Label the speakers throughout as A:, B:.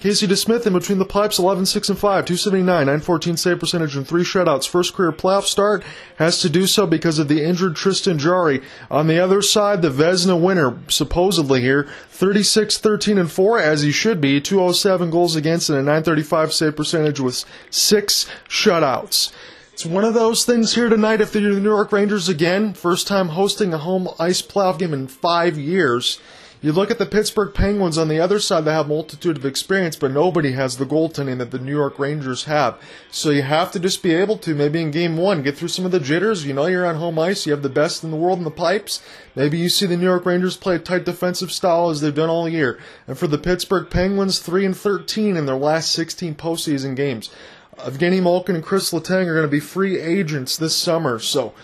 A: Casey DeSmith in between the pipes, 11 6 and 5, 279, 914 save percentage, and three shutouts. First career playoff start has to do so because of the injured Tristan Jarry. On the other side, the Vezina winner, supposedly here, 36 13 and 4, as he should be, 207 goals against, and a 935 save percentage with six shutouts. It's one of those things here tonight if the New York Rangers again, first time hosting a home ice playoff game in five years. You look at the Pittsburgh Penguins on the other side, they have multitude of experience, but nobody has the goaltending that the New York Rangers have. So you have to just be able to, maybe in game one, get through some of the jitters. You know you're on home ice, you have the best in the world in the pipes. Maybe you see the New York Rangers play a tight defensive style as they've done all year. And for the Pittsburgh Penguins, 3 and 13 in their last 16 postseason games. Evgeny Malkin and Chris Letang are going to be free agents this summer, so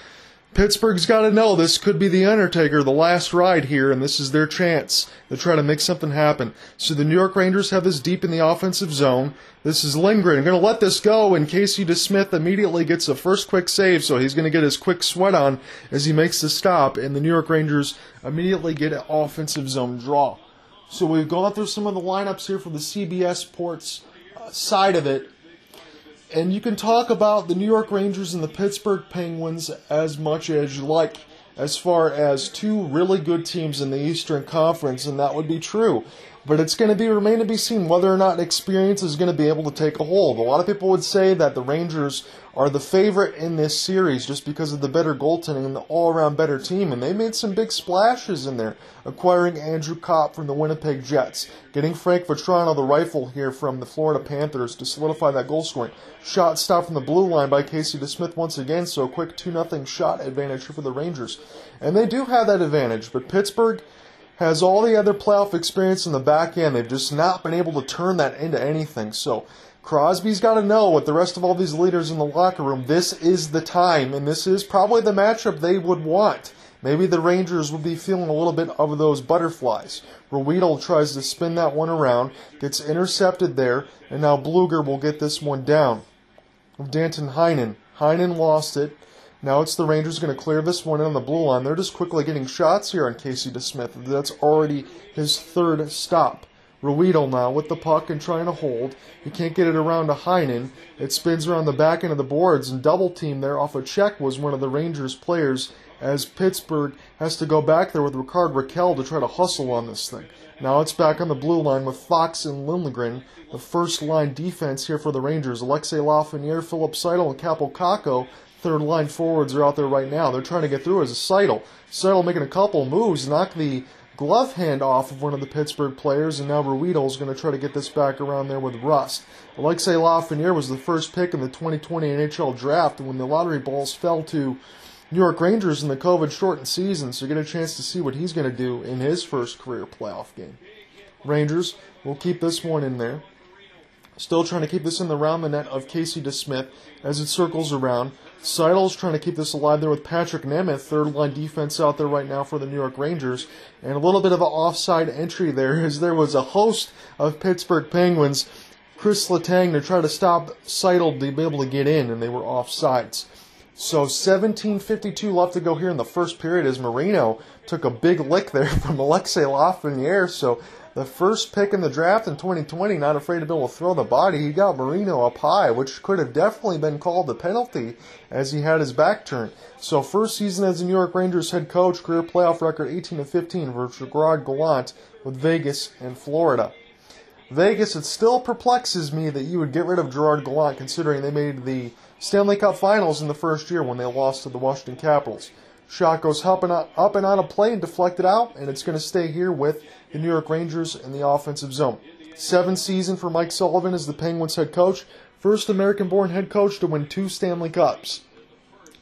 A: Pittsburgh's got to know this could be the Undertaker, the last ride here, and this is their chance to try to make something happen. So the New York Rangers have this deep in the offensive zone. This is Lindgren. Going to let this go, and Casey DeSmith immediately gets a first quick save, so he's going to get his quick sweat on as he makes the stop, and the New York Rangers immediately get an offensive zone draw. So we've gone through some of the lineups here for the CBS Sports uh, side of it and you can talk about the New York Rangers and the Pittsburgh Penguins as much as you like, as far as two really good teams in the Eastern Conference, and that would be true. But it's going to be remain to be seen whether or not experience is going to be able to take a hold. A lot of people would say that the Rangers are the favorite in this series just because of the better goaltending and the all-around better team, and they made some big splashes in there, acquiring Andrew Copp from the Winnipeg Jets, getting Frank Vatrano, the rifle here from the Florida Panthers, to solidify that goal scoring. Shot stopped from the blue line by Casey DeSmith once again, so a quick 2 0 shot advantage for the Rangers. And they do have that advantage, but Pittsburgh has all the other playoff experience in the back end. They've just not been able to turn that into anything. So Crosby's got to know with the rest of all these leaders in the locker room, this is the time, and this is probably the matchup they would want. Maybe the Rangers would be feeling a little bit of those butterflies. Ruhwedel tries to spin that one around, gets intercepted there, and now Blueger will get this one down. Danton Heinen. Heinen lost it. Now it's the Rangers going to clear this one in on the blue line. They're just quickly getting shots here on Casey DeSmith. That's already his third stop. Ruhwedel now with the puck and trying to hold. He can't get it around to Heinen. It spins around the back end of the boards and double team there off a check was one of the Rangers players as Pittsburgh has to go back there with Rickard Rakell to try to hustle on this thing. Now it's back on the blue line with Fox and Lindgren, the first line defense here for the Rangers. Alexei Lafreniere, Filip Chytil, and Kaapo Kakko third line forwards are out there right now. They're trying to get through as a Chytil. Chytil making a couple moves, knock the glove hand off of one of the Pittsburgh players, and now Ruhwedel is going to try to get this back around there with Rust. Alexei Lafreniere was the first pick in the 2020 NHL draft, and when the lottery balls fell to New York Rangers in the COVID shortened season, so you get a chance to see what he's going to do in his first career playoff game. Rangers will keep this one in there. Still trying to keep this in the round the net of Casey DeSmith as it circles around. Chytil's trying to keep this alive there with Patrik Nemeth, third line defense out there right now for the New York Rangers. And a little bit of an offside entry there as there was a host of Pittsburgh Penguins, Chris Letang, to try to stop Chytil to be able to get in, and they were offsides. So 17.52 left to go here in the first period as Marino took a big lick there from Alexei Lafreniere. So the first pick in the draft in 2020, not afraid to be able to throw the body. He got Marino up high, which could have definitely been called a penalty as he had his back turned. So first season as a New York Rangers head coach, career playoff record 18 to 15 for Gerard Gallant with Vegas and Florida. Vegas, it still perplexes me that you would get rid of Gerard Gallant considering they made the Stanley Cup Finals in the first year when they lost to the Washington Capitals. Shot goes up and, up and on a play and deflected out, and it's going to stay here with the New York Rangers in the offensive zone. Seventh season for Mike Sullivan as the Penguins head coach, first American born head coach to win two Stanley Cups.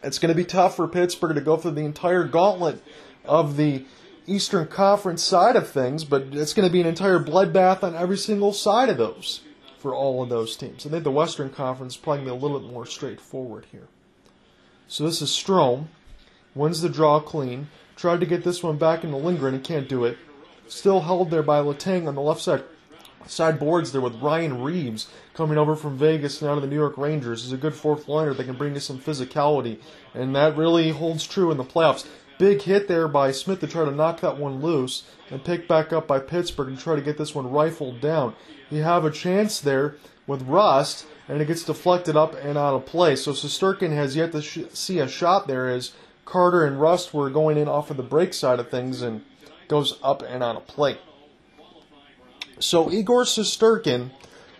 A: It's going to be tough for Pittsburgh to go through the entire gauntlet of the Eastern Conference side of things, but it's going to be an entire bloodbath on every single side of those for all of those teams. I think the Western Conference is probably a little bit more straightforward here. So this is Strome. Wins the draw clean. Tried to get this one back into Lindgren and can't do it. Still held there by Letang on the left side. Side boards there with Ryan Reaves coming over from Vegas now to the New York Rangers. He's a good fourth liner that can bring you some physicality, and that really holds true in the playoffs. Big hit there by Smith to try to knock that one loose and pick back up by Pittsburgh and try to get this one rifled down. You have a chance there with Rust, and it gets deflected up and out of play. So Shesterkin has yet to sh- see a shot there as Carter and Rust were going in off of the break side of things and goes up and on a play. So Igor Shesterkin,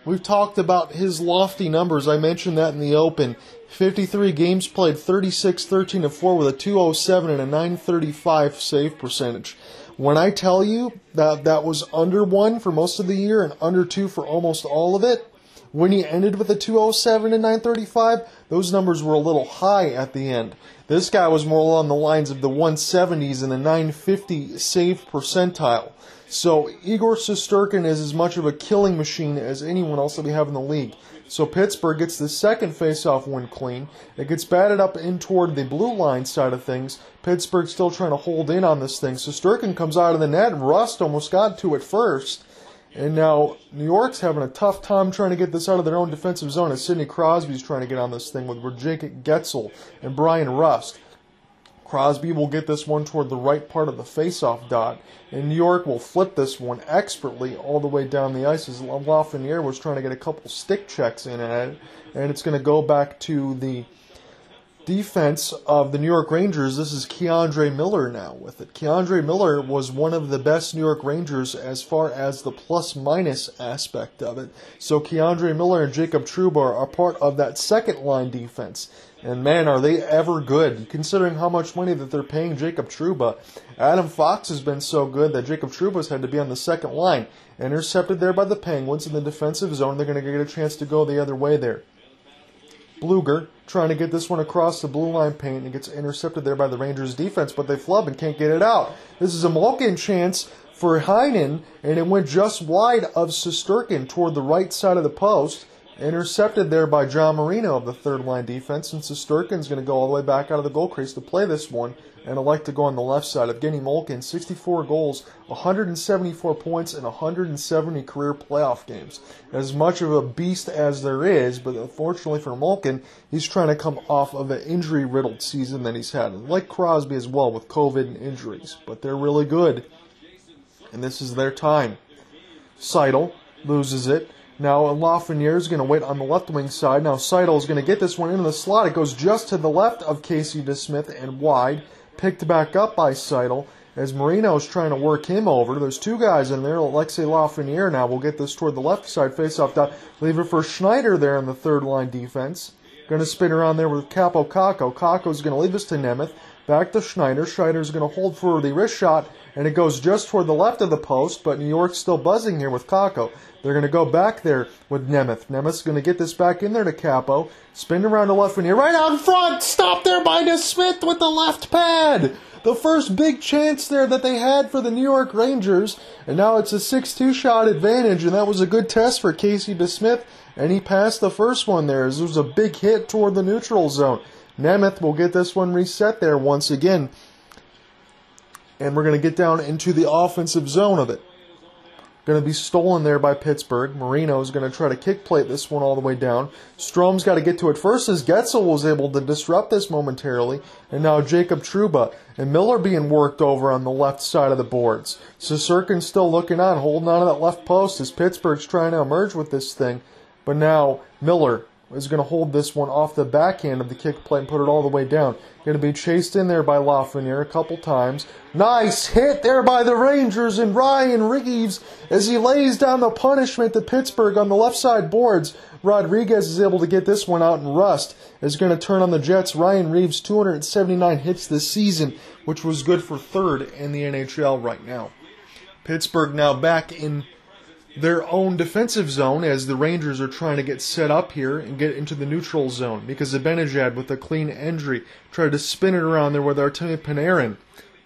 A: we've talked about his lofty numbers. I mentioned that in the open. 53 games played, 36, 13, and 4 with a 207 and a 935 save percentage. When I tell you that that was under one for most of the year and under two for almost all of it, when he ended with a 207 and 935, those numbers were a little high at the end. This guy was more along the lines of the 170s and the 950 save percentile. So Igor Shesterkin is as much of a killing machine as anyone else that we have in the league. So Pittsburgh gets the second faceoff win clean. It gets batted up in toward the blue line side of things. Pittsburgh still trying to hold in on this thing. So Shesterkin comes out of the net, Rust almost got to it first. And now New York's having a tough time trying to get this out of their own defensive zone as Sidney Crosby's trying to get on this thing with Jacob Guentzel and Bryan Rust. Crosby will get this one toward the right part of the faceoff dot, and New York will flip this one expertly all the way down the ice as Lafreniere was trying to get a couple stick checks in at it, and it's going to go back to the defense of the New York Rangers, this is K'Andre Miller now with it. K'Andre Miller was one of the best New York Rangers as far as the plus minus aspect of it. So K'Andre Miller and Jacob Trouba are part of that second line defense. And man, are they ever good, considering how much money that they're paying Jacob Trouba. Adam Fox has been so good that Jacob Trouba's had to be on the second line. Intercepted there by the Penguins in the defensive zone. They're going to get a chance to go the other way there. Blueger trying to get this one across the blue line paint and gets intercepted there by the Rangers defense, but they flub and can't get it out. This is a Malkin chance for Heinen, and it went just wide of Shesterkin toward the right side of the post. Intercepted there by John Marino of the third line defense, and Shesterkin's going to go all the way back out of the goal crease to play this one and I'd like to go on the left side. of Evgeny Malkin, 64 goals, 174 points, and 170 career playoff games. As much of a beast as there is, but unfortunately for Malkin, he's trying to come off of an injury riddled season that he's had. like Crosby as well with COVID and injuries, but they're really good. And this is their time. Seidel loses it. Now Lafreniere is going to wait on the left wing side. Now Seidel is going to get this one into the slot. It goes just to the left of Casey DeSmith and wide picked back up by Seidel as Marino is trying to work him over. There's two guys in there. Alexei Lafreniere now will get this toward the left side faceoff dot. Leave it for Schneider there in the third line defense. Going to spin around there with Kaapo Kakko. Kakko's going to leave this to Nemeth. Back to Schneider. Schneider's going to hold for the wrist shot, and it goes just toward the left of the post, but New York's still buzzing here with Kakko. They're going to go back there with Nemeth. Nemeth's going to get this back in there to Kaapo. Spin around to left here, right out in front. Stop there by DeSmith with the left pad. The first big chance there that they had for the New York Rangers, and now it's a 6-2 shot advantage, and that was a good test for Casey DeSmith, and he passed the first one there. It was a big hit toward the neutral zone. Nemeth will get this one reset there once again. And we're going to get down into the offensive zone of it. Going to be stolen there by Pittsburgh. Marino is going to try to kick plate this one all the way down. Strome's got to get to it first as Guentzel was able to disrupt this momentarily. And now Jacob Trouba and Miller being worked over on the left side of the boards. Shesterkin's still looking on, holding on to that left post as Pittsburgh's trying to emerge with this thing. But now Miller is going to hold this one off the backhand of the kick plate and put it all the way down. Going to be chased in there by Lafreniere a couple times. Nice hit there by the Rangers and Ryan Reaves as he lays down the punishment to Pittsburgh on the left side boards. Rodriguez is able to get this one out and Rust is going to turn on the Jets. Ryan Reaves 279 hits this season, which was good for third in the NHL right now. Pittsburgh now back in their own defensive zone as the Rangers are trying to get set up here and get into the neutral zone because Zibanejad with a clean entry tried to spin it around there with Artemi Panarin.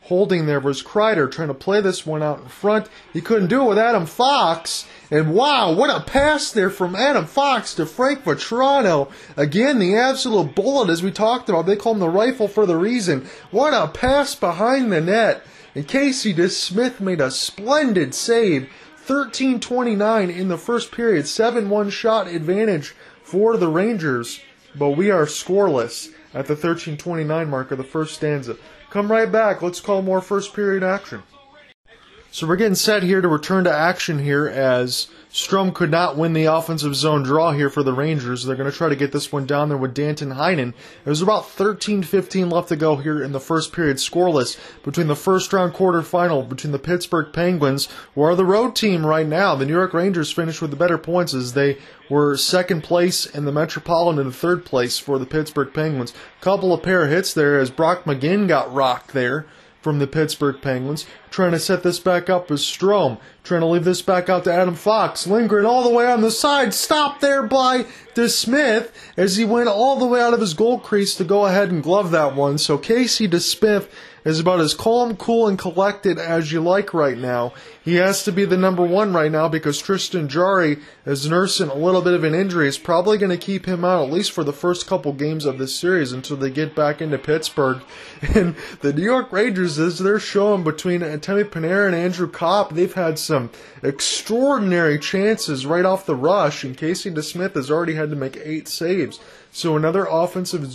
A: Holding there was Kreider trying to play this one out in front. He couldn't do it with Adam Fox. And wow, what a pass there from Adam Fox to Frank Vatrano. Again, the absolute bullet as we talked about. They call him the rifle for the reason. What a pass behind the net. And Casey DeSmith made a splendid save 13-29 in the first period, 7-1 shot advantage for the Rangers, but we are scoreless at the 13-29 mark of the first stanza. come right back. Let's call more first period action. So we're getting set here to return to action here as Strome could not win the offensive zone draw here for the Rangers. They're going to try to get this one down there with Danton Heinen. There's about 13-15 left to go here in the first period scoreless between the first round quarterfinal between the Pittsburgh Penguins, who are the road team right now. The New York Rangers finished with the better points as they were second place in the Metropolitan and third place for the Pittsburgh Penguins. Couple of pair hits there as Brock McGinn got rocked there from the Pittsburgh Penguins. Trying to set this back up is Strome. Trying to leave this back out to Adam Fox. Lindgren all the way on the side. Stopped there by DeSmith as he went all the way out of his goal crease to go ahead and glove that one. So Casey DeSmith is about as calm, cool, and collected as you like right now. He has to be the number one right now because Tristan Jarry is nursing a little bit of an injury. It's probably going to keep him out at least for the first couple games of this series until they get back into Pittsburgh. And the New York Rangers, as they're showing between Temi Panarin and Andrew Copp, they've had some extraordinary chances right off the rush, and Casey DeSmith has already had to make eight saves. So another offensive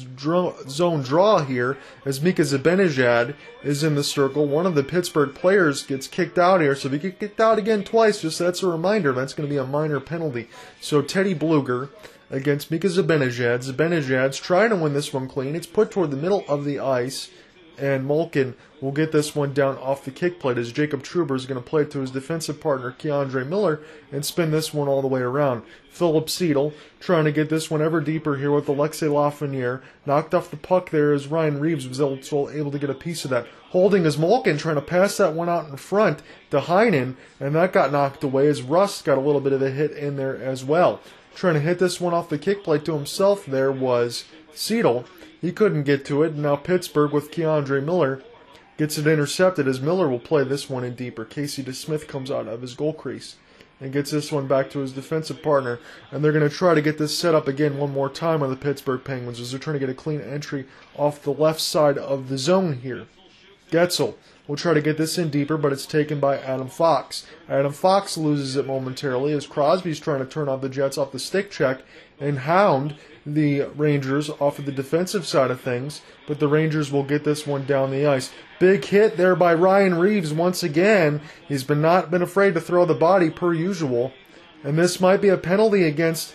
A: zone draw here as Mika Zibanejad is in the circle. One of the Pittsburgh players gets kicked out here. So if he get kicked out again twice, just that's a reminder. That's going to be a minor penalty. So Teddy Blueger against Mika Zibanejad. Zibanejad's trying to win this one clean. It's put toward the middle of the ice and Malkin will get this one down off the kick plate as Jacob Trouba is going to play it to his defensive partner K'Andre Miller and spin this one all the way around. Filip Chytil trying to get this one ever deeper here with Alexei Lafreniere. Knocked off the puck there as Ryan Reaves was able to get a piece of that. Holding as Malkin trying to pass that one out in front to Heinen and that got knocked away as Rust got a little bit of a hit in there as well. Trying to hit this one off the kick plate to himself there was Chytil he couldn't get to it, and now Pittsburgh with K'Andre Miller gets it intercepted as Miller will play this one in deeper. Casey DeSmith comes out of his goal crease and gets this one back to his defensive partner. And they're going to try to get this set up again one more time on the Pittsburgh Penguins as they're trying to get a clean entry off the left side of the zone here. Guentzel will try to get this in deeper, but it's taken by Adam Fox. Adam Fox loses it momentarily as Crosby's trying to turn off the Jets off the stick check, and Hound the Rangers off of the defensive side of things, but the Rangers will get this one down the ice. Big hit there by Ryan Reaves once again. He's been not been afraid to throw the body per usual, and this might be a penalty against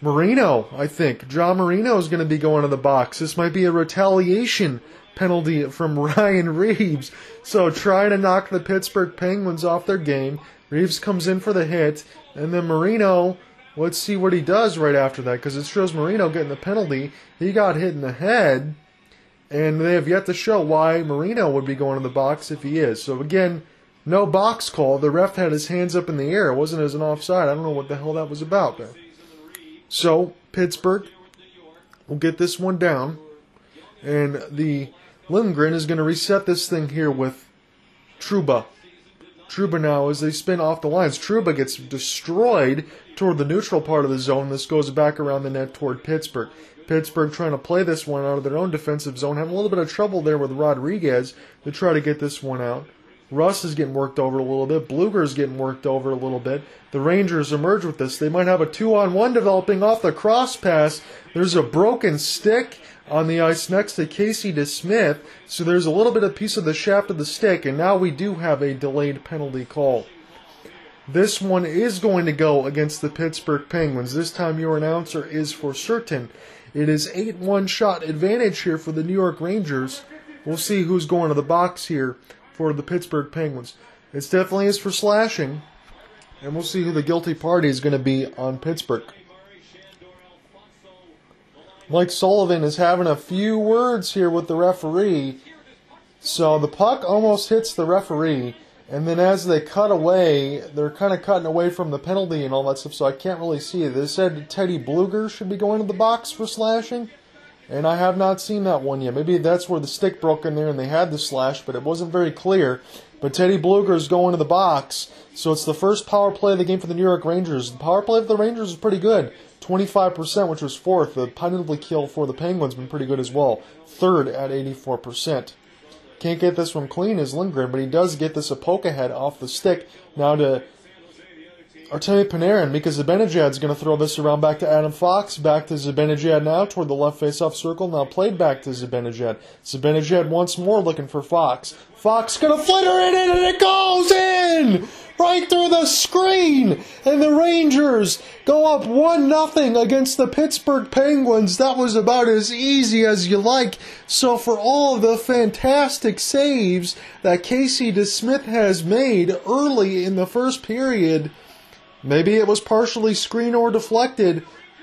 A: Marino. I think John Marino is going to be going to the box. This might be a retaliation penalty from Ryan Reaves. So trying to knock the Pittsburgh Penguins off their game. Reaves comes in for the hit, and then Marino Let's see what he does right after that because it shows Marino getting the penalty. He got hit in the head, and they have yet to show why Marino would be going to the box if he is. So again, no box call. The ref had his hands up in the air. It wasn't as an offside. I don't know what the hell that was about there. So Pittsburgh will get this one down, and the Lindgren is going to reset this thing here with Truba. Trouba now as they spin off the lines. Trouba gets destroyed toward the neutral part of the zone. This goes back around the net toward Pittsburgh. Pittsburgh trying to play this one out of their own defensive zone, having a little bit of trouble there with Rodriguez to try to get this one out. Russ is getting worked over a little bit. Blueger is getting worked over a little bit. The Rangers emerge with this. They might have a two on one developing off the cross pass. There's a broken stick on the ice next to Casey DeSmith. So there's a little bit of piece of the shaft of the stick, and now we do have a delayed penalty call. This one is going to go against the Pittsburgh Penguins. This time your announcer is for certain. It is 8 1 shot advantage here for the New York Rangers. We'll see who's going to the box here for the Pittsburgh Penguins. It definitely is for slashing, and we'll see who the guilty party is going to be on Pittsburgh. Mike Sullivan is having a few words here with the referee. So the puck almost hits the referee. And then as they cut away, they're kind of cutting away from the penalty and all that stuff, so I can't really see it. They said Teddy Blueger should be going to the box for slashing, and I have not seen that one yet. Maybe that's where the stick broke in there and they had the slash, but it wasn't very clear. But Teddy Blueger is going to the box, so it's the first power play of the game for the New York Rangers. The power play of the Rangers is pretty good. 25%, which was fourth. The penalty kill for the Penguins been pretty good as well. Third at 84%. Can't get this one clean as Lindgren, but he does get this a poke ahead off the stick now to Artemi Panarin, Mika Zibanejad's going to throw this around back to Adam Fox, back to Zibanejad now toward the left face-off circle, now played back to Zibanejad. Zibanejad once more looking for Fox. Fox going to flitter it in and it goes in! Right through the screen! And the Rangers go up 1 nothing against the Pittsburgh Penguins. That was about as easy as you like. So for all the fantastic saves that Casey DeSmith has made early in the first period, Maybe it was partially screen or deflected,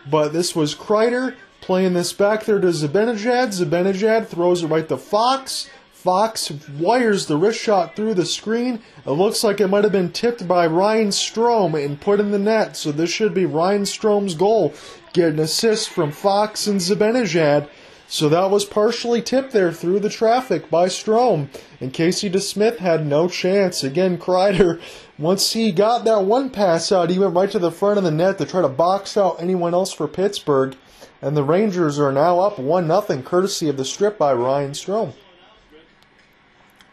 A: but this was Kreider playing this back there to Zibanejad. Zibanejad throws it right to Fox. Fox wires the wrist shot through the screen. It looks like it might have been tipped by Ryan Strome and put in the net. So this should be Ryan Strome's goal. Get an assist from Fox and Zibanejad. So that was partially tipped there through the traffic by Strome. And Casey DeSmith had no chance. Again, Kreider once he got that one pass out, he went right to the front of the net to try to box out anyone else for Pittsburgh. And the Rangers are now up 1 0, courtesy of the strip by Ryan Strome.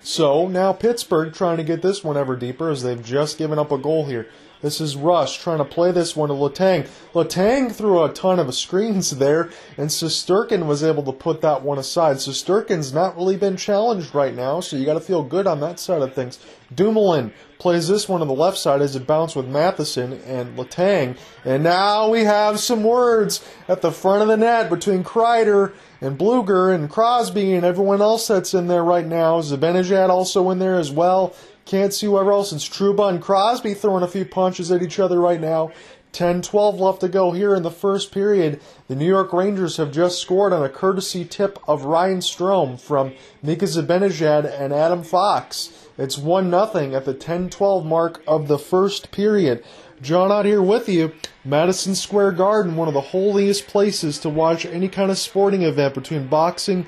A: So now Pittsburgh trying to get this one ever deeper as they've just given up a goal here. This is Rush trying to play this one to Letang. Letang threw a ton of screens there, and Shesterkin was able to put that one aside. Shesterkin's not really been challenged right now, so you got to feel good on that side of things. Dumoulin plays this one on the left side as it bounced with Matheson and Letang. And now we have some words at the front of the net between Kreider and Blueger and Crosby and everyone else that's in there right now. Zibanejad also in there as well. Can't see whoever else. It's Trouba and Crosby throwing a few punches at each other right now. 10 12 left to go here in the first period. The New York Rangers have just scored on a courtesy tip of Ryan Strome from Mika Zibanejad and Adam Fox. It's 1 0 at the 10 12 mark of the first period. John out here with you. Madison Square Garden, one of the holiest places to watch any kind of sporting event between boxing,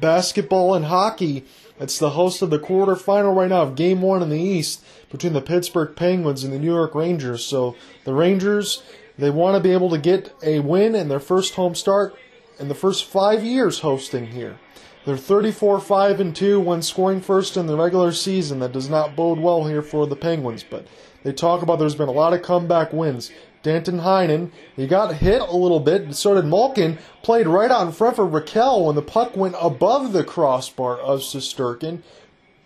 A: basketball, and hockey. It's the host of the quarterfinal right now of Game 1 in the East between the Pittsburgh Penguins and the New York Rangers. So the Rangers, they want to be able to get a win in their first home start in the first five years hosting here. They're 34 5 and 2 when scoring first in the regular season. That does not bode well here for the Penguins, but they talk about there's been a lot of comeback wins. Danton Heinen. He got hit a little bit, so did Malkin. Played right out in front for Rakell when the puck went above the crossbar of Shesterkin.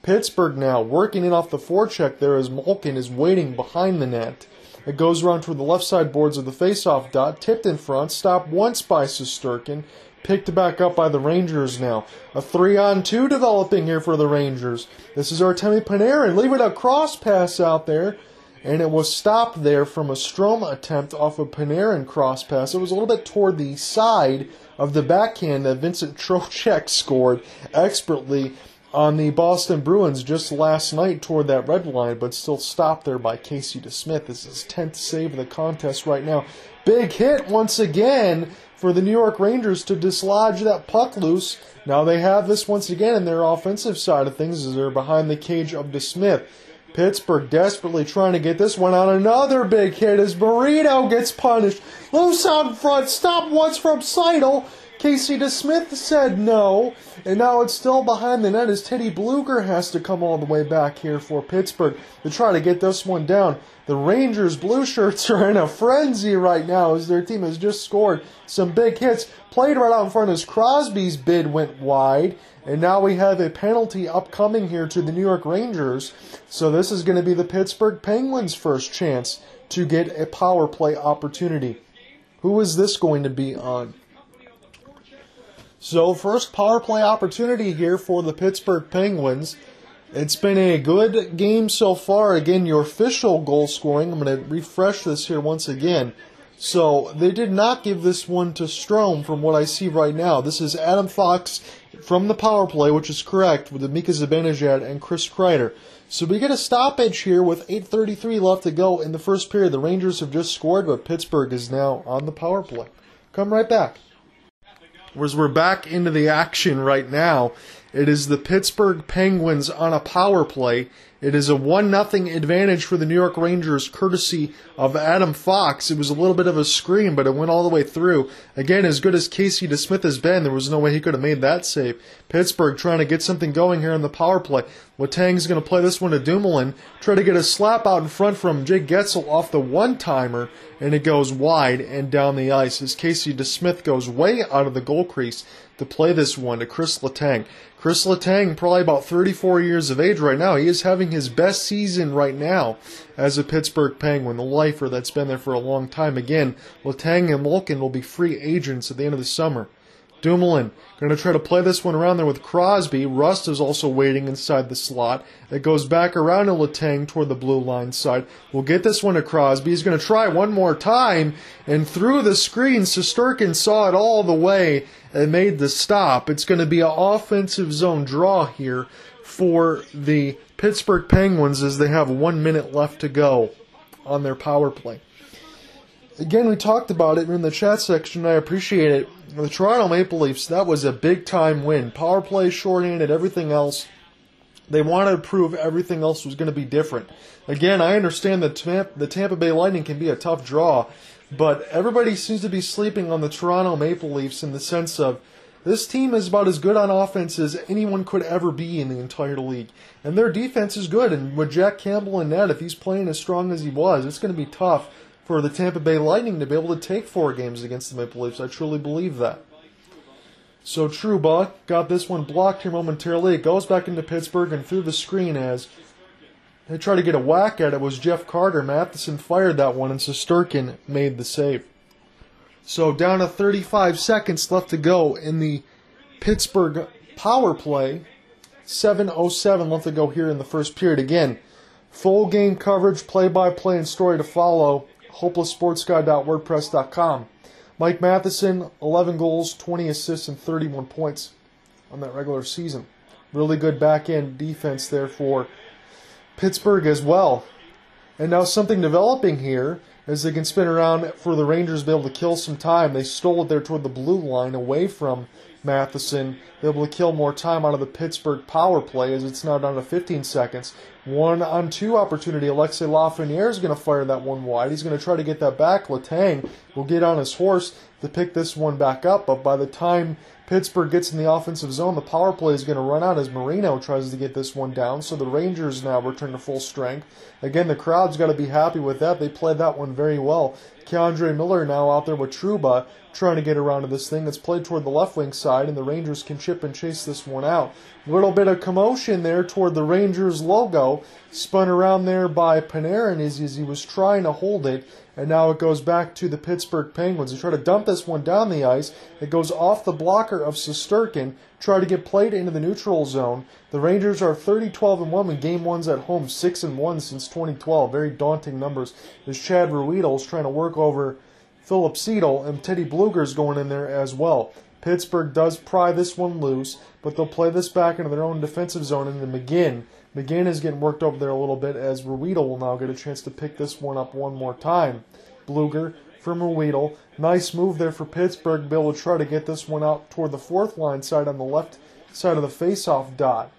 A: Pittsburgh now working it off the forecheck there as Malkin is waiting behind the net. It goes around toward the left side boards of the faceoff dot, tipped in front, stopped once by Shesterkin, picked back up by the Rangers now. A three on two developing here for the Rangers. This is Artemi Panarin, leaving a cross pass out there and it was stopped there from a Strome attempt off a Panarin cross pass. It was a little bit toward the side of the backhand that Vincent Trocheck scored expertly on the Boston Bruins just last night toward that red line, but still stopped there by Casey DeSmith. This is 10th save of the contest right now. Big hit once again for the New York Rangers to dislodge that puck loose. Now they have this once again in their offensive side of things as they're behind the cage of DeSmith. Pittsburgh desperately trying to get this one on. Another big hit as Burrito gets punished. Loose out front. Stop once from Seidel. Casey DeSmith said no. And now it's still behind the net as Teddy Blueger has to come all the way back here for Pittsburgh to try to get this one down. The Rangers blue shirts are in a frenzy right now as their team has just scored some big hits. Played right out in front as Crosby's bid went wide. And now we have a penalty upcoming here to the New York Rangers. So this is going to be the Pittsburgh Penguins' first chance to get a power play opportunity. Who is this going to be on? So, first power play opportunity here for the Pittsburgh Penguins. It's been a good game so far. Again, your official goal scoring, I'm going to refresh this here once again. So, they did not give this one to Strome from what I see right now. This is Adam Fox from the power play, which is correct, with Mika Zibanejad and Chris Kreider. So we get a stoppage here with 8.33 left to go in the first period. The Rangers have just scored, but Pittsburgh is now on the power play. Come right back. Whereas we're back into the action right now, it is the Pittsburgh Penguins on a power play It is a 1 nothing advantage for the New York Rangers, courtesy of Adam Fox. It was a little bit of a scream, but it went all the way through. Again, as good as Casey DeSmith has been, there was no way he could have made that save. Pittsburgh trying to get something going here in the power play. Letang's going to play this one to Dumoulin, try to get a slap out in front from Jake Guentzel off the one timer, and it goes wide and down the ice as Casey DeSmith goes way out of the goal crease to play this one to Chris Letang. Chris Letang, probably about 34 years of age right now. He is having his best season right now as a Pittsburgh Penguin, the lifer that's been there for a long time. Again, Letang and Malkin will be free agents at the end of the summer. Dumoulin going to try to play this one around there with Crosby. Rust is also waiting inside the slot. It goes back around to Letang toward the blue line side. We'll get this one to Crosby. He's going to try one more time, and through the screen, Shesterkin saw it all the way and made the stop. It's going to be an offensive zone draw here for the Pittsburgh Penguins as they have one minute left to go on their power play. Again, we talked about it in the chat section. I appreciate it. The Toronto Maple Leafs, that was a big time win. Power play, shorthanded, everything else. They wanted to prove everything else was going to be different. Again, I understand that the Tampa Bay Lightning can be a tough draw, but everybody seems to be sleeping on the Toronto Maple Leafs in the sense of this team is about as good on offense as anyone could ever be in the entire league. And their defense is good. And with Jack Campbell in net, if he's playing as strong as he was, it's going to be tough for the Tampa Bay Lightning to be able to take four games against the Maple Leafs. I truly believe that. So Trouba got this one blocked here momentarily. It goes back into Pittsburgh and through the screen as they try to get a whack at it was Jeff Carter. Matheson fired that one and Shesterkin made the save. So down to 35 seconds left to go in the Pittsburgh power play. 7.07 left to go here in the first period. Again, full game coverage, play by play, and story to follow. HopelessSportsGuy.wordpress.com. Mike Matheson, 11 goals, 20 assists, and 31 points on that regular season. Really good back end defense there for Pittsburgh as well. And now something developing here as they can spin around for the Rangers to be able to kill some time. They stole it there toward the blue line away from Matheson, be able to kill more time out of the Pittsburgh power play as it's now down to 15 seconds. One on two opportunity. Alexis Lafreniere is going to fire that one wide. He's going to try to get that back. Letang will get on his horse to pick this one back up, but by the time Pittsburgh gets in the offensive zone. The power play is going to run out as Marino tries to get this one down. So the Rangers now return to full strength. Again, the crowd's got to be happy with that. They played that one very well. K'Andre Miller now out there with Trouba trying to get around to this thing. It's played toward the left wing side, and the Rangers can chip and chase this one out. A little bit of commotion there toward the Rangers logo, spun around there by Panarin as, as he was trying to hold it and now it goes back to the Pittsburgh Penguins. They try to dump this one down the ice. It goes off the blocker of Shesterkin, try to get played into the neutral zone. The Rangers are 30 12 and 1 when game one's at home, 6 and 1 since 2012. Very daunting numbers. As Chad is trying to work over Philip Seidel, and Teddy Blueger's going in there as well. Pittsburgh does pry this one loose, but they'll play this back into their own defensive zone, then McGinn McGinn is getting worked over there a little bit as Ruhwedel will now get a chance to pick this one up one more time. Blueger from Ruhwedel. Nice move there for Pittsburgh. Bill will try to get this one out toward the fourth line side on the left side of the faceoff dot.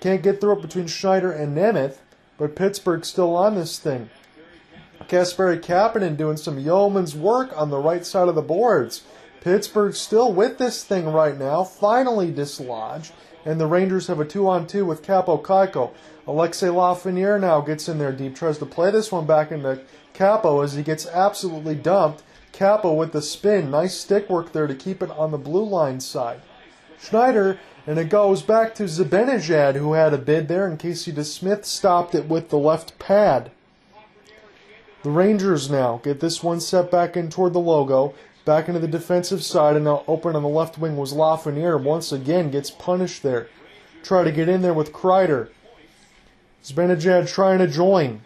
A: Can't get through it between Schneider and Nemeth, but Pittsburgh's still on this thing. Kasperi Kapanen doing some yeoman's work on the right side of the boards. Pittsburgh still with this thing right now, finally dislodged and the Rangers have a two on two with Kaapo Kakko. Alexis Lafreniere now gets in there deep, tries to play this one back into Kaapo as he gets absolutely dumped. Kaapo with the spin, nice stick work there to keep it on the blue line side. Schneider, and it goes back to Zibanejad, who had a bid there, and Casey DeSmith stopped it with the left pad. The Rangers now get this one set back in toward the logo. Back into the defensive side, and now open on the left wing was Lafreniere. Once again, gets punished there. Try to get in there with Kreider. Zibanejad trying to join.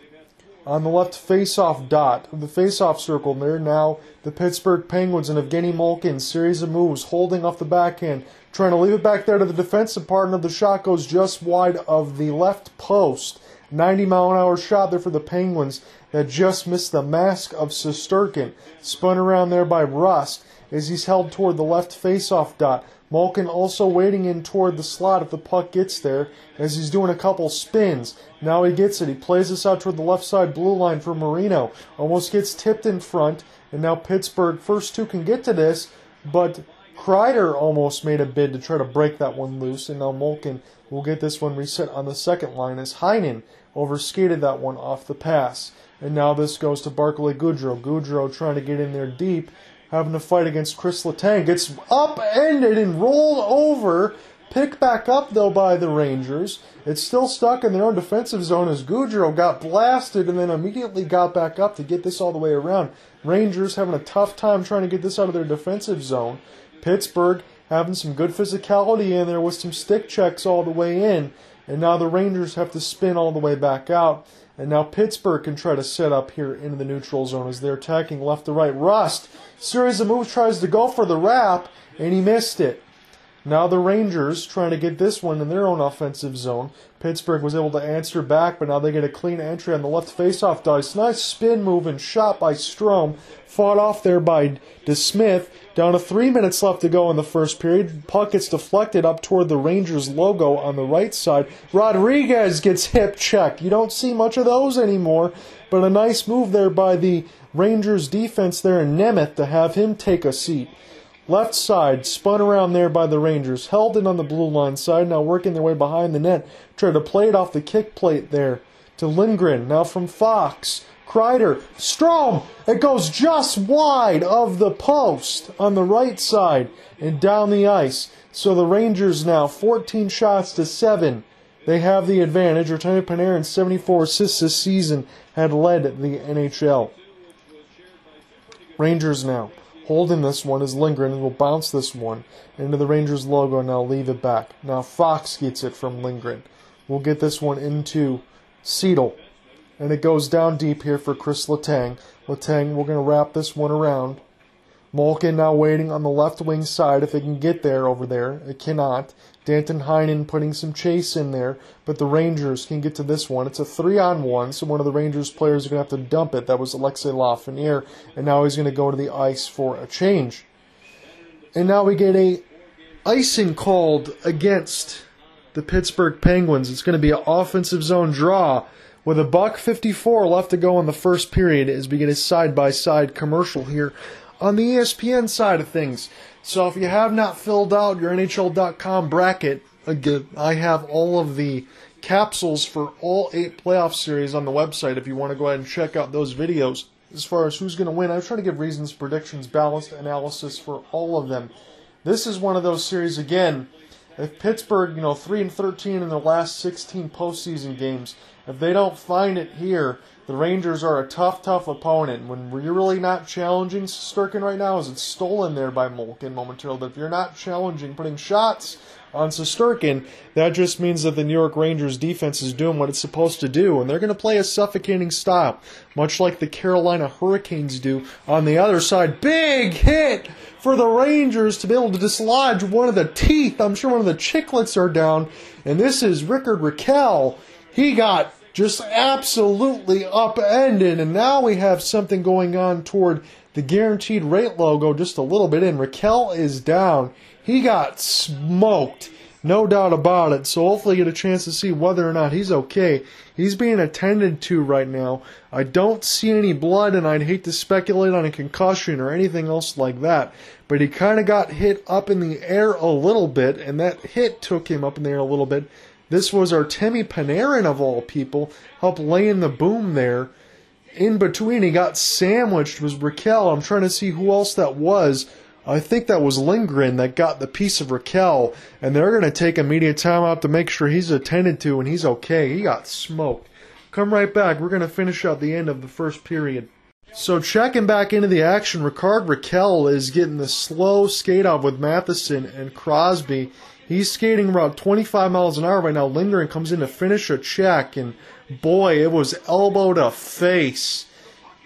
A: On the left face-off dot of the face-off circle there now the Pittsburgh Penguins and Evgeny Malkin series of moves holding off the backhand trying to leave it back there to the defensive partner the shot goes just wide of the left post 90 mile an hour shot there for the Penguins that just missed the mask of Shesterkin. Spun around there by Rust as he's held toward the left faceoff dot. Malkin also waiting in toward the slot if the puck gets there as he's doing a couple spins. Now he gets it. He plays this out toward the left side blue line for Marino. Almost gets tipped in front. And now Pittsburgh, first two can get to this, but Kreider almost made a bid to try to break that one loose. And now Malkin will get this one reset on the second line as Heinen overskated that one off the pass. And now this goes to Barclay Goodrow. Goodrow trying to get in there deep having to fight against Chris Letang. Gets upended and rolled over. Picked back up though by the Rangers. It's still stuck in their own defensive zone as Goodrow got blasted and then immediately got back up to get this all the way around. Rangers having a tough time trying to get this out of their defensive zone. Pittsburgh having some good physicality in there with some stick checks all the way in. And now the Rangers have to spin all the way back out. And now Pittsburgh can try to set up here into the neutral zone as they're attacking left to right. Rust, series of moves, tries to go for the wrap, and he missed it. Now the Rangers trying to get this one in their own offensive zone. Pittsburgh was able to answer back, but now they get a clean entry on the left faceoff dice. Nice spin move and shot by Strome, Fought off there by DeSmith. Down to three minutes left to go in the first period. Puck gets deflected up toward the Rangers logo on the right side. Rodriguez gets hip checked. You don't see much of those anymore, but a nice move there by the Rangers defense there in Nemeth to have him take a seat. Left side, spun around there by the Rangers, held it on the blue line side, now working their way behind the net, tried to play it off the kick plate there to Lindgren, now from Fox. Kreider, Strome, it goes just wide of the post on the right side and down the ice. So the Rangers now 14 shots to 7. They have the advantage. Artemi Panarin, 74 assists this season, had led the NHL. Rangers now holding this one is Lindgren will bounce this one into the Rangers logo and now leave it back. Now Fox gets it from Lindgren. We'll get this one into Seidel. And it goes down deep here for Chris Letang. Letang, we're going to wrap this one around. Malkin now waiting on the left wing side if it can get there over there. It cannot. Danton Heinen putting some chase in there, but the Rangers can get to this one. It's a three on one, so one of the Rangers players is going to have to dump it. That was Alexei Lafreniere, and now he's going to go to the ice for a change. And now we get a icing called against the Pittsburgh Penguins. It's going to be an offensive zone draw with a buck 54 left to go in the first period as we get a side by side commercial here on the ESPN side of things. So if you have not filled out your NHL.com bracket, again, I have all of the capsules for all eight playoff series on the website if you want to go ahead and check out those videos. As far as who's going to win, I'm trying to give reasons, predictions, balanced analysis for all of them. This is one of those series again. If Pittsburgh, you know, three and thirteen in their last sixteen postseason games, if they don't find it here, the Rangers are a tough, tough opponent. When you're really not challenging Shesterkin right now, is it's stolen there by Malkin momentarily. But if you're not challenging, putting shots on Shesterkin, that just means that the New York Rangers defense is doing what it's supposed to do, and they're going to play a suffocating style, much like the Carolina Hurricanes do on the other side. Big hit for the Rangers to be able to dislodge one of the teeth. I'm sure one of the chicklets are down, and this is Rickard Rakell. He got just absolutely upended. And now we have something going on toward the guaranteed rate logo just a little bit in. Rakell is down. He got smoked. No doubt about it. So hopefully get a chance to see whether or not he's okay. He's being attended to right now. I don't see any blood and I'd hate to speculate on a concussion or anything else like that. But he kind of got hit up in the air a little bit and that hit took him up in the air a little bit. This was our Artemi Panarin, of all people, helped lay in the boom there. In between, he got sandwiched was Rakell. I'm trying to see who else that was. I think that was Lindgren that got the piece of Rakell, and they're going to take immediate time out to make sure he's attended to and he's okay. He got smoked. Come right back. We're going to finish out the end of the first period. So checking back into the action, Rickard Rakell is getting the slow skate off with Matheson and Crosby. He's skating about 25 miles an hour right now. Lindgren comes in to finish a check, and boy, it was elbow to face.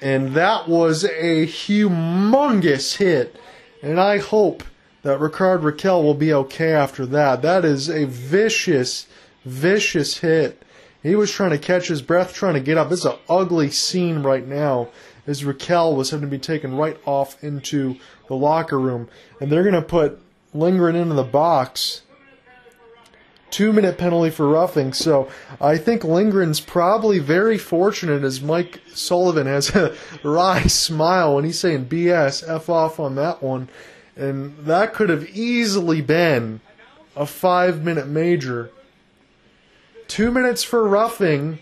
A: And that was a humongous hit. And I hope that Rickard Rakell will be okay after that. That is a vicious, vicious hit. He was trying to catch his breath, trying to get up. This is an ugly scene right now as Rakell was having to be taken right off into the locker room. And they're going to put Lindgren into the box. Two minute penalty for roughing. So I think Lindgren's probably very fortunate as Mike Sullivan has a wry smile when he's saying BS, F off on that one. And that could have easily been a five minute major. Two minutes for roughing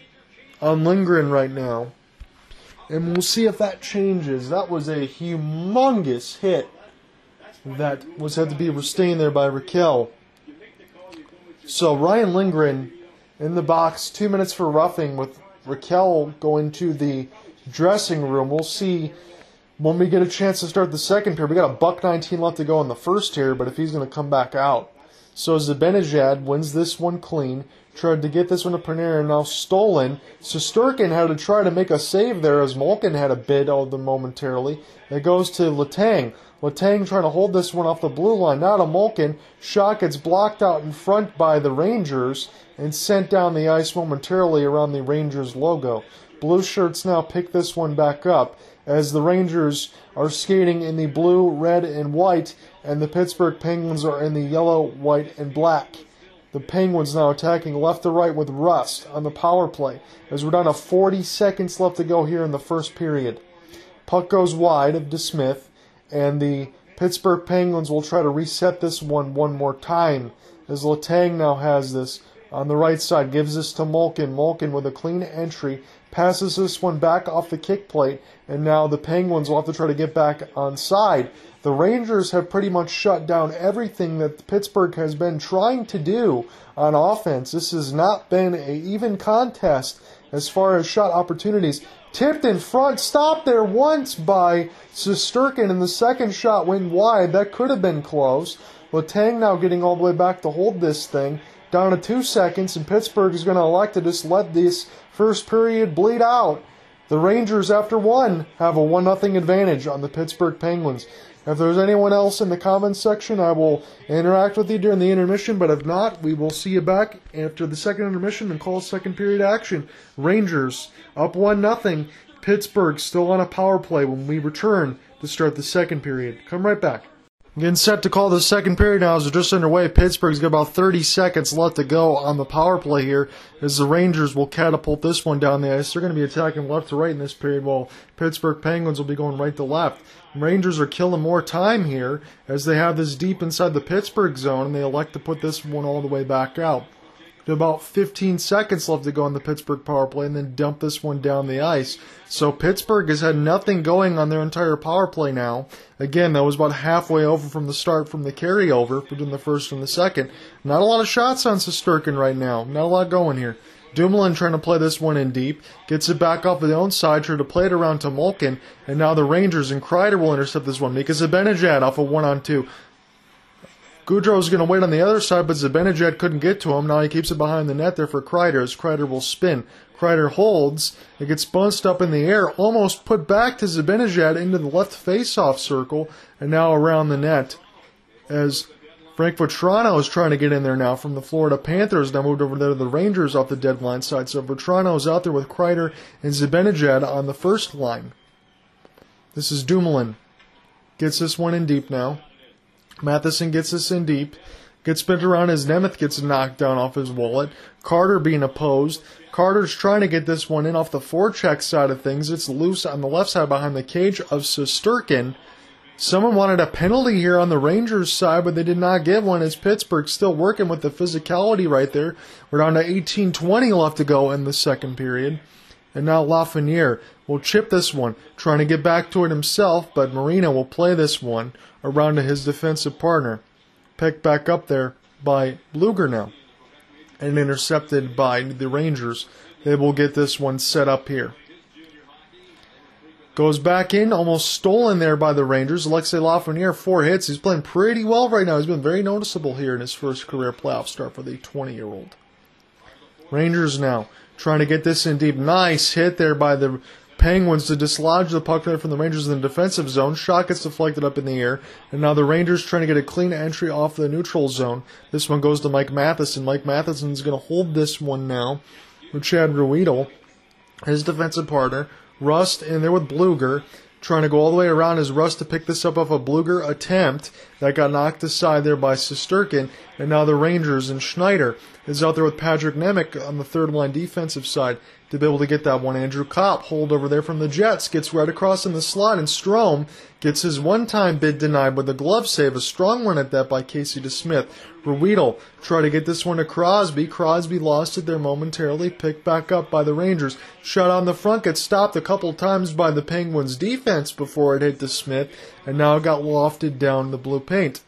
A: on Lindgren right now. And we'll see if that changes. That was a humongous hit that was had to be restrained there by Rakell. So Ryan Lindgren in the box, two minutes for roughing with Rakell going to the dressing room. We'll see when we get a chance to start the second period. We got a buck 19 left to go in the first here, but if he's going to come back out. So Zibanejad wins this one clean. Tried to get this one to Panarin, now stolen. Shesterkin had to try to make a save there as Malkin had a bid of them momentarily. It goes to Letang. Letang trying to hold this one off the blue line. Now to Malkin. Shot gets blocked out in front by the Rangers and sent down the ice momentarily around the Rangers logo. Blue shirts now pick this one back up as the Rangers are skating in the blue, red, and white, and the Pittsburgh Penguins are in the yellow, white, and black. The Penguins now attacking left to right with Rust on the power play as we're down to 40 seconds left to go here in the first period. Puck goes wide of DeSmith, and the Pittsburgh Penguins will try to reset this one one more time as Letang now has this on the right side, gives this to Malkin. Malkin with a clean entry passes this one back off the kick plate, and now the Penguins will have to try to get back on side. The Rangers have pretty much shut down everything that Pittsburgh has been trying to do on offense. This has not been an even contest as far as shot opportunities. Tipped in front, stopped there once by Shesterkin, and the second shot went wide. That could have been close. Letang now getting all the way back to hold this thing down to two seconds, and Pittsburgh is going to elect to just let this first period bleed out. The Rangers, after one, have a 1 0 advantage on the Pittsburgh Penguins. If there's anyone else in the comments section, I will interact with you during the intermission, but if not, we will see you back after the second intermission and call second period action. Rangers up 1 0. Pittsburgh still on a power play when we return to start the second period. Come right back. Getting set to call the second period now as we're just underway. Pittsburgh's got about 30 seconds left to go on the power play here as the Rangers will catapult this one down the ice. They're going to be attacking left to right in this period while Pittsburgh Penguins will be going right to left. Rangers are killing more time here as they have this deep inside the Pittsburgh zone and they elect to put this one all the way back out about 15 seconds left to go on the Pittsburgh power play and then dump this one down the ice. So Pittsburgh has had nothing going on their entire power play now. Again, that was about halfway over from the start from the carryover between the first and the second. Not a lot of shots on Shesterkin right now. Not a lot going here. Dumoulin trying to play this one in deep, gets it back off of the own side, trying to play it around to Malkin, and now the Rangers and Kreider will intercept this one. Mika Zibanejad off a of one on two. Goodrow is going to wait on the other side, but Zibanejad couldn't get to him. Now he keeps it behind the net there for Kreider as Kreider will spin. Kreider holds. It gets bounced up in the air, almost put back to Zibanejad into the left face-off circle, and now around the net as Frank Vatrano is trying to get in there now from the Florida Panthers. Now moved over there to the Rangers off the deadline side. So Vatrano is out there with Kreider and Zibanejad on the first line. This is Dumoulin. Gets this one in deep now. Matheson gets this in deep. Gets spent around as Nemeth gets knocked down off his wallet. Carter being opposed. Carter's trying to get this one in off the forecheck side of things. It's loose on the left side behind the cage of Shesterkin. Someone wanted a penalty here on the Rangers side, but they did not give one as Pittsburgh still working with the physicality right there. We're down to 18-20 left to go in the second period. And now Lafreniere will chip this one, trying to get back to it himself, but Marino will play this one around to his defensive partner. Picked back up there by Blueger now. And intercepted by the Rangers. They will get this one set up here. Goes back in, almost stolen there by the Rangers. Alexei Lafreniere, four hits. He's playing pretty well right now. He's been very noticeable here in his first career playoff start for the 20 year old. Rangers now trying to get this in deep. Nice hit there by the Penguins to dislodge the puck there from the Rangers in the defensive zone. Shot gets deflected up in the air, and now the Rangers trying to get a clean entry off the neutral zone. This one goes to Mike Matheson. Mike Matheson's going to hold this one now with Chad Ruhwedel, his defensive partner. Rust in there with Blueger, trying to go all the way around as Rust to pick this up off a Blueger attempt that got knocked aside there by Shesterkin, and now the Rangers and Schneider is out there with Patrik Nemeth on the third line defensive side to be able to get that one. Andrew Copp hold over there from the Jets gets right across in the slot, and Strome gets his one-time bid denied with a glove save. A strong one at that by Casey DeSmith. Ruhwedel try to get this one to Crosby. Crosby lost it there momentarily, picked back up by the Rangers. Shot on the front, gets stopped a couple times by the Penguins defense before it hit DeSmith, and now got lofted down the blue paint.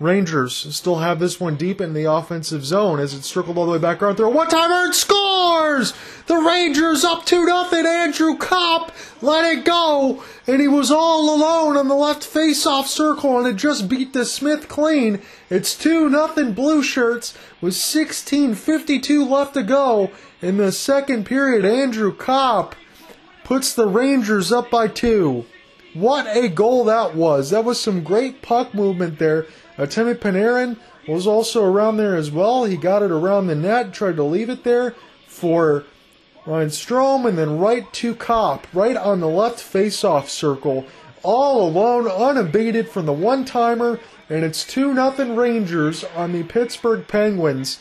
A: Rangers still have this one deep in the offensive zone as it's circled all the way back around through a one-timer and scores! The Rangers up 2 nothing. Andrew Copp let it go, and he was all alone on the left face-off circle, and it just beat DeSmith clean. It's 2 nothing Blue Shirts with 16:52 left to go in the second period. Andrew Copp puts the Rangers up by two. What a goal that was! That was some great puck movement there Timmy Panarin was also around there as well. He got it around the net, tried to leave it there for Ryan Strome, and then right to Copp, right on the left face-off circle, all alone, unabated from the one-timer, and it's 2 nothing Rangers on the Pittsburgh Penguins.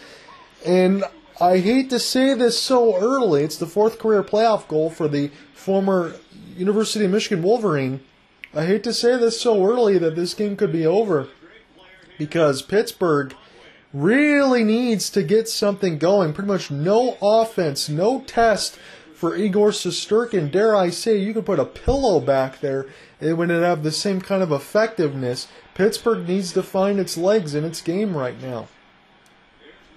A: And I hate to say this so early, it's the fourth career playoff goal for the former University of Michigan Wolverine. I hate to say this so early that this game could be over because Pittsburgh really needs to get something going. Pretty much no offense, no test for Igor Shesterkin. Dare I say, you could put a pillow back there, it wouldn't have the same kind of effectiveness. Pittsburgh needs to find its legs in its game right now.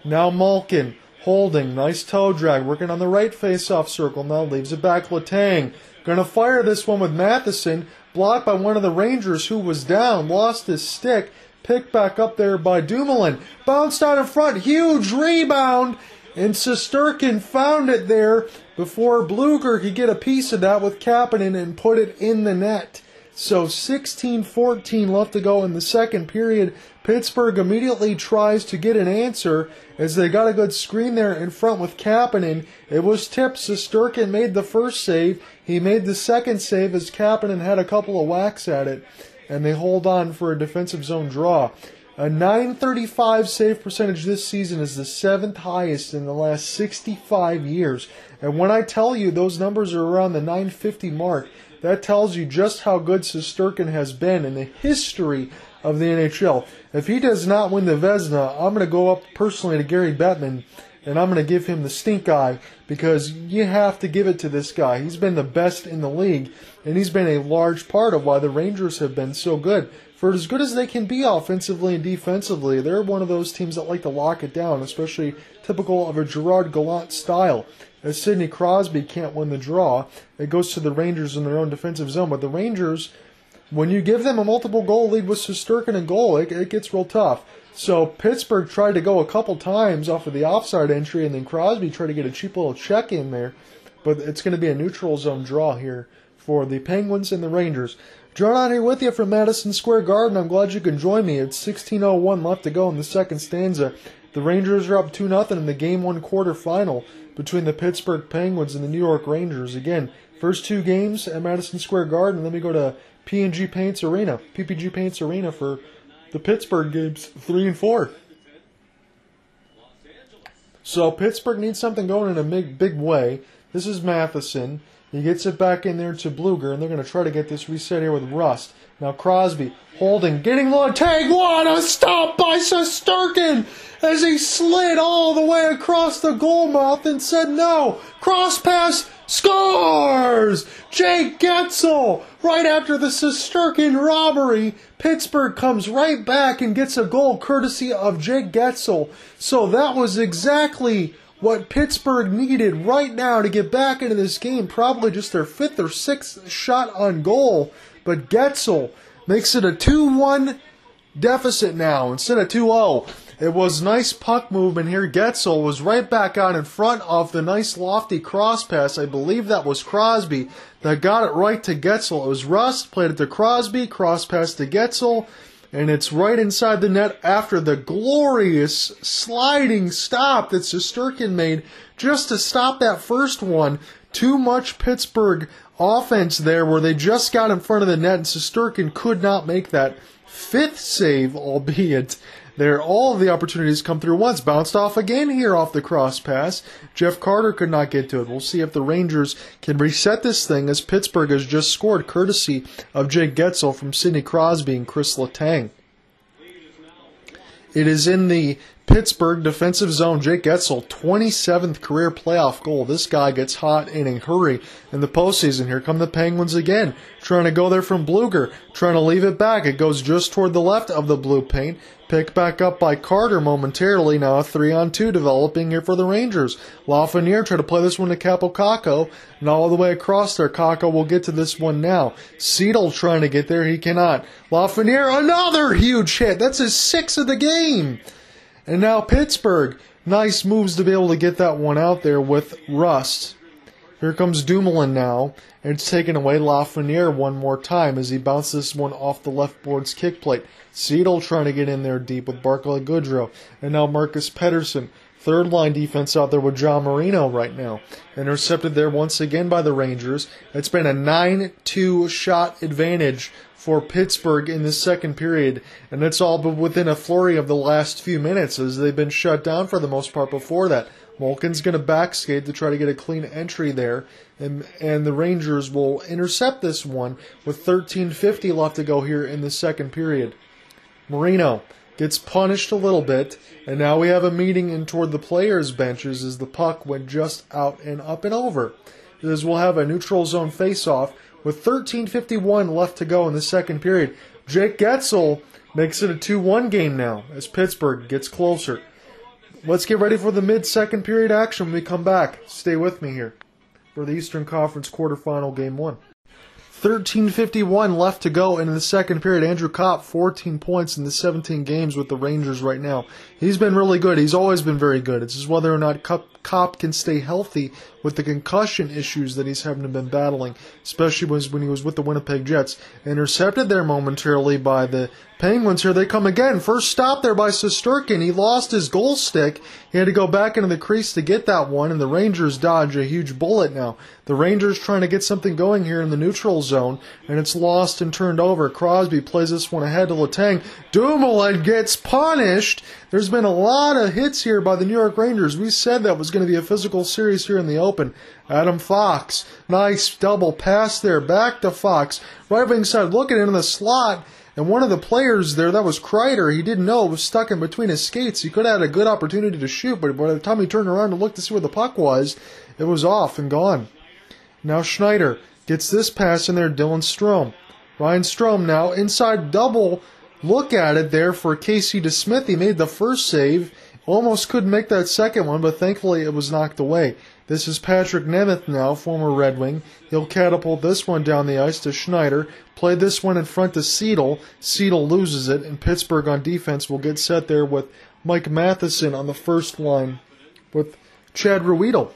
A: Now Malkin holding, nice toe drag, working on the right face-off circle. Now leaves it back. Letang gonna fire this one with Matheson, blocked by one of the Rangers who was down, lost his stick. Picked back up there by Dumoulin. Bounced out in front. Huge rebound. And Shesterkin found it there before Blueger could get a piece of that with Kapanen and put it in the net. So 16-14 left to go in the second period. Pittsburgh immediately tries to get an answer as they got a good screen there in front with Kapanen. It was tipped. Shesterkin made the first save. He made the second save as Kapanen had a couple of whacks at it and they hold on for a defensive zone draw. A 935 save percentage this season is the seventh highest in the last 65 years. And when I tell you those numbers are around the 950 mark, that tells you just how good Shesterkin has been in the history of the NHL. If he does not win the Vezina, I'm going to go up personally to Gary Bettman and I'm going to give him the stink eye because you have to give it to this guy. He's been the best in the league, and he's been a large part of why the Rangers have been so good. For as good as they can be offensively and defensively, they're one of those teams that like to lock it down, especially typical of a Gerard Gallant style. As Sidney Crosby can't win the draw, it goes to the Rangers in their own defensive zone. But the Rangers, when you give them a multiple goal lead with Shesterkin and goal, it, it gets real tough. So Pittsburgh tried to go a couple times off of the offside entry, and then Crosby tried to get a cheap little check in there. But it's going to be a neutral zone draw here for the Penguins and the Rangers. John on here with you from Madison Square Garden. I'm glad you can join me. It's 16:01 left to go in the second stanza. The Rangers are up 2 0 in the game one quarter final between the Pittsburgh Penguins and the New York Rangers. Again, first two games at Madison Square Garden. Then we go to P&G Paints Arena, PPG Paints Arena for the Pittsburgh games three and four. So Pittsburgh needs something going in a big, big way. This is Matheson. He gets it back in there to Blueger, and they're going to try to get this reset here with Rust. Now Crosby holding, getting low, tag one, a stop by Shesterkin as he slid all the way across the goal mouth and said no. Cross pass scores! Jake Guentzel right after the Shesterkin robbery. Pittsburgh comes right back and gets a goal courtesy of Jake Guentzel. So that was exactly what Pittsburgh needed right now to get back into this game. Probably just their fifth or sixth shot on goal. But Guentzel makes it a 2 1 deficit now instead of 2 0. It was nice puck movement here. Guentzel was right back out in front of the nice lofty cross pass. I believe that was Crosby that got it right to Guentzel. It was Rust, played it to Crosby, cross pass to Guentzel, and it's right inside the net after the glorious sliding stop that Shesterkin made just to stop that first one. Too much Pittsburgh offense there where they just got in front of the net and Shesterkin could not make that fifth save, albeit there all the opportunities come through once. Bounced off again here off the cross pass. Jeff Carter could not get to it. We'll see if the Rangers can reset this thing as Pittsburgh has just scored courtesy of Jake Guentzel from Sidney Crosby and Chris Letang. It is in the Pittsburgh defensive zone. Jake Guentzel, 27th career playoff goal. This guy gets hot in a hurry in the postseason. Here come the Penguins again, trying to go there from Blueger, trying to leave it back. It goes just toward the left of the blue paint. Picked back up by Carter momentarily. Now a three on two developing here for the Rangers. Lafreniere try to play this one to Kaapo Kakko. And all the way across there. Kakko will get to this one now. Chytil trying to get there. He cannot. Lafreniere, another huge hit. That's his sixth of the game. And now Pittsburgh. Nice moves to be able to get that one out there with Rust. Here comes Dumoulin now, and it's taken away Lafreniere one more time as he bounces this one off the left board's kick plate. Chytil trying to get in there deep with Barclay Goodrow, and now Marcus Pettersson. Third line defense out there with John Marino right now. Intercepted there once again by the Rangers. It's been a 9 2 shot advantage for Pittsburgh in the second period, and it's all but within a flurry of the last few minutes as they've been shut down for the most part before that. Malkin's going to backskate to try to get a clean entry there, and, and the Rangers will intercept this one with 13.50 left to go here in the second period. Marino gets punished a little bit, and now we have a meeting in toward the players' benches as the puck went just out and up and over. As we'll have a neutral zone face-off with 13.51 left to go in the second period. Jake Guentzel makes it a 2-1 game now as Pittsburgh gets closer. Let's get ready for the mid-second period action when we come back. Stay with me here for the Eastern Conference quarterfinal game one. 13.51 left to go in the second period. Andrew Copp, 14 points in the 17 games with the Rangers right now. He's been really good. He's always been very good. It's just whether or not Copp can stay healthy with the concussion issues that he's having been battling, especially when he was with the Winnipeg Jets. Intercepted there momentarily by the Penguins. Here they come again. First stop there by Shesterkin. He lost his goal stick. He had to go back into the crease to get that one, and the Rangers dodge a huge bullet now. The Rangers trying to get something going here in the neutral zone, and it's lost and turned over. Crosby plays this one ahead to Letang. Dumoulin gets punished. There's been a lot of hits here by the New York Rangers. We said that was going to be a physical series here in the open. Adam Fox, nice double pass there, back to Fox. Right wing side, looking into the slot. And one of the players there, that was Kreider, he didn't know it was stuck in between his skates. He could have had a good opportunity to shoot, but by the time he turned around to look to see where the puck was, it was off and gone. Now Schneider gets this pass in there, Dylan Strome. Ryan Strome now inside double look at it there for Casey DeSmith. He made the first save, almost couldn't make that second one, but thankfully it was knocked away. This is Patrik Nemeth now, former Red Wing. He'll catapult this one down the ice to Schneider. Play this one in front to Chytil. Chytil loses it, and Pittsburgh on defense will get set there with Mike Matheson on the first line with Chad Ruhwedel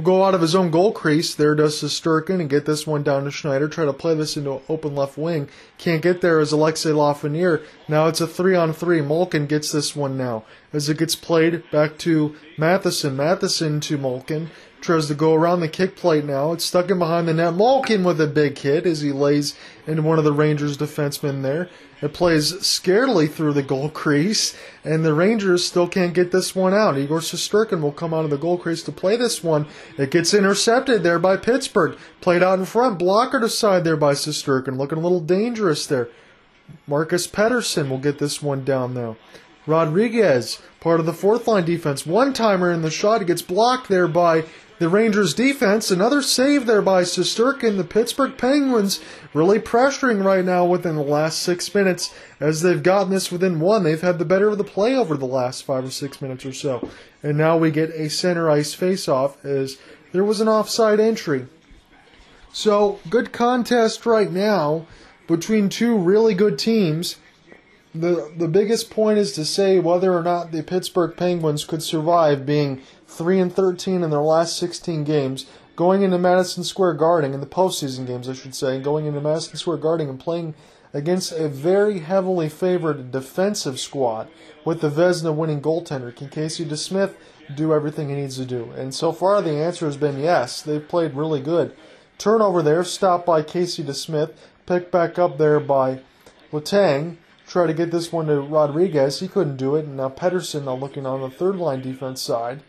A: will go out of his own goal crease. There does Shesterkin and get this one down to Schneider. Try to play this into open left wing. Can't get there as Alexei Lafreniere. Now it's a three on three. Malkin gets this one now. As it gets played back to Matheson. Matheson to Malkin. Tries to go around the kick plate now. It's stuck in behind the net. Malkin with a big hit as he lays into one of the Rangers defensemen there. It plays scarily through the goal crease, and the Rangers still can't get this one out. Igor Shesterkin will come out of the goal crease to play this one. It gets intercepted there by Pittsburgh. Played out in front. Blocker to side there by Shesterkin. Looking a little dangerous there. Marcus Pettersson will get this one down though. Rodrigues, part of the fourth line defense. One timer in the shot. He gets blocked there by the Rangers defense. Another save there by Shesterkin. The Pittsburgh Penguins really pressuring right now within the last six minutes as they've gotten this within one. They've had the better of the play over the last five or six minutes or so. And now we get a center ice face-off as there was an offside entry. So, good contest right now between two really good teams. The the biggest point is to say whether or not the Pittsburgh Penguins could survive being 3 and 13 in their last 16 games, going into Madison Square Garden in the postseason games, I should say, going into Madison Square Garden and playing against a very heavily favored defensive squad with the Vezina winning goaltender. Can Casey DeSmith do everything he needs to do? And so far, the answer has been yes. They've played really good. Turnover there, stopped by Casey DeSmith, picked back up there by Letang. Try to get this one to Rodrigues. He couldn't do it. And now Pettersson now looking on the third line defense side.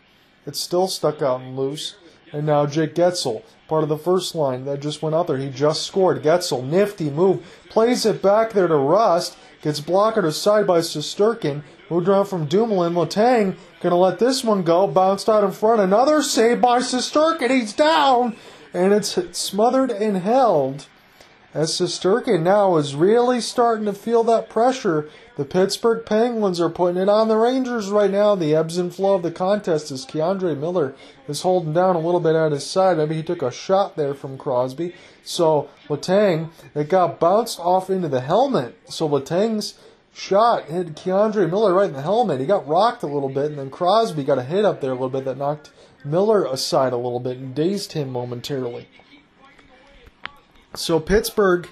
A: It's still stuck out and loose. And now Jake Guentzel, part of the first line that just went out there. He just scored. Guentzel, nifty move. Plays it back there to Rust. Gets blocked aside by Shesterkin. Moved around from Dumoulin. Letang gonna let this one go. Bounced out in front. Another save by Shesterkin. He's down. And it's smothered and held as Shesterkin now is really starting to feel that pressure. The Pittsburgh Penguins are putting it on the Rangers right now. The ebbs and flow of the contest is K'Andre Miller is holding down a little bit at his side. Maybe he took a shot there from Crosby. So Letang, it got bounced off into the helmet. So Letang's shot hit K'Andre Miller right in the helmet. He got rocked a little bit, and then Crosby got a hit up there a little bit that knocked Miller aside a little bit and dazed him momentarily. So Pittsburgh,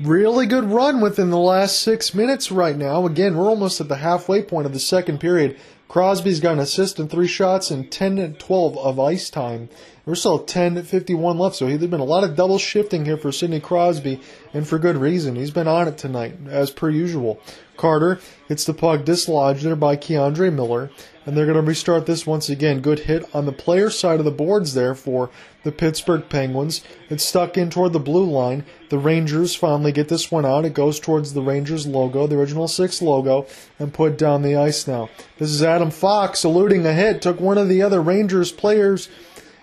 A: really good run within the last six minutes right now. Again, we're almost at the halfway point of the second period. Crosby's got an assist and three shots and 10 and 12 of ice time. We're still 10 51 left, so there's been a lot of double shifting here for Sidney Crosby, and for good reason. He's been on it tonight, as per usual. Carter gets the puck dislodged there by K'Andre Miller and they're going to restart this once again. Good hit on the player side of the boards there for the Pittsburgh Penguins. It's stuck in toward the blue line. The Rangers finally get this one out. It goes towards the Rangers logo, the original six logo, and put down the ice now. This is Adam Fox eluding a hit, took one of the other Rangers players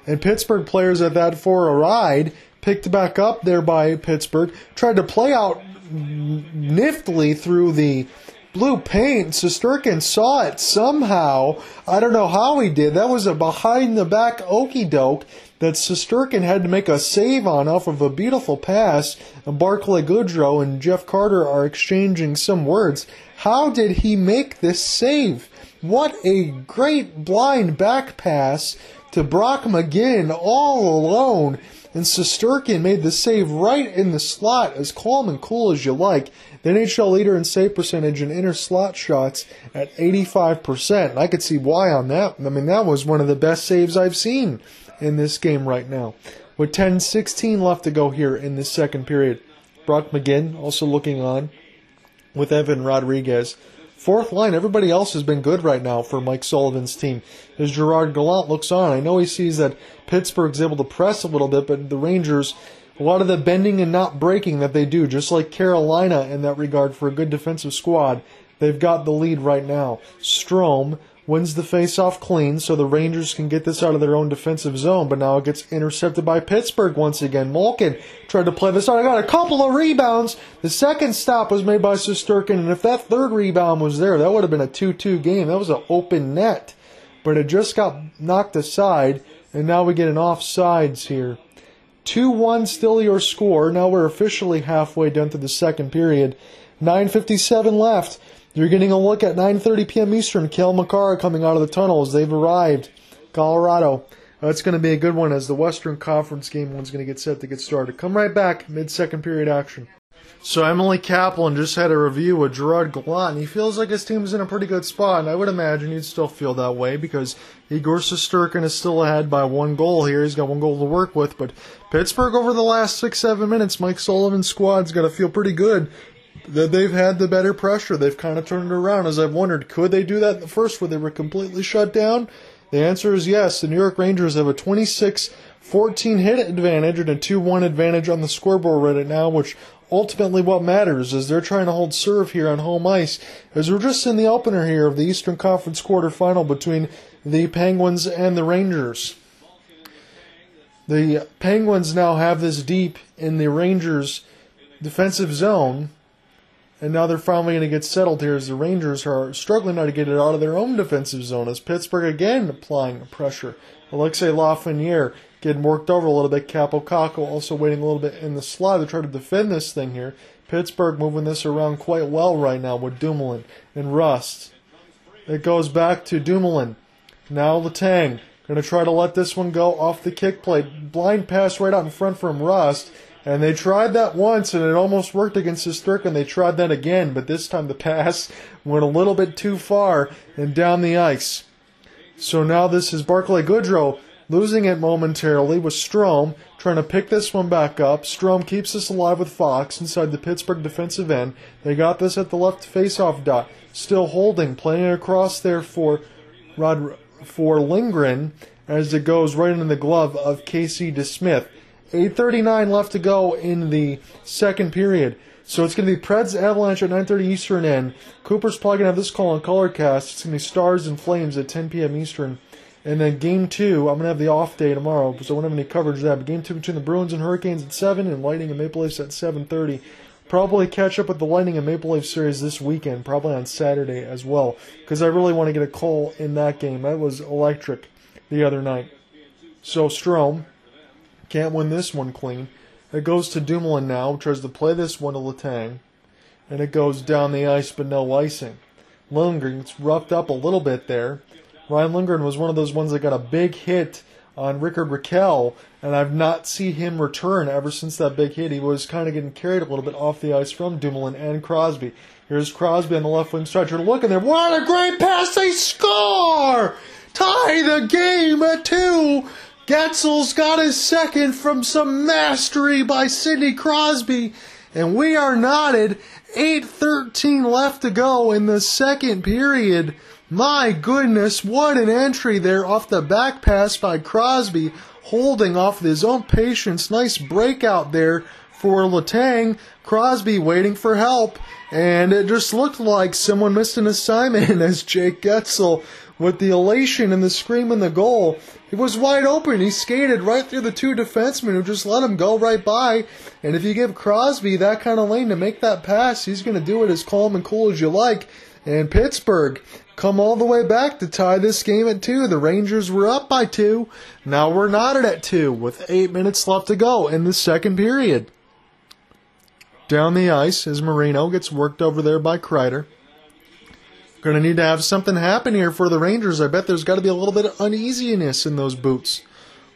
A: and Pittsburgh players at that for a ride. Picked back up there by Pittsburgh, tried to play out niftily through the blue paint. Shesterkin saw it somehow. I don't know how he did. That was a behind the back okey doke that Shesterkin had to make a save on off of a beautiful pass. And Barclay Goodrow and Jeff Carter are exchanging some words. How did he make this save? What a great blind back pass to Brock McGinn all alone. And Shesterkin made the save right in the slot, as calm and cool as you like. The NHL leader in save percentage and inner slot shots at 85%. And I could see why on that. I mean, that was one of the best saves I've seen in this game right now. With 10 16 left to go here in this second period. Brock McGinn also looking on with Evan Rodrigues. Fourth line, everybody else has been good right now for Mike Sullivan's team. As Gerard Gallant looks on, I know he sees that Pittsburgh's able to press a little bit, but the Rangers a lot of the bending and not breaking that they do, just like Carolina in that regard for a good defensive squad, they've got the lead right now. Strome wins the faceoff clean, so the Rangers can get this out of their own defensive zone, but now it gets intercepted by Pittsburgh once again. Malkin tried to play this out. I got a couple of rebounds. The second stop was made by Shesterkin, and if that third rebound was there, that would have been a 2 2 game. That was an open net. But it just got knocked aside, and now we get an offsides here. 2 1 still your score. Now we're officially halfway done through the second period. 9.57 left. You're getting a look at 9.30 p.m. Eastern. Cale Makar coming out of the tunnels. They've arrived. Colorado. That's going to be a good one as the Western Conference game one's going to get set to get started. Come right back, mid second period action. So Emily Kaplan just had a review with Gerard Gallant, he feels like his team's in a pretty good spot, and I would imagine he'd still feel that way because Igor Shesterkin is still ahead by one goal here. He's got one goal to work with, but Pittsburgh over the last six, seven minutes, Mike Sullivan's squad's got to feel pretty good that they've had the better pressure. They've kind of turned it around, as I've wondered, could they do that in the first where they were completely shut down? The answer is yes. The New York Rangers have a 26 14 hit advantage and a 2 1 advantage on the scoreboard right now, which ultimately what matters is they're trying to hold serve here on home ice as we're just in the opener here of the Eastern Conference quarterfinal between the Penguins and the Rangers. The Penguins now have this deep in the Rangers defensive zone and now they're finally going to get settled here as the Rangers are struggling now to get it out of their own defensive zone as Pittsburgh again applying pressure. Alexei Lafreniere getting worked over a little bit. Kakko also waiting a little bit in the slot to try to defend this thing here. Pittsburgh moving this around quite well right now with Dumoulin and Rust. It goes back to Dumoulin. Now Letang. Going to try to let this one go off the kick plate. Blind pass right out in front from Rust. And they tried that once, and it almost worked against Shesterkin. They tried that again, but this time the pass went a little bit too far and down the ice. So now this is Barclay Goodrow losing it momentarily with Strome trying to pick this one back up. Strome keeps this alive with Fox inside the Pittsburgh defensive end. They got this at the left faceoff dot. Still holding, playing it across there for Rod for Lindgren as it goes right into the glove of Casey DeSmith. 8.39 left to go in the second period. So it's going to be Preds Avalanche at 9.30 Eastern, and Cooper's probably going to have this call on Colorcast. It's going to be Stars and Flames at 10 p.m. Eastern. And then game two, I'm going to have the off day tomorrow, so I won't have any coverage of that. But game two between the Bruins and Hurricanes at 7 and Lightning and Maple Leafs at 7.30. Probably catch up with the Lightning and Maple Leaf series this weekend, probably on Saturday as well, because I really want to get a call in that game. That was electric the other night. So Strome can't win this one clean. It goes to Dumoulin now, tries to play this one to Letang, and it goes down the ice but no icing. Lindgren gets roughed up a little bit there. Ryan Lindgren was one of those ones that got a big hit on Rickard Rakell, and I've not seen him return ever since that big hit. He was kind of getting carried a little bit off the ice from Dumoulin and Crosby. Here's Crosby on the left wing stretcher. Look at there. What a great pass. They score! Tie the game at two. Guentzel's got his second from some mastery by Sidney Crosby. And we are knotted. 8.13 left to go in the second period. My goodness, what an entry there off the back pass by Crosby, holding off his own patience. Nice breakout there for Letang. Crosby waiting for help, and it just looked like someone missed an assignment as Jake Guentzel, with the elation and the scream and the goal, he was wide open. He skated right through the two defensemen who just let him go right by. And if you give Crosby that kind of lane to make that pass, he's going to do it as calm and cool as you like. And Pittsburgh come all the way back to tie this game at two. The Rangers were up by two. Now we're knotted at two with eight minutes left to go in the second period. Down the ice as Marino gets worked over there by Kreider. Going to need to have something happen here for the Rangers. I bet there's got to be a little bit of uneasiness in those boots.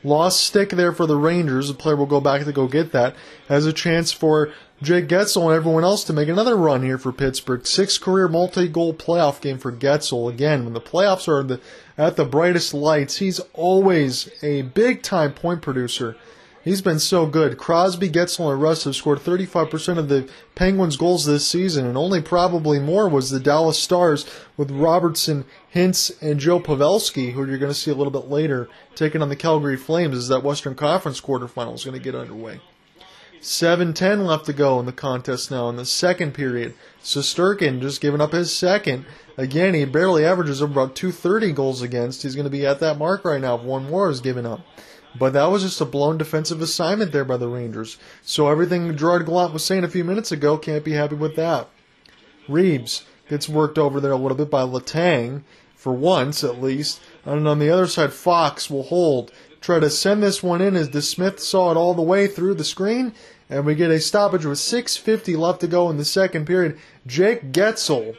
A: Lost stick there for the Rangers. The player will go back to go get that. Has a chance for Jake Guentzel and everyone else to make another run here for Pittsburgh. Six career multi-goal playoff game for Guentzel. Again, when the playoffs are the, at the brightest lights, he's always a big-time point producer. He's been so good. Crosby, Guentzel, and Rust have scored 35% of the Penguins' goals this season, and only probably more was the Dallas Stars with Robertson, Hintz, and Joe Pavelski, who you're going to see a little bit later, taking on the Calgary Flames as that Western Conference quarterfinal is going to get underway. 7-10 left to go in the contest now in the second period. Shesterkin just giving up his second. Again, he barely averages about 230 goals against. He's going to be at that mark right now if one more is given up. But that was just a blown defensive assignment there by the Rangers. So everything Gerard Gallant was saying a few minutes ago can't be happy with that. Reaves gets worked over there a little bit by Letang, for once at least. And on the other side, Fox will hold. Try to send this one in as DeSmith saw it all the way through the screen. And we get a stoppage with 6.50 left to go in the second period. Jake Guentzel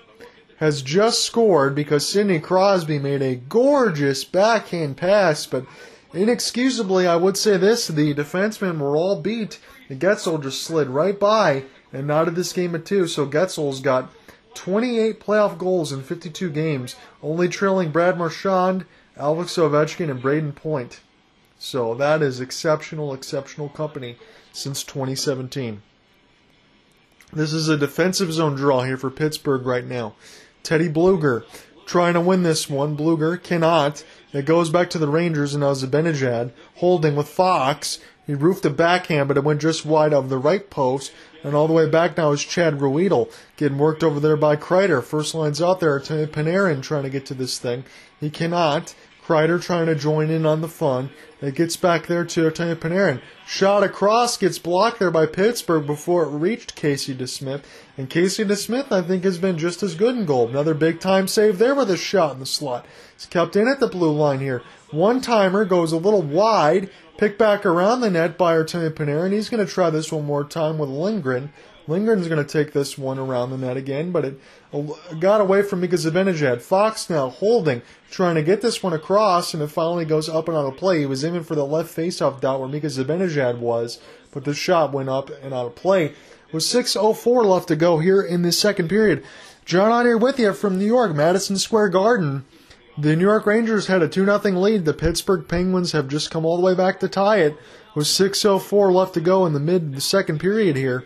A: has just scored because Sidney Crosby made a gorgeous backhand pass, but Inexcusably, I would say this: the defensemen were all beat. And Guentzel just slid right by and knotted this game at two. So Guentzel's got 28 playoff goals in 52 games, only trailing Brad Marchand, Alex Ovechkin, and Brayden Point. So that is exceptional, exceptional company since 2017. This is a defensive zone draw here for Pittsburgh right now. Teddy Blueger trying to win this one. Blueger cannot. It goes back to the Rangers and now Zibanejad holding with Fox. He roofed a backhand, but it went just wide of the right post. And all the way back now is Chad Ruhwedel getting worked over there by Kreider. First line's out there. Panarin trying to get to this thing. He cannot. Kreider trying to join in on the fun. It gets back there to Artemi Panarin. Shot across, gets blocked there by Pittsburgh before it reached Casey DeSmith. And Casey DeSmith, I think, has been just as good in goal. Another big time save there with a shot in the slot. It's kept in at the blue line here. One timer goes a little wide, picked back around the net by Artemi Panarin. He's going to try this one more time with Lindgren. Lindgren's going to take this one around the net again, but it got away from Mika Zibanejad. Fox now holding, trying to get this one across, and it finally goes up and out of play. He was aiming for the left faceoff dot where Mika Zibanejad was, but the shot went up and out of play. With 6.04 left to go here in the second period. John on here with you from New York, Madison Square Garden. The New York Rangers had a 2 0 lead. The Pittsburgh Penguins have just come all the way back to tie it with 6.04 left to go in the mid second period here.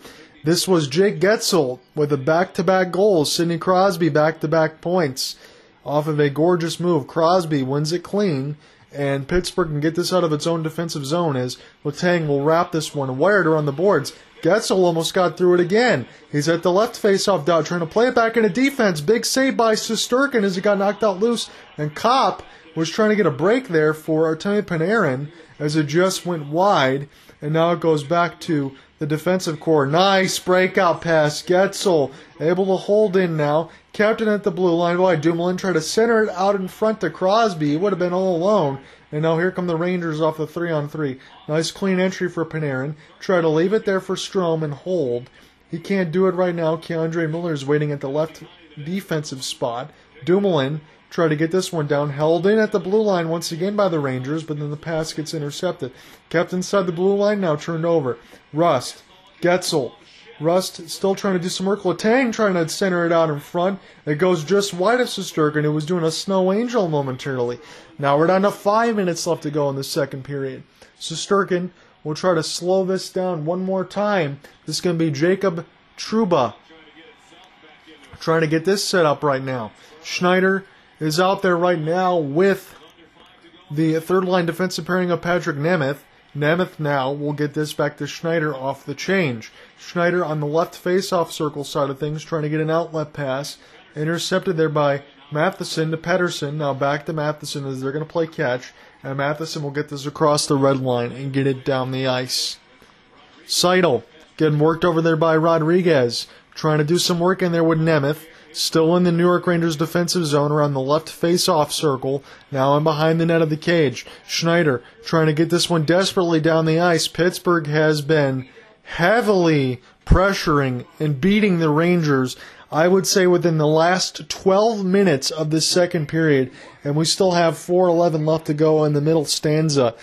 A: This was Jake Guentzel with a back to back goal. Sidney Crosby back to back points off of a gorgeous move. Crosby wins it clean, and Pittsburgh can get this out of its own defensive zone as Letang will wrap this one wired around the boards. Guentzel almost got through it again. He's at the left face-off dot, trying to play it back into defense. Big save by Shesterkin as he got knocked out loose. And Copp was trying to get a break there for Artemi Panarin as it just went wide. And now it goes back to the defensive core. Nice breakout pass. Guentzel able to hold in now. Captain at the blue line. Why Dumoulin tried to center it out in front to Crosby. He would have been all alone. And now here come the Rangers off the three on three. Nice clean entry for Panarin. Try to leave it there for Strome and hold. He can't do it right now. K'Andre Miller is waiting at the left defensive spot. Dumoulin try to get this one down. Held in at the blue line once again by the Rangers, but then the pass gets intercepted. Kept inside the blue line, now turned over. Rust. Guentzel. Rust still trying to do some work. Letang trying to center it out in front. It goes just wide of Shesterkin, who was doing a snow angel momentarily. Now we're down to five minutes left to go in the second period. Shesterkin will try to slow this down one more time. This is going to be Jacob Trouba trying to get this set up right now. Schneider is out there right now with the third line defensive pairing of Patrik Nemeth. Nemeth now will get this back to Schneider off the change. Schneider on the left face-off circle side of things, trying to get an outlet pass. Intercepted there by Matheson to Pettersson. Now back to Matheson as they're going to play catch. And Matheson will get this across the red line and get it down the ice. Seidel getting worked over there by Rodrigues. Trying to do some work in there with Nemeth. Still in the New York Rangers defensive zone around the left face-off circle. Now I'm behind the net of the cage. Schneider trying to get this one desperately down the ice. Pittsburgh has been heavily pressuring and beating the Rangers. I would say within the last 12 minutes of this second period, and we still have 4:11 left to go in the middle stanza.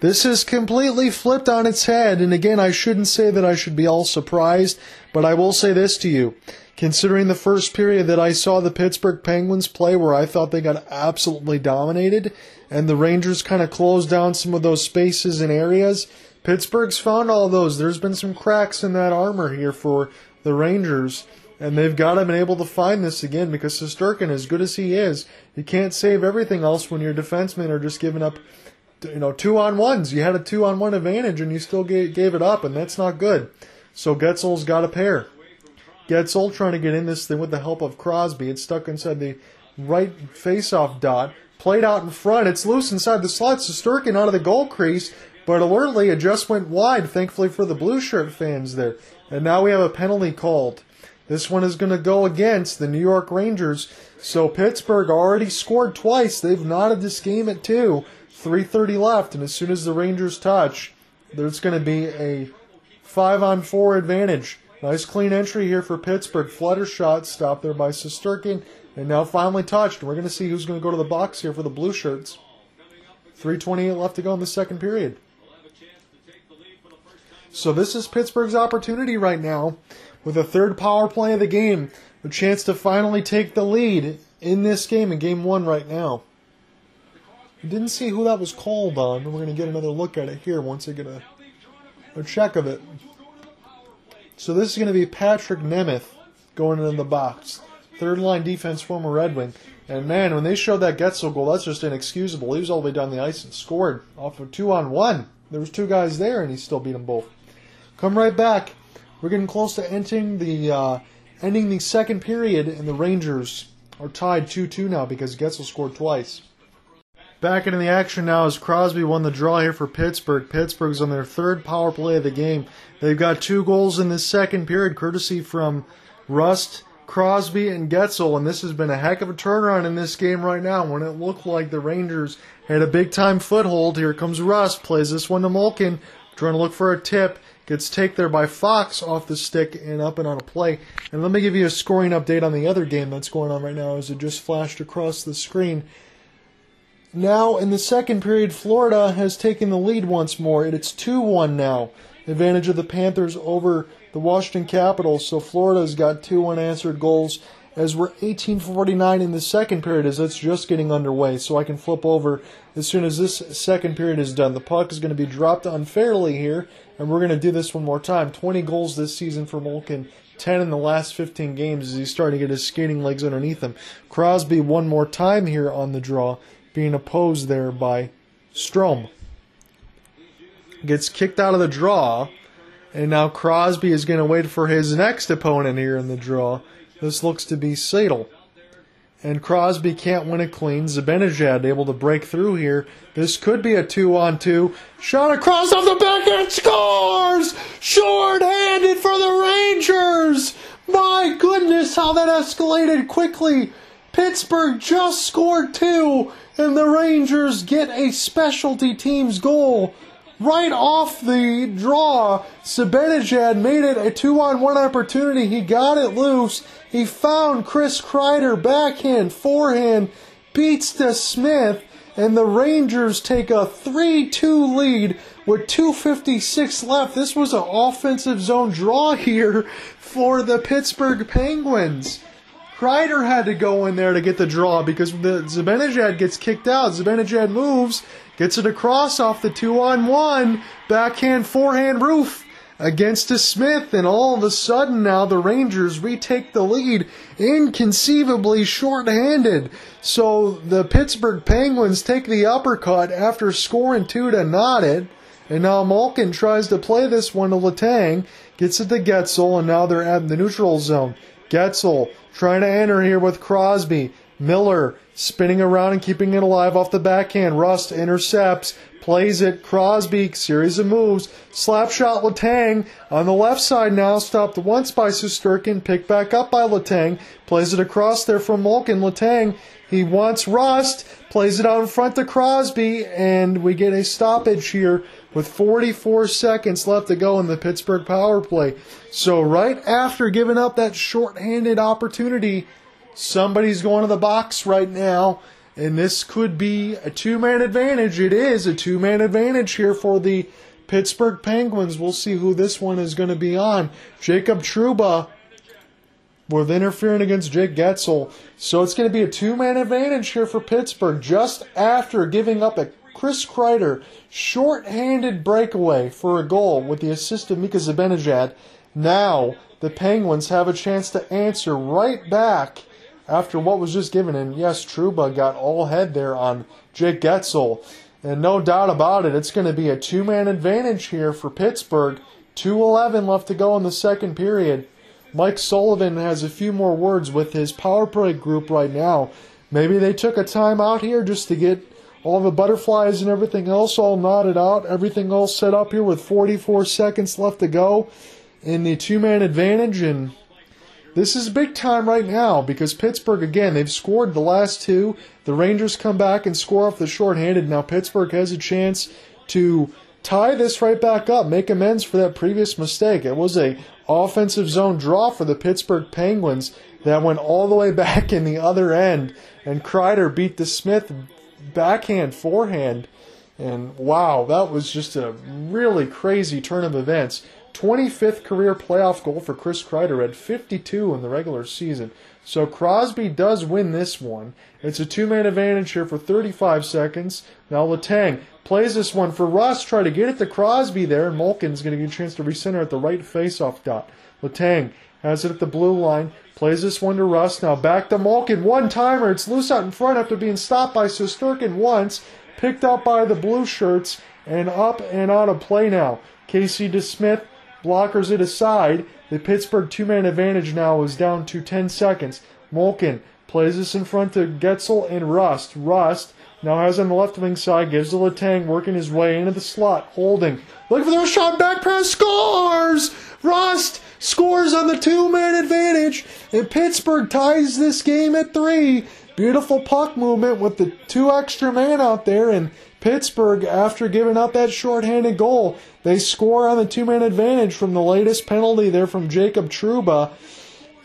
A: This is completely flipped on its head, and again, I shouldn't say that I should be all surprised, but I will say this to you. Considering the first period that I saw the Pittsburgh Penguins play, where I thought they got absolutely dominated, and the Rangers kind of closed down some of those spaces and areas, Pittsburgh's found all those. There's been some cracks in that armor here for the Rangers, and they've got to be able to find this again because Shesterkin, as good as he is, you can't save everything else when your defensemen are just giving up you know, two on ones. You had a two on one advantage and you still gave, gave it up, and that's not good. So Guentzel's got a pair. Guentzel trying to get in this thing with the help of Crosby. It's stuck inside the right face-off dot. Played out in front. It's loose inside the slot. Shesterkin out of the goal crease, but alertly it just went wide, thankfully for the blue shirt fans there. And now we have a penalty called. This one is going to go against the New York Rangers. So Pittsburgh already scored twice. They've knotted this game at two. 3.30 left, and as soon as the Rangers touch, there's going to be a five on four advantage. Nice clean entry here for Pittsburgh. Flutter shot stopped there by Shesterkin, and now finally touched. We're going to see who's going to go to the box here for the blue shirts. 3.28 left to go in the second period. So this is Pittsburgh's opportunity right now with a third power play of the game. A chance to finally take the lead in this game, in game one right now. We didn't see who that was called on. We're going to get another look at it here once I get a, a check of it. So this is going to be Patrik Nemeth going into the box. Third line defense, former Red Wing. And man, when they showed that Guentzel goal, that's just inexcusable. He was all the way down the ice and scored off of two on one. There was two guys there, and he still beat them both. Come right back. We're getting close to ending the uh, ending the second period, and the Rangers are tied 2-2 now because Guentzel scored twice. Back into the action now as Crosby won the draw here for Pittsburgh. Pittsburgh's on their third power play of the game. They've got two goals in the second period, courtesy from Rust, Crosby, and Guentzel, and this has been a heck of a turnaround in this game right now. When it looked like the Rangers had a big time foothold, here comes Rust, plays this one to Malkin, trying to look for a tip, gets taken there by Fox off the stick and up and on a play. And let me give you a scoring update on the other game that's going on right now as it just flashed across the screen. Now, in the second period, Florida has taken the lead once more. It's 2 1 now. advantage of the Panthers over the Washington Capitals. So Florida's got two unanswered goals as we're 1849 in the second period as it's just getting underway. So I can flip over as soon as this second period is done. The puck is going to be dropped unfairly here, and we're going to do this one more time. 20 goals this season for Malkin. 10 in the last 15 games as he's starting to get his skating legs underneath him. Crosby one more time here on the draw, being opposed there by Strome. Gets kicked out of the draw, and now Crosby is going to wait for his next opponent here in the draw. This looks to be Sadel. And Crosby can't win it clean. Zibanejad able to break through here. This could be a two on two. Shot across off the back backhand, scores! Short-handed for the Rangers! My goodness, how that escalated quickly. Pittsburgh just scored two, and the Rangers get a specialty teams goal right off the draw. Zibanejad made it a two on one opportunity. He got it loose. He found Chris Kreider backhand, forehand, beats DeSmith, and the Rangers take a 3 2 lead with 2.56 left. This was an offensive zone draw here for the Pittsburgh Penguins. Kreider had to go in there to get the draw because the Zibanejad gets kicked out. Zibanejad moves, gets it across off the two on one, backhand forehand roof against DeSmith, and all of a sudden now the Rangers retake the lead, inconceivably short-handed. So the Pittsburgh Penguins take the uppercut after scoring two to knot it. And now Malkin tries to play this one to Letang, gets it to Guentzel, and now they're at the neutral zone. Guentzel trying to enter here with Crosby. Miller spinning around and keeping it alive off the backhand. Rust intercepts, plays it. Crosby, series of moves. Slap shot Letang on the left side now, stopped once by Shesterkin, picked back up by Letang, plays it across there from Malkin. Letang, he wants Rust, plays it out in front to Crosby, and we get a stoppage here with 44 seconds left to go in the Pittsburgh power play. So right after giving up that short-handed opportunity, somebody's going to the box right now, and this could be a two man advantage. It is a two man advantage here for the Pittsburgh Penguins. We'll see who this one is going to be on. Jacob Trouba with interfering against Jake Guentzel. So it's going to be a two man advantage here for Pittsburgh just after giving up a Chris Kreider short-handed breakaway for a goal with the assist of Mika Zibanejad. Now the Penguins have a chance to answer right back after what was just given. And yes, Trouba got all head there on Jake Guentzel. And no doubt about it, it's going to be a two man advantage here for Pittsburgh. 2.11 left to go in the second period. Mike Sullivan has a few more words with his power play group right now. Maybe they took a time out here just to get all the butterflies and everything else all knotted out, everything all set up here with 44 seconds left to go in the two man advantage. And this is big time right now because Pittsburgh, again, they've scored the last two. The Rangers come back and score off the shorthanded. Now Pittsburgh has a chance to tie this right back up, make amends for that previous mistake. It was a offensive zone draw for the Pittsburgh Penguins that went all the way back in the other end, and Kreider beat DeSmith backhand forehand. And wow, that was just a really crazy turn of events. 25th career playoff goal for Chris Kreider at 52 in the regular season. So Crosby does win this one. It's a two-man advantage here for 35 seconds. Now Letang plays this one for Rust, try to get it to Crosby there, and Malkin's going to get a chance to recenter at the right face-off dot. Letang has it at the blue line, plays this one to Rust. Now back to Malkin, one-timer. It's loose out in front after being stopped by Shesterkin once, picked up by the blue shirts, and up and out of play now. Casey DeSmith blockers it aside. The Pittsburgh two man advantage now is down to 10 seconds. Malkin plays this in front to Guentzel and Rust. Rust now has on the left wing side, gives to Letang, working his way into the slot, holding. Looking for the shot, back pass, scores! Rust scores on the two man advantage, and Pittsburgh ties this game at three. Beautiful puck movement with the two extra men out there, and Pittsburgh, after giving up that shorthanded goal, they score on the two man advantage from the latest penalty there from Jacob Trouba.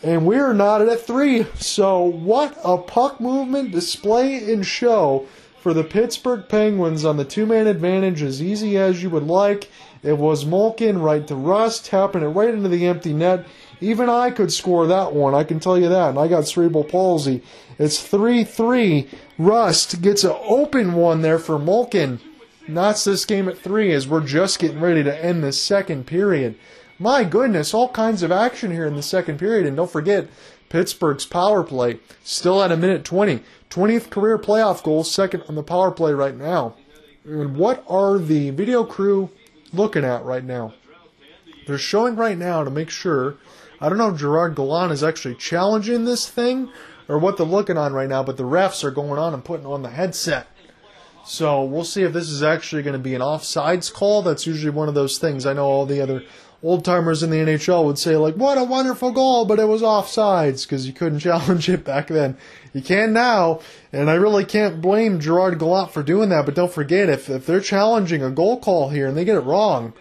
A: And we're knotted at three. So, what a puck movement display and show for the Pittsburgh Penguins on the two man advantage, as easy as you would like. It was Malkin right to Rust, tapping it right into the empty net. Even I could score that one, I can tell you that. And I got cerebral palsy. It's 3 3. Rust gets an open one there for Malkin. Knocks this game at 3 as we're just getting ready to end the second period. My goodness, all kinds of action here in the second period. And don't forget, Pittsburgh's power play still at a minute 20. 20th career playoff goal, second on the power play right now. And what are the video crew looking at right now? They're showing right now to make sure. I don't know if Gerard Gallant is actually challenging this thing or what they're looking on right now, but the refs are going on and putting on the headset. So we'll see if this is actually going to be an offsides call. That's usually one of those things. I know all the other old timers in the NHL would say like, "What a wonderful goal," but it was offsides because you couldn't challenge it back then. You can now, and I really can't blame Gerard Gallant for doing that. But don't forget, if if they're challenging a goal call here and they get it wrong,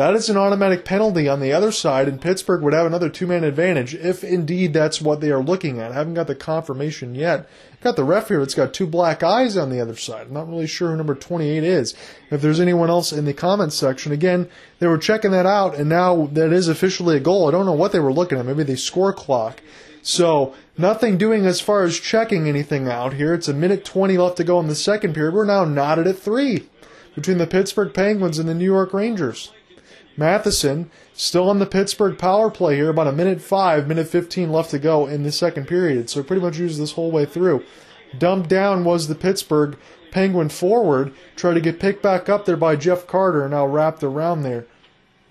A: that is an automatic penalty on the other side, and Pittsburgh would have another two man advantage if indeed that's what they are looking at. I haven't got the confirmation yet. Got the ref here, it's got two black eyes on the other side. I'm not really sure who number 28 is. If there's anyone else in the comments section, again, they were checking that out, and now that is officially a goal. I don't know what they were looking at. Maybe the score clock. So, nothing doing as far as checking anything out here. It's a minute 20 left to go in the second period. We're now knotted at three between the Pittsburgh Penguins and the New York Rangers. Matheson still on the Pittsburgh power play here, about a minute five, minute 15 left to go in the second period. So pretty much used this whole way through. Dumped down was the Pittsburgh Penguin forward, tried to get picked back up there by Jeff Carter, now wrapped around there.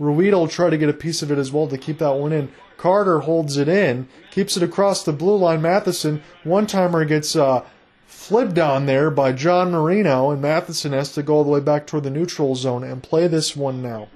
A: Ruhwedel tried to get a piece of it as well to keep that one in. Carter holds it in, keeps it across the blue line. Matheson, one timer gets uh, flipped down there by John Marino, and Matheson has to go all the way back toward the neutral zone and play this one now.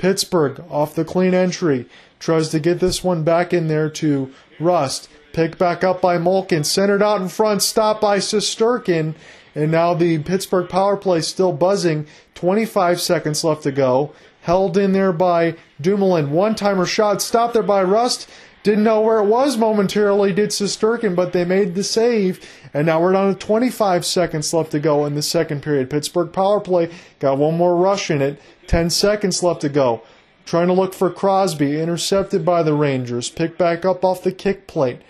A: Pittsburgh off the clean entry tries to get this one back in there to Rust. Picked back up by Malkin, centered out in front, stopped by Shesterkin, and now the Pittsburgh power play still buzzing. 25 seconds left to go. Held in there by Dumoulin. One timer shot, stopped there by Rust. Didn't know where it was momentarily, did Shesterkin, but they made the save. And now we're down to 25 seconds left to go in the second period. Pittsburgh power play got one more rush in it. 10 seconds left to go. Trying to look for Crosby, intercepted by the Rangers. Picked back up off the kick plate.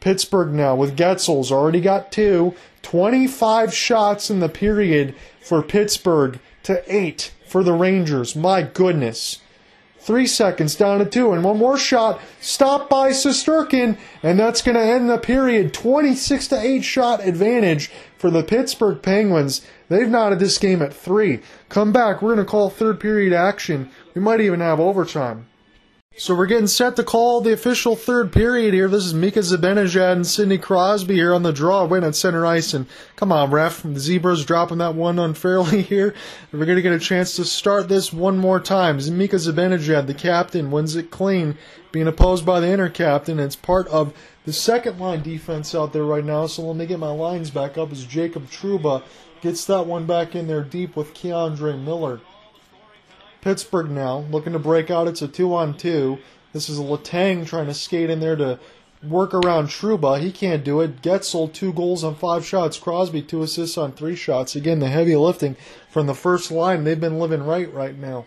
A: Pittsburgh now with Guentzel's already got two. 25 shots in the period for Pittsburgh to eight for the Rangers. My goodness. Three seconds down to two, and one more shot stopped by Shesterkin, and that's going to end the period. 26 to 8 shot advantage for the Pittsburgh Penguins. They've knotted this game at three. Come back, we're going to call third period action. We might even have overtime. So we're getting set to call the official third period here. This is Mika Zibanejad and Sidney Crosby here on the draw, win at center ice. And come on, ref, the Zebras dropping that one unfairly here. We're going to get a chance to start this one more time. Mika Zibanejad, the captain, wins it clean, being opposed by the inner captain. It's part of the second line defense out there right now. So let me get my lines back up as Jacob Trouba gets that one back in there deep with K'Andre Miller. Pittsburgh now looking to break out. It's a two on two. This is Letang trying to skate in there to work around Trouba. He can't do it. Guentzel, two goals on five shots. Crosby, two assists on three shots. Again, the heavy lifting from the first line. They've been living right right now.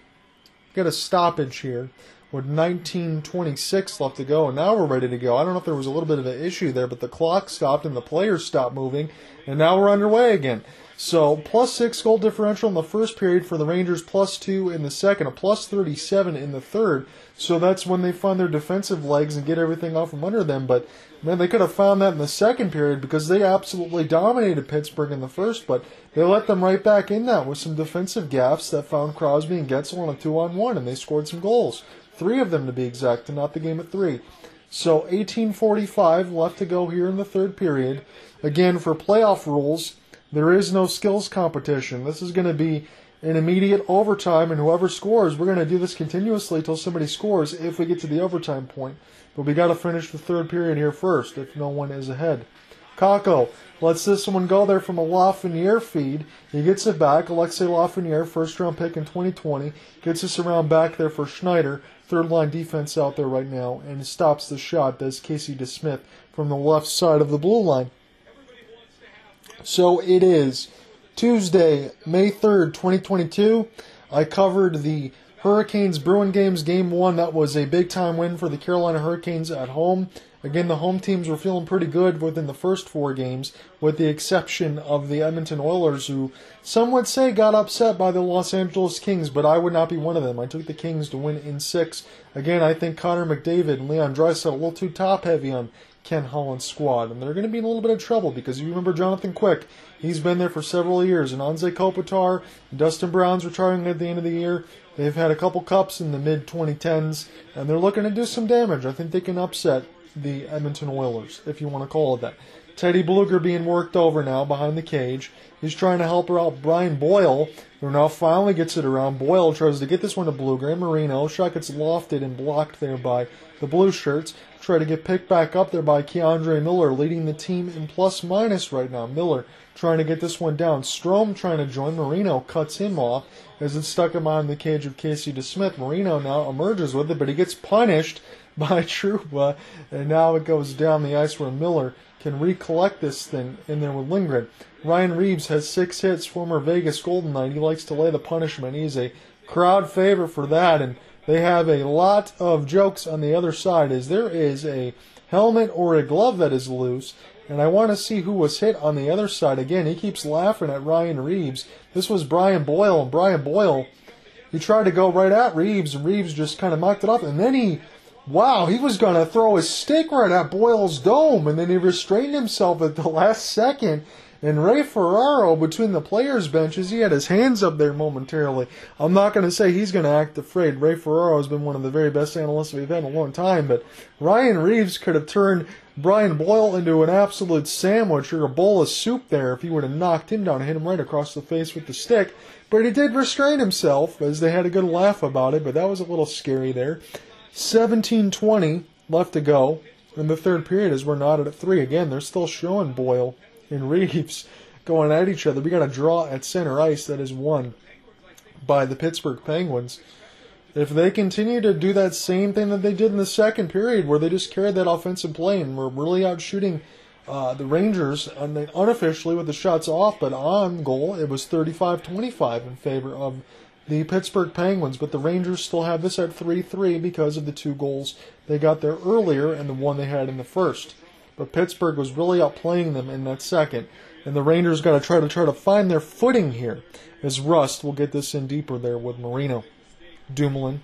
A: Got a stoppage here with 19.26 left to go, and now we're ready to go. I don't know if there was a little bit of an issue there, but the clock stopped and the players stopped moving, and now we're underway again. So plus six goal differential in the first period for the Rangers, plus two in the second, a plus 37 in the third. So that's when they find their defensive legs and get everything off from under them. But man, they could have found that in the second period because they absolutely dominated Pittsburgh in the first, but they let them right back in that with some defensive gaffes that found Crosby and Guentzel on a two on one, and they scored some goals. Three of them to be exact, and knot the game at three. So 18:45 left to go here in the third period. Again, for playoff rules, there is no skills competition. This is going to be an immediate overtime, and whoever scores, we're going to do this continuously until somebody scores if we get to the overtime point. But we got to finish the third period here first if no one is ahead. Kakko lets this one go there from a Lafreniere feed. He gets it back. Alexei Lafreniere, first round pick in 2020, gets us around back there for Schneider. Third line defense out there right now, and stops the shot. Does Casey DeSmith from the left side of the blue line. So it is Tuesday, May 3rd, 2022. I covered the Hurricanes Bruin games, game one. That was a big time win for the Carolina Hurricanes at home. Again, the home teams were feeling pretty good within the first four games, with the exception of the Edmonton Oilers, who some would say got upset by the Los Angeles Kings, but I would not be one of them. I took the Kings to win in six. Again, I think Connor McDavid and Leon Draisaitl a little too top heavy on Ken Holland's squad, and they're going to be in a little bit of trouble because you remember Jonathan Quick. He's been there for several years, and Anze Kopitar, Dustin Brown's retiring at the end of the year. They've had a couple cups in the mid 2010s, and they're looking to do some damage. I think they can upset the Edmonton Oilers, if you want to call it that. Teddy Blueger being worked over now behind the cage. He's trying to help her out. Brian Boyle, who now finally gets it around. Boyle tries to get this one to Blueger and Marino. Shot gets lofted and blocked there by the blue shirts. Try to get picked back up there by K'Andre Miller, leading the team in plus minus right now. Miller trying to get this one down. Strome trying to join. Marino cuts him off as it stuck him on the cage of Casey DeSmith. Marino now emerges with it, but he gets punished by Trouba, and now it goes down the ice where Miller can recollect this thing in there with Lindgren. Ryan Reaves has six hits, former Vegas Golden Knight. He likes to lay the punishment. He's a crowd favorite for that, and they have a lot of jokes on the other side as there is a helmet or a glove that is loose, and I want to see who was hit on the other side. Again, he keeps laughing at Ryan Reaves. This was Brian Boyle, and Brian Boyle, he tried to go right at Reaves, and Reaves just kind of mocked it off, and then he Wow, he was going to throw his stick right at Boyle's dome, and then he restrained himself at the last second. And Ray Ferraro, between the players' benches, he had his hands up there momentarily. I'm not going to say he's going to act afraid. Ray Ferraro has been one of the very best analysts we've had in a long time, but Ryan Reaves could have turned Brian Boyle into an absolute sandwich or a bowl of soup there if he would have knocked him down and hit him right across the face with the stick. But he did restrain himself, as they had a good laugh about it, but that was a little scary there. 17:20 left to go in the third period as we're knotted at three. Again, they're still showing Boyle and Reaves going at each other. We got a draw at center ice that is won by the Pittsburgh Penguins. If they continue to do that same thing that they did in the second period, where they just carried that offensive play and were really out shooting uh, the Rangers and unofficially with the shots off, but on goal, it was 35 25 in favor of the Pittsburgh Penguins, but the Rangers still have this at 3 3 because of the two goals they got there earlier and the one they had in the first. But Pittsburgh was really outplaying them in that second, and the Rangers got to try to try to find their footing here. As Rust will get this in deeper there with Marino, Dumoulin.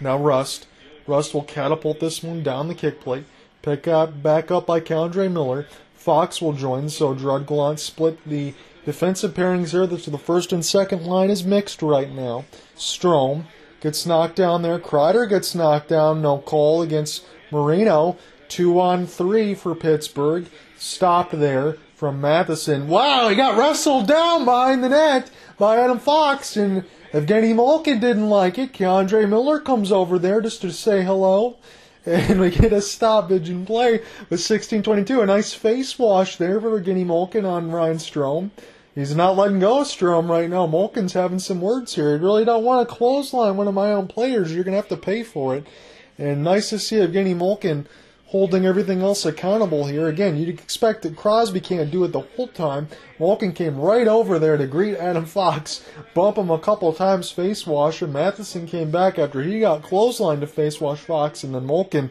A: Now Rust, Rust will catapult this one down the kick plate, pick up back up by K'Andre Miller. Fox will join, so Gerard Gallant split the Defensive pairings here, so the first and second line is mixed right now. Strome gets knocked down there. Kreider gets knocked down. No call against Marino. Two on three for Pittsburgh. Stop there from Matheson. Wow, he got wrestled down behind the net by Adam Fox, and Evgeny Malkin didn't like it. K'Andre Miller comes over there just to say hello. And we get a stoppage in play with 16:22. A nice face wash there for Evgeny Malkin on Ryan Strome. He's not letting go of Strome right now. Malkin's having some words here. He really don't want to clothesline one of my own players. You're going to have to pay for it. And nice to see Evgeny Malkin holding everything else accountable here. Again, you'd expect that Crosby can't do it the whole time. Malkin came right over there to greet Adam Fox, bump him a couple times face wash, and Matheson came back after he got clothesline to face wash Fox, and then Malkin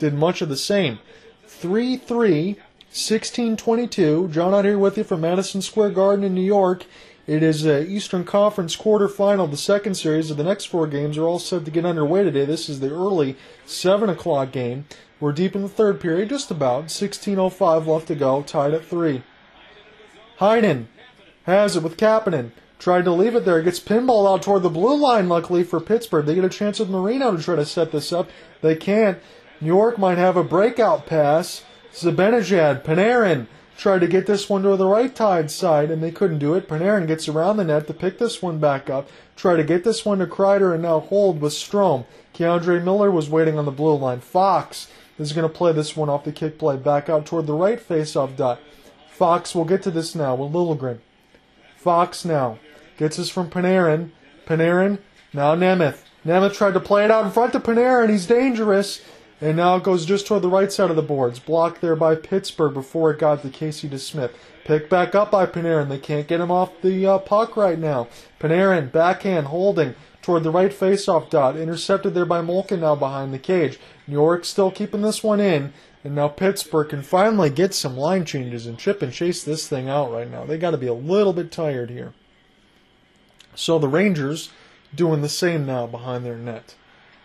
A: did much of the same. 3 3 1622. John out here with you from Madison Square Garden in New York. It is a Eastern Conference quarterfinal. The second series of the next four games are all set to get underway today. This is the early 7 o'clock game. We're deep in the third period, just about. 16.05 left to go, tied at 3. Heinen has it with Kapanen. Tried to leave it there. Gets pinball out toward the blue line, luckily for Pittsburgh. They get a chance with Marino to try to set this up. They can't. New York might have a breakout pass. Zibanejad, Panarin tried to get this one to the right tide side, and they couldn't do it. Panarin gets around the net to pick this one back up, try to get this one to Kreider, and now hold with Strome. K'Andre Miller was waiting on the blue line. Fox is going to play this one off the kick play back out toward the right face-off dot. Fox will get to this now with Lindgren. Fox now gets this from Panarin. Panarin, now Nemeth. Nemeth tried to play it out in front of Panarin. He's dangerous. And now it goes just toward the right side of the boards. Blocked there by Pittsburgh before it got to Casey DeSmith. Picked back up by Panarin. They can't get him off the uh, puck right now. Panarin, backhand, holding toward the right faceoff dot. Intercepted there by Malkin now behind the cage. New York still keeping this one in. And now Pittsburgh can finally get some line changes and chip and chase this thing out right now. They got to be a little bit tired here. So the Rangers doing the same now behind their net.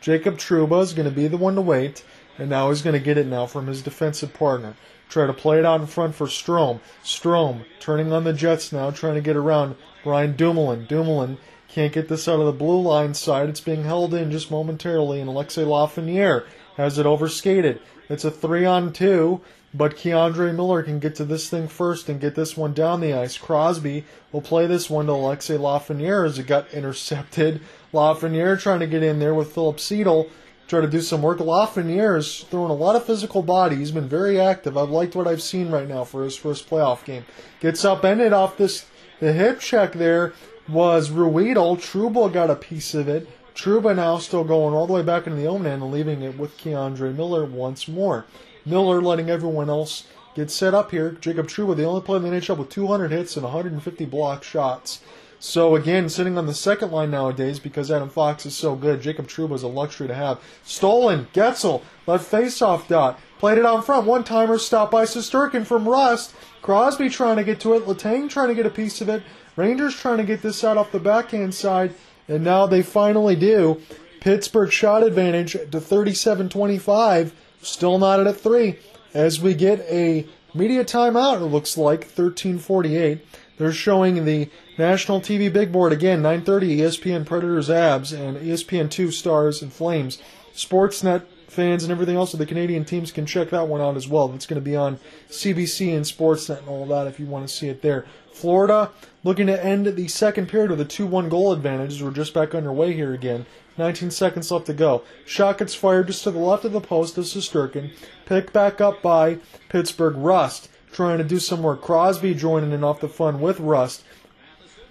A: Jacob Trouba is going to be the one to wait, and now he's going to get it now from his defensive partner. Try to play it out in front for Strome. Strome turning on the Jets now, trying to get around Ryan Dumoulin. Dumoulin can't get this out of the blue line side. It's being held in just momentarily, and Alexei Lafreniere has it overskated. It's a three on two, but K'Andre Miller can get to this thing first and get this one down the ice. Crosby will play this one to Alexei Lafreniere as it got intercepted. Lafreniere trying to get in there with Filip Chytil, try to do some work. Lafreniere is throwing a lot of physical body. He's been very active. I've liked what I've seen right now for his first playoff game. Gets upended off this the hip check there was Ruhwedel. Trouba got a piece of it. Trouba now still going all the way back into the own end and leaving it with K'Andre Miller once more. Miller letting everyone else get set up here. Jacob Trouba, the only player in the NHL with 200 hits and 150 block shots. So again, sitting on the second line nowadays because Adam Fox is so good. Jacob Trouba is a luxury to have. Stolen, Guentzel, left face-off dot. Played it on front. One timer stopped by Shesterkin from Rust. Crosby trying to get to it. Letang trying to get a piece of it. Rangers trying to get this out off the backhand side. And now they finally do. Pittsburgh shot advantage to 37 25. Still not at a three. As we get a media timeout, it looks like 1348. They're showing the national TV big board again, 9:30 ESPN Predators Avs and ESPN 2 Stars and Flames. Sportsnet fans and everything else of the Canadian teams can check that one out as well. It's going to be on CBC and Sportsnet and all that if you want to see it there. Florida looking to end the second period with a 2-1 goal advantage. We're just back underway here again. 19 seconds left to go. Shot gets fired just to the left of the post of Shesterkin. Picked back up by Pittsburgh Rust. Trying to do some more. Crosby joining in off the fun with Rust.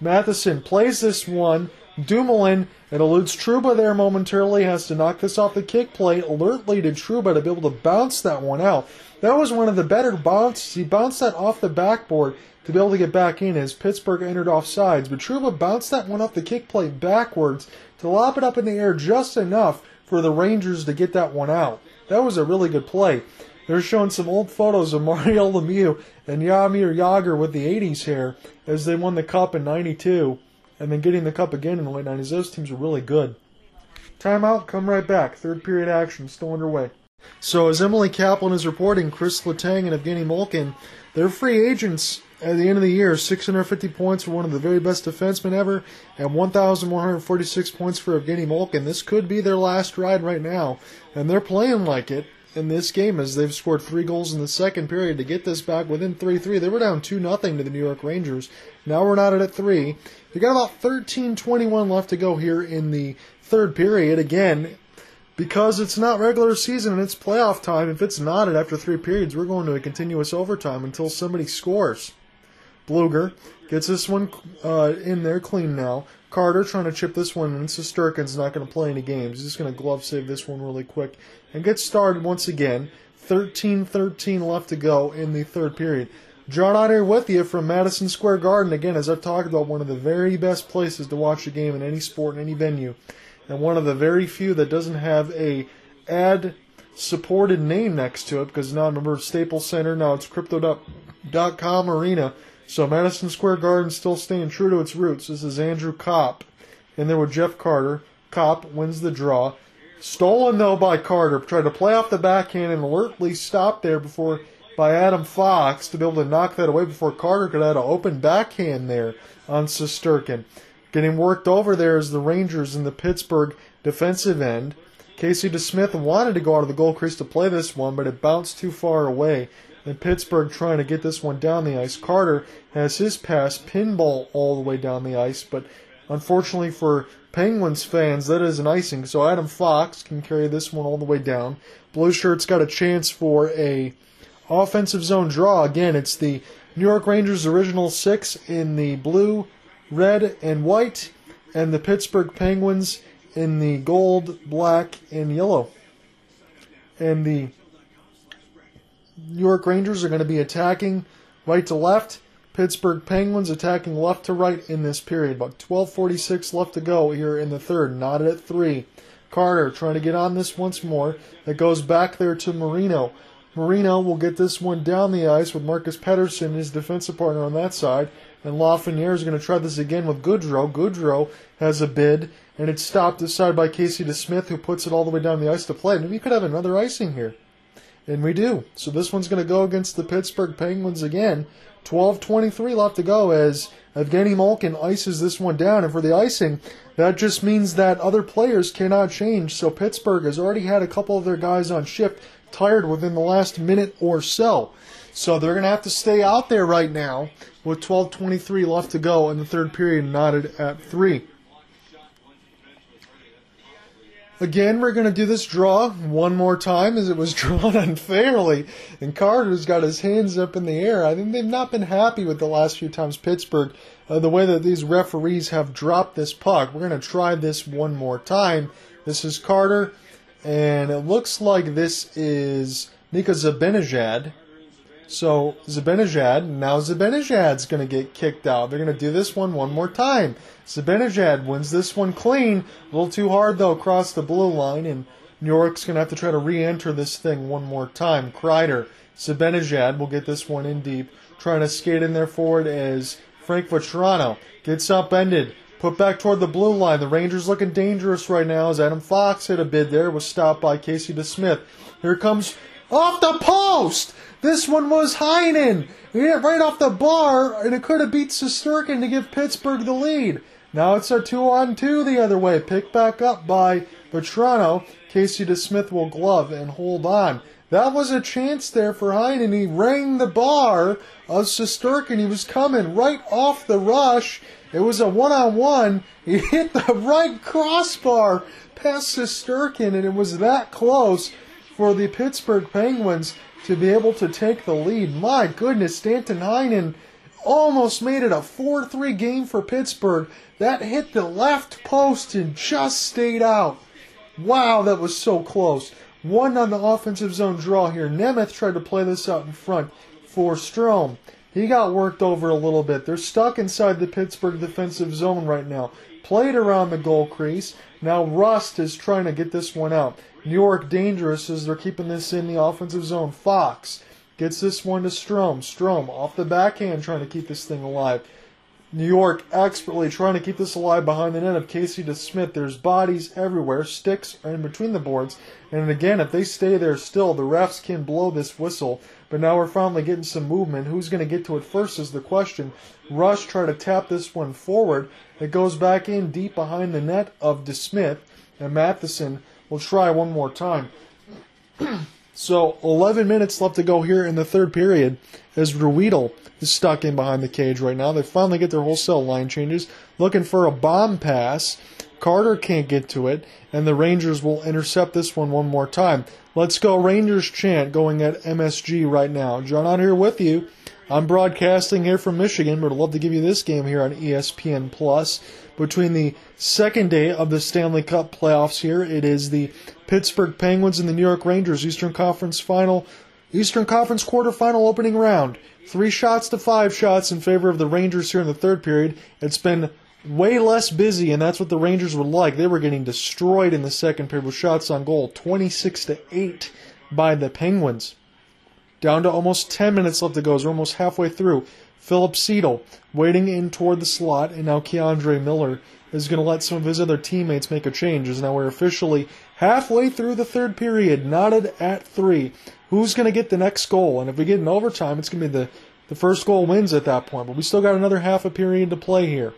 A: Matheson plays this one. Dumoulin, it eludes Trouba there momentarily, has to knock this off the kick plate. Alertly to Trouba to be able to bounce that one out. That was one of the better bounces. He bounced that off the backboard to be able to get back in as Pittsburgh entered off sides. But Trouba bounced that one off the kick plate backwards to lob it up in the air just enough for the Rangers to get that one out. That was a really good play. They're showing some old photos of Mario Lemieux and Jaromir Jagr with the 80s hair as they won the Cup in 92 and then getting the Cup again in the late 90s. Those teams were really good. Timeout, come right back. Third period action still underway. So, as Emily Kaplan is reporting, Chris Letang and Evgeny Malkin, they're free agents at the end of the year. 650 points for one of the very best defensemen ever, and 1,146 points for Evgeny Malkin. This could be their last ride right now, and they're playing like it in this game as they've scored three goals in the second period to get this back within 3 3. They were down 2 0 to the New York Rangers. Now we're not at a 3. We got about 13 21 left to go here in the third period. Again, because it's not regular season and it's playoff time, if it's not at after three periods, we're going to a continuous overtime until somebody scores. Blueger gets this one uh, in there clean now. Carter trying to chip this one and Shesterkin's not going to play any games. He's just going to glove save this one really quick and get started once again. 13-13 left to go in the third period. John out here with you from Madison Square Garden again, as I've talked about, one of the very best places to watch a game in any sport in any venue, and one of the very few that doesn't have a ad supported name next to it because now I remember Staples Center, now it's Crypto.com Arena. So Madison Square Garden still staying true to its roots. This is Andrew Copp, and there with Jeff Carter. Copp wins the draw. Stolen though by Carter, tried to play off the backhand and alertly stopped there before by Adam Fox to be able to knock that away before Carter could add an open backhand there on Shesterkin. Getting worked over there is the Rangers in the Pittsburgh defensive end. Casey DeSmith wanted to go out of the goal crease to play this one, but it bounced too far away. And Pittsburgh trying to get this one down the ice. Carter has his pass pinball all the way down the ice, but unfortunately for Penguins fans, that is an icing. So Adam Fox can carry this one all the way down. Blue shirts got a chance for a offensive zone draw. Again, it's the New York Rangers original six in the blue, red, and white, and the Pittsburgh Penguins in the gold, black, and yellow. and the York Rangers are going to be attacking right to left. Pittsburgh Penguins attacking left to right in this period. About 12:46 left to go here in the third. Knotted at three. Carter trying to get on this once more. That goes back there to Marino. Marino will get this one down the ice with Marcus Pettersson, his defensive partner on that side. And Lafreniere is going to try this again with Goodrow. Goodrow has a bid, and it's stopped aside by Casey DeSmith, who puts it all the way down the ice to play. And we could have another icing here. And we do. So this one's going to go against the Pittsburgh Penguins again. 12:23 left to go as Evgeny Malkin ices this one down. And for the icing, that just means that other players cannot change. So Pittsburgh has already had a couple of their guys on shift tired within the last minute or so. So they're going to have to stay out there right now with 12:23 left to go in the third period, knotted at three. Again, we're going to do this draw one more time as it was drawn unfairly. And Carter's got his hands up in the air. I think they've not been happy with the last few times Pittsburgh, uh, the way that these referees have dropped this puck. We're going to try this one more time. This is Carter, and it looks like this is Mika Zibanejad. So Zibanejad, now Zibanejad's going to get kicked out. They're going to do this one one more time. Zibanejad wins this one clean. A little too hard though across the blue line, and New York's going to have to try to re-enter this thing one more time. Kreider, Zibanejad will get this one in deep, trying to skate in there forward as Frank Vatrano gets upended. Put back toward the blue line. The Rangers looking dangerous right now as Adam Fox hit a bid there. Was stopped by Casey DeSmith. Here comes off the post. This one was Heinen. He hit right off the bar, and it could have beat Shesterkin to give Pittsburgh the lead. Now it's a two on two the other way. Picked back up by Vatrano. Casey DeSmith will glove and hold on. That was a chance there for Heinen. He rang the bar of Shesterkin. He was coming right off the rush. It was a one on one. He hit the right crossbar past Shesterkin, and it was that close for the Pittsburgh Penguins to be able to take the lead. My goodness, Danton Heinen almost made it a 4 3 game for Pittsburgh. That hit the left post and just stayed out. Wow, that was so close. One on the offensive zone draw here. Nemeth tried to play this out in front for Strome. He got worked over a little bit. They're stuck inside the Pittsburgh defensive zone right now. Played around the goal crease. Now Rust is trying to get this one out. New York dangerous as they're keeping this in the offensive zone. Fox gets this one to Strome. Strome off the backhand trying to keep this thing alive. New York expertly trying to keep this alive behind the net of Casey to DeSmith. There's bodies everywhere. Sticks in between the boards. And again, if they stay there still, the refs can blow this whistle. But now we're finally getting some movement. Who's going to get to it first is the question. Rust try to tap this one forward. It goes back in deep behind the net of DeSmith. And Matheson We'll try one more time. so, 11 minutes left to go here in the third period as Ruhwedel is stuck in behind the cage right now. They finally get their wholesale line changes, looking for a bomb pass. Carter can't get to it, and the Rangers will intercept this one one more time. Let's go Rangers chant going at MSG right now. John on here with you. I'm broadcasting here from Michigan, but I'd love to give you this game here on ESPN Plus between the second day of the Stanley Cup playoffs here. It is the Pittsburgh Penguins and the New York Rangers Eastern Conference final Eastern Conference quarterfinal opening round. Three shots to five shots in favor of the Rangers here in the third period. It's been way less busy, and that's what the Rangers were like. They were getting destroyed in the second period with shots on goal, 26 to 8 by the Penguins. Down to almost 10 minutes left to go. We're almost halfway through. Filip Chytil waiting in toward the slot, and now K'Andre Miller is going to let some of his other teammates make a change. As now we're officially halfway through the third period, knotted at three. Who's going to get the next goal? And if we get an overtime, it's going to be the the first goal wins at that point. But we still got another half a period to play here.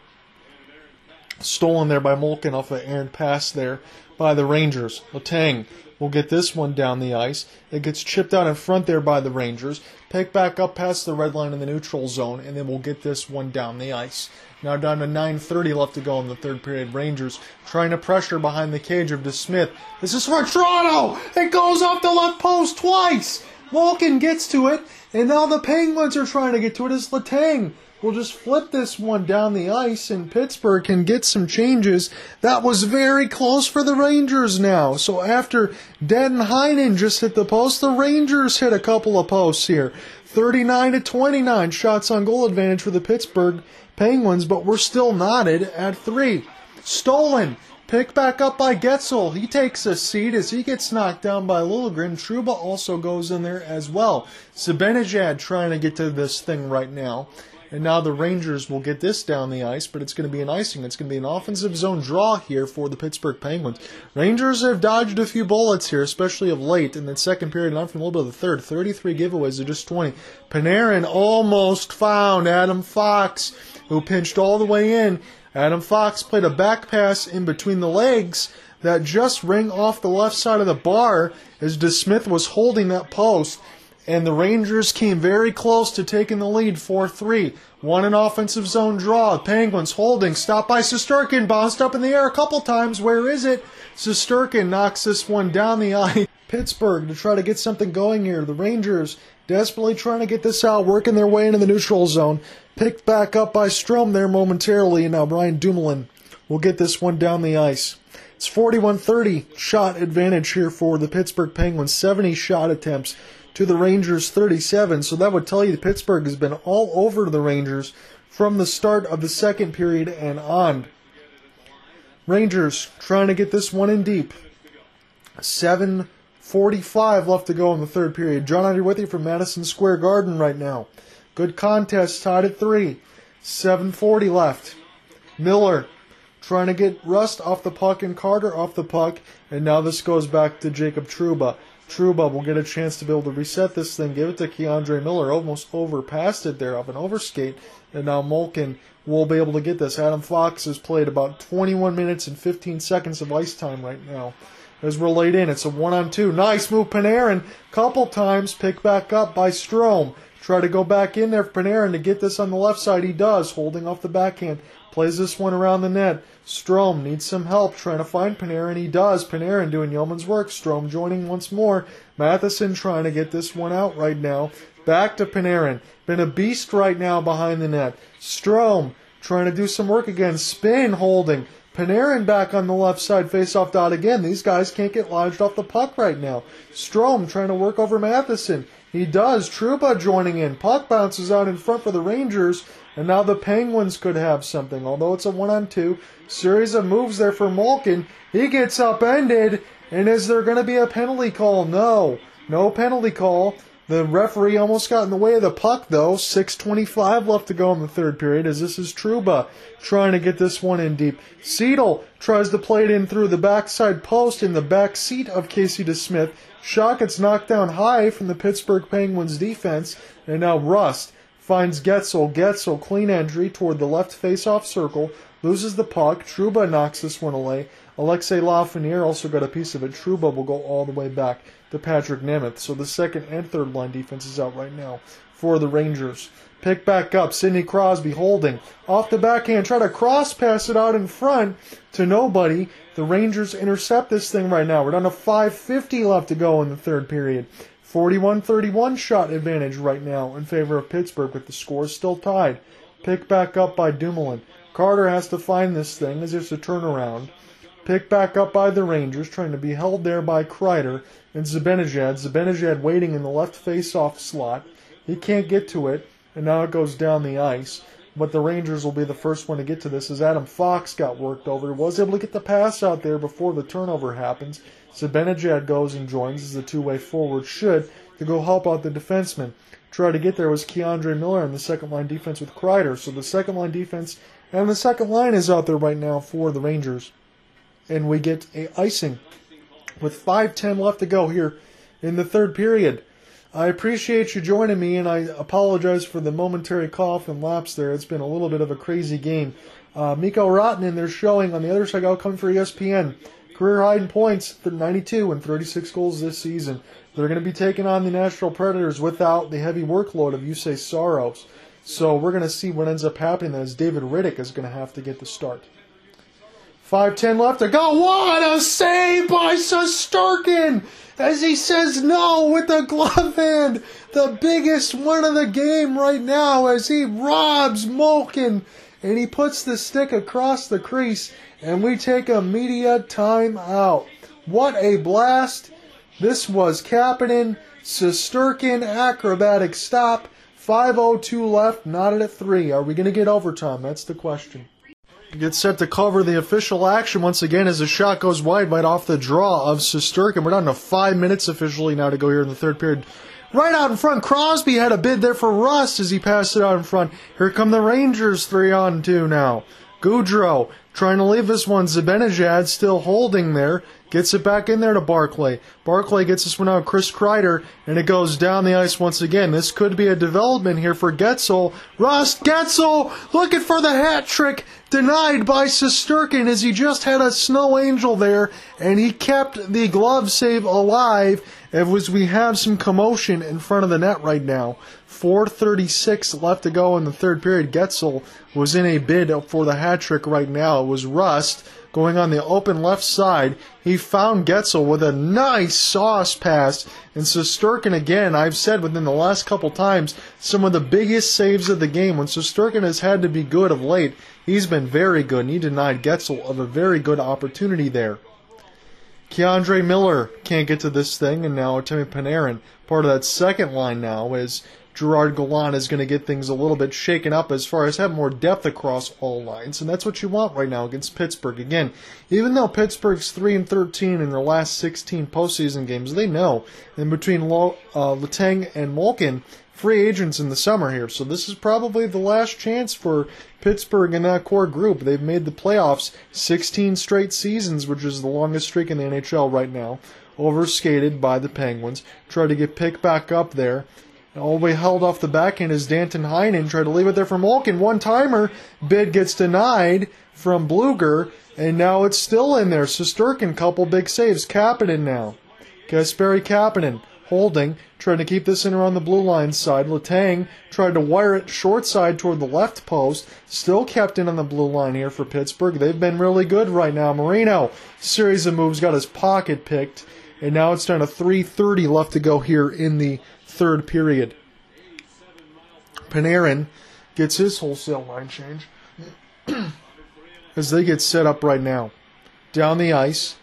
A: Stolen there by Malkin off an errant pass there by the Rangers. Letang will get this one down the ice. It gets chipped out in front there by the Rangers. Pick back up past the red line in the neutral zone, and then we'll get this one down the ice. Now down to 9.30 left to go in the third period. Rangers trying to pressure behind the cage of DeSmith. This is Vatrano! It goes off the left post twice! Malkin gets to it, and now the Penguins are trying to get to it as Letang will just flip this one down the ice and Pittsburgh can get some changes. That was very close for the Rangers now. So after Den Heinen just hit the post, the Rangers hit a couple of posts here. 39 to 29 shots on goal advantage for the Pittsburgh Penguins, but we're still knotted at three. Stolen. Picked back up by Guentzel. He takes a seat as he gets knocked down by Lindgren. Trouba also goes in there as well. Zibanejad trying to get to this thing right now. And now the Rangers will get this down the ice, but it's going to be an icing. It's going to be an offensive zone draw here for the Pittsburgh Penguins. Rangers have dodged a few bullets here, especially of late in the second period and on from a little bit of the third. 33 giveaways to just 20. Panarin almost found Adam Fox, who pinched all the way in. Adam Fox played a back pass in between the legs that just rang off the left side of the bar as DeSmith was holding that post and the Rangers came very close to taking the lead 4 3. Won an offensive zone draw. Penguins holding. Stopped by Shesterkin. Bounced up in the air a couple times. Where is it? Shesterkin knocks this one down the ice. Pittsburgh to try to get something going here. The Rangers desperately trying to get this out, working their way into the neutral zone. Picked back up by Strome there momentarily, and now Brian Dumoulin will get this one down the ice. It's 41 30 shot advantage here for the Pittsburgh Penguins. 70 shot attempts to the Rangers 37. So that would tell you Pittsburgh has been all over the Rangers from the start of the second period and on. Rangers trying to get this one in deep. 7.45 left to go in the third period. John Under with you from Madison Square Garden right now. Good contest, tied at 3. 7.40 left. Miller trying to get Rust off the puck and Carter off the puck. And now this goes back to Jacob Trouba. Trouba will get a chance to be able to reset this thing, give it to K'Andre Miller, almost overpassed it there of an overskate, and now Malkin will be able to get this. Adam Fox has played about 21 minutes and 15 seconds of ice time right now. As we're laid in, it's a one on two. Nice move, Panarin. Couple times, picked back up by Strome. Try to go back in there for Panarin to get this on the left side. He does, holding off the backhand. Plays this one around the net. Strome needs some help trying to find Panarin. He does. Panarin doing yeoman's work. Strome joining once more. Matheson trying to get this one out right now. Back to Panarin. Been a beast right now behind the net. Strome trying to do some work again. Spin holding. Panarin back on the left side, face-off dot again. These guys can't get lodged off the puck right now. Strome trying to work over Matheson. He does. Trouba joining in. Puck bounces out in front for the Rangers. And now the Penguins could have something. Although it's a one on two, series of moves there for Malkin. He gets upended. And is there going to be a penalty call? No. No penalty call. The referee almost got in the way of the puck, though. 6.25 left to go in the third period as this is Trouba trying to get this one in deep. Seidel tries to play it in through the backside post in the back seat of Casey DeSmith. Shot gets knocked down high from the Pittsburgh Penguins defense. And now Rust finds Guentzel. Guentzel, clean entry toward the left face-off circle, loses the puck. Trouba knocks this one away. Alexei Lafreniere also got a piece of it. Trouba will go all the way back to Patrik Nemeth. So the second and third line defense is out right now for the Rangers. Pick back up. Sidney Crosby holding. Off the backhand. Try to cross pass it out in front to nobody. The Rangers intercept this thing right now. We're down to 5.50 left to go in the third period. 41 31 shot advantage right now in favor of Pittsburgh, with the score still tied. Pick back up by Dumoulin. Carter has to find this thing as it's a turnaround. Pick back up by the Rangers, trying to be held there by Kreider and Zibanejad. Zibanejad waiting in the left face-off slot. He can't get to it, and now it goes down the ice. But the Rangers will be the first one to get to this as Adam Fox got worked over. Was able to get the pass out there before the turnover happens. Zibanejad goes and joins as the two-way forward should to go help out the defenseman. Try to get there was K'Andre Miller in the second line defense with Kreider. So the second line defense and the second line is out there right now for the Rangers. And we get a icing with 5:10 left to go here in the third period. I appreciate you joining me, and I apologize for the momentary cough and lapse there. It's been a little bit of a crazy game. Uh, Rotten Rantanen, they're showing on the other side, coming for ESPN. Career high in points, 92 and 36 goals this season. They're going to be taking on the Nashville Predators without the heavy workload of Juuse Saros. So we're going to see what ends up happening as David Rittich is going to have to get the start. 5-10 left I got What a save by Shesterkin! As he says no with the glove hand. The biggest one of the game right now as he robs Malkin. And he puts the stick across the crease. And we take a media timeout. What a blast. This was Kapanen, Shesterkin acrobatic stop. 5.02 left, knotted at 3. Are we going to get overtime? That's the question. Gets set to cover the official action once again as the shot goes wide right off the draw of Shesterkin. We're down to five minutes officially now to go here in the third period. Right out in front, Crosby had a bid there for Rust as he passed it out in front. Here come the Rangers, three on two now. Goodrow trying to leave this one. Zibanejad still holding there. Gets it back in there to Barclay. Barclay gets this one out. Chris Kreider, and it goes down the ice once again. This could be a development here for Guentzel. Rust Guentzel looking for the hat trick. Denied by Shesterkin as he just had a snow angel there, and he kept the glove save alive It was we have some commotion in front of the net right now. 4.36 left to go in the third period. Guentzel was in a bid for the hat trick right now. It was Rust going on the open left side. He found Guentzel with a nice sauce pass. And Shesterkin, again, I've said within the last couple times, some of the biggest saves of the game. When Shesterkin has had to be good of late, he's been very good. And he denied Guentzel of a very good opportunity there. K'Andre Miller can't get to this thing, and now Timmy Panarin, part of that second line now, is Gerard Gallant is going to get things a little bit shaken up as far as have more depth across all lines, and that's what you want right now against Pittsburgh. Again, even though Pittsburgh's three and thirteen in their last sixteen postseason games, they know in between Lo, uh, Letang and Malkin, free agents in the summer here, so this is probably the last chance for Pittsburgh in that core group. They've made the playoffs 16 straight seasons, which is the longest streak in the NHL right now. Overskated by the Penguins. Try to get picked back up there. All way held off the backhand is Danton Heinen. Tried to leave it there for Malkin. One timer. Bid gets denied from Blueger. And now it's still in there. Shesterkin, couple big saves. Kapanen now. Kasperi Kapanen holding. Trying to keep this in around the blue line side. Letang tried to wire it short side toward the left post. Still kept in on the blue line here for Pittsburgh. They've been really good right now. Marino, series of moves, got his pocket picked. And now it's down to 3.30 left to go here in the third period. Panarin gets his wholesale line change as they get set up right now. Down the ice.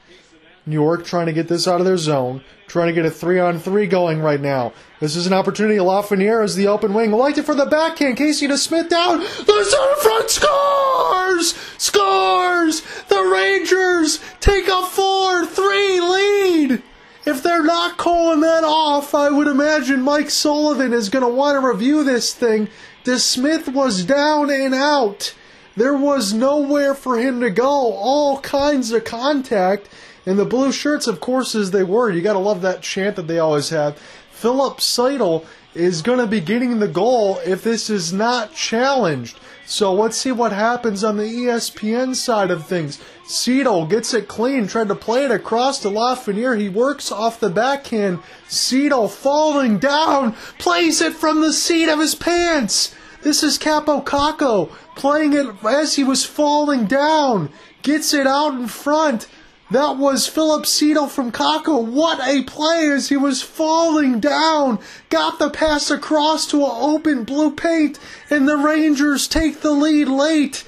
A: New York trying to get this out of their zone, trying to get a three on three going right now. This is an opportunity. Lafreniere is the open wing. Liked it for the backhand. Casey DeSmith down. The center front scores! Scores! The Rangers take a 4 3 lead! If they're not calling that off, I would imagine Mike Sullivan is going to want to review this thing. DeSmith was down and out. There was nowhere for him to go. All kinds of contact. And the blue shirts, of course, as they were. You got to love that chant that they always have. Filip Chytil is going to be getting the goal if this is not challenged. So let's see what happens on the ESPN side of things. Chytil gets it clean, tried to play it across to Lafreniere. He works off the backhand. Chytil falling down, plays it from the seat of his pants. This is Kaapo Kakko playing it as he was falling down. Gets it out in front. That was Filip Chytil from Kakko. What a play as he was falling down. Got the pass across to an open blue paint, and the Rangers take the lead late.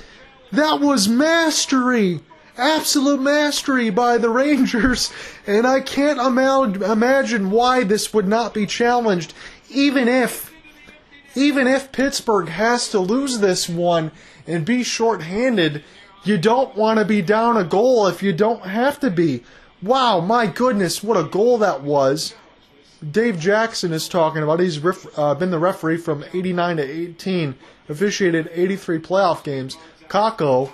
A: That was mastery. Absolute mastery by the Rangers, and I can't imagine why this would not be challenged, even if, even if Pittsburgh has to lose this one and be shorthanded you don't want to be down a goal if you don't have to be. Wow, my goodness, what a goal that was. Dave Jackson is talking about. He's ref, uh, been the referee from 89 to 18, officiated 83 playoff games. Kakko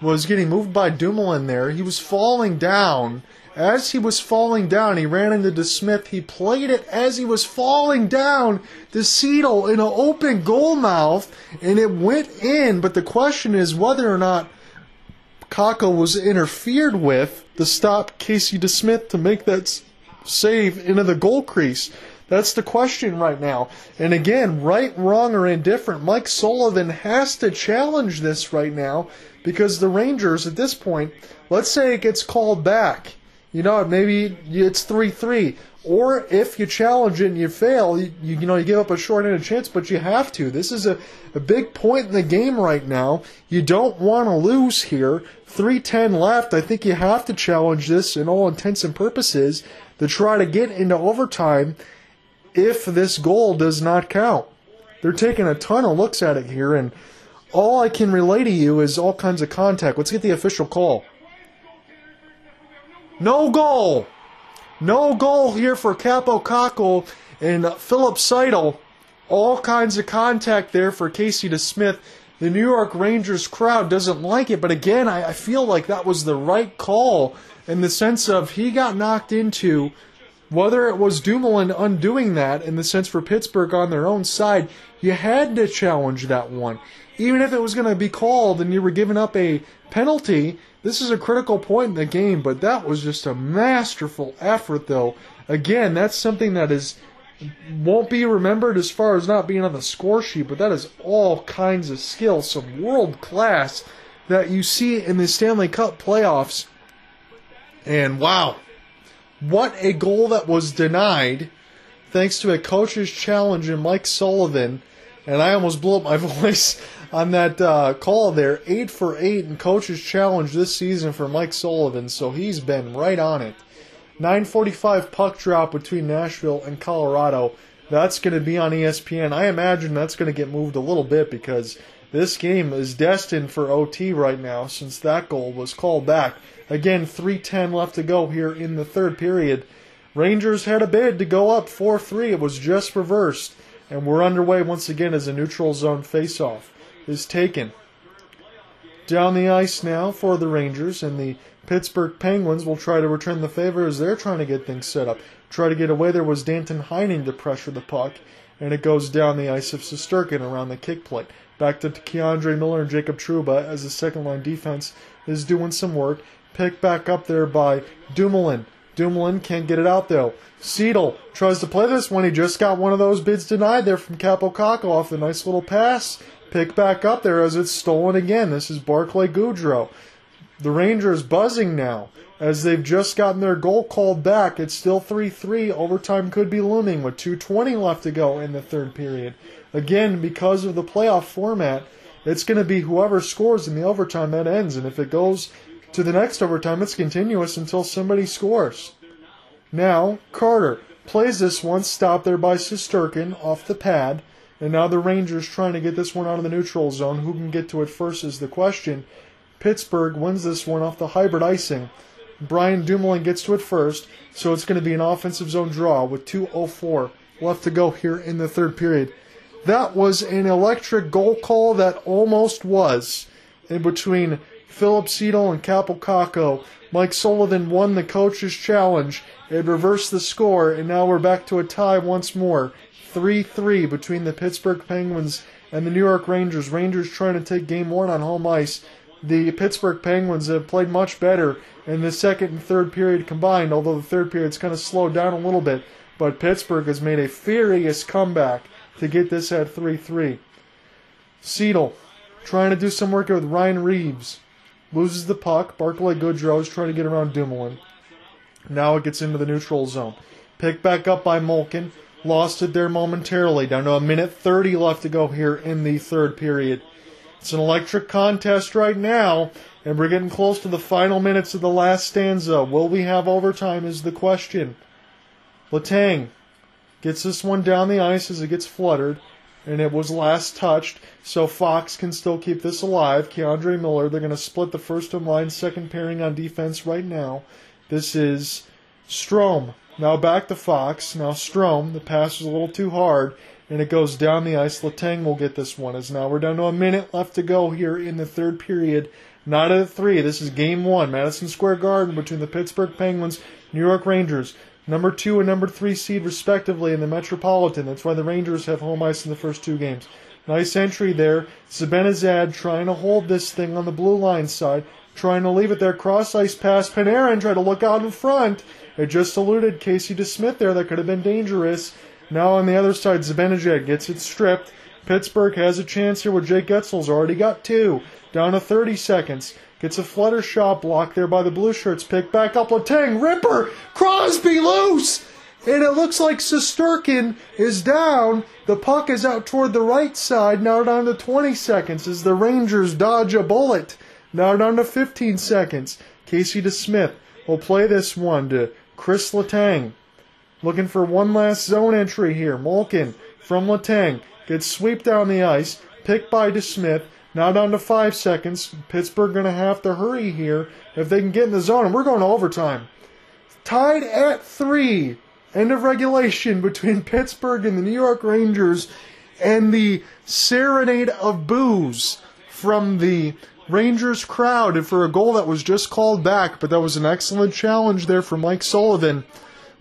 A: was getting moved by Dumoulin there. He was falling down. As he was falling down, he ran into DeSmith. He played it as he was falling down to Chytil in an open goal mouth, and it went in. But the question is whether or not Kakko was interfered with to stop Casey DeSmith to make that save into the goal crease. That's the question right now. And again, right, wrong, or indifferent, Mike Sullivan has to challenge this right now because the Rangers, at this point, let's say it gets called back. You know, maybe it's 3 3. Or if you challenge it and you fail, you, you, know, you give up a short-handed chance, but you have to. This is a, a big point in the game right now. You don't want to lose here. 310 left. I think you have to challenge this in all intents and purposes to try to get into overtime if this goal does not count. They're taking a ton of looks at it here, and all I can relay to you is all kinds of contact. Let's get the official call. No goal! No goal here for Kaapo Kakko and Filip Chytil. All kinds of contact there for Casey DeSmith. The New York Rangers crowd doesn't like it, but again, I, I feel like that was the right call in the sense of he got knocked into whether it was Dumoulin undoing that in the sense for Pittsburgh on their own side, you had to challenge that one. Even if it was going to be called and you were giving up a penalty, this is a critical point in the game, but that was just a masterful effort, though. Again, that's something that is won't be remembered as far as not being on the score sheet, but that is all kinds of skill, some world class that you see in the Stanley Cup playoffs. And wow, what a goal that was denied thanks to a coach's challenge and Mike Sullivan. And I almost blew up my voice on that uh, call there. Eight for eight in coach's challenge this season for Mike Sullivan, so he's been right on it. 9:45 puck drop between Nashville and Colorado. That's going to be on ESPN. I imagine that's going to get moved a little bit because this game is destined for OT right now since that goal was called back. Again, 3:10 left to go here in the third period. Rangers had a bid to go up 4-3. It was just reversed, and we're underway once again as a neutral zone faceoff is taken. Down the ice now for the Rangers, and the Pittsburgh Penguins will try to return the favor as they're trying to get things set up. Try to get away. There was Danton Heinen to pressure the puck, and it goes down the ice of Shesterkin around the kick plate. Back to K'Andre Miller and Jacob Trouba as the second line defense is doing some work. Picked back up there by Dumoulin. Dumoulin can't get it out though. Chytil tries to play this one. He just got one of those bids denied there from Kakko off the nice little pass. Pick back up there as it's stolen again. This is Barclay Goodrow. The Rangers buzzing now as they've just gotten their goal called back. It's still 3 3. Overtime could be looming with 2.20 left to go in the third period. Again, because of the playoff format, it's going to be whoever scores in the overtime that ends. And if it goes to the next overtime, it's continuous until somebody scores. Now, Carter plays this one, stopped there by Shesterkin off the pad, and now the Rangers trying to get this one out of the neutral zone. Who can get to it first is the question. Pittsburgh wins this one off the hybrid icing. Brian Dumoulin gets to it first, so it's going to be an offensive zone draw with 2.04 left to go here in the third period. That was an electric goal call that almost was in between Filip Chytil and Kaapo Kakko. Mike Sullivan won the coach's challenge. It reversed the score, and now we're back to a tie once more. 3 3 between the Pittsburgh Penguins and the New York Rangers. Rangers trying to take game one on home ice. The Pittsburgh Penguins have played much better in the second and third period combined, although the third period's kind of slowed down a little bit. But Pittsburgh has made a furious comeback to get this at 3 3. Chytil trying to do some work with Ryan Reaves. loses the puck. Barclay Goodrow is trying to get around Dumoulin. Now it gets into the neutral zone. Picked back up by Malkin. Lost it there momentarily. Down to a minute 30 left to go here in the third period. It's an electric contest right now, and we're getting close to the final minutes of the last stanza. Will we have overtime is the question. Letang gets this one down the ice as it gets fluttered and it was last touched, so Fox can still keep this alive. K'Andre Miller, they're going to split the first and line, second pairing on defense right now. This is Strome. Now back to Fox. Now Strome, the pass was a little too hard, and it goes down the ice. Letang will get this one, as now we're down to a minute left to go here in the third period. Not at three. This is game one, Madison Square Garden between the Pittsburgh Penguins, New York Rangers number two and number three seed respectively in the Metropolitan. That's why the Rangers have home ice in the first two games. Nice entry there. Zibanejad trying to hold this thing on the blue line side. trying to leave it there. Cross ice pass. Panarin tried to look out in front. It just eluded Casey DeSmith there. That could have been dangerous. Now on the other side, Zibanejad gets it stripped. Pittsburgh has a chance here with Jake Guentzel's already got two. Down to 30 seconds. Gets a flutter shot blocked there by the blue shirts. Pick back up Letang. Ripper! Crosby loose! And it looks like Shesterkin is down. The puck is out toward the right side. Now down to 20 seconds as the Rangers dodge a bullet. Now down to 15 seconds. Casey DeSmith will play this one to Chris Letang. Looking for one last zone entry here. Malkin from Letang gets swept down the ice. Picked by DeSmith. Now down to five seconds. Pittsburgh going to have to hurry here if they can get in the zone. And we're going to overtime. Tied at three. End of regulation between Pittsburgh and the New York Rangers, and the serenade of boos from the Rangers crowd for a goal that was just called back, but that was an excellent challenge there for Mike Sullivan.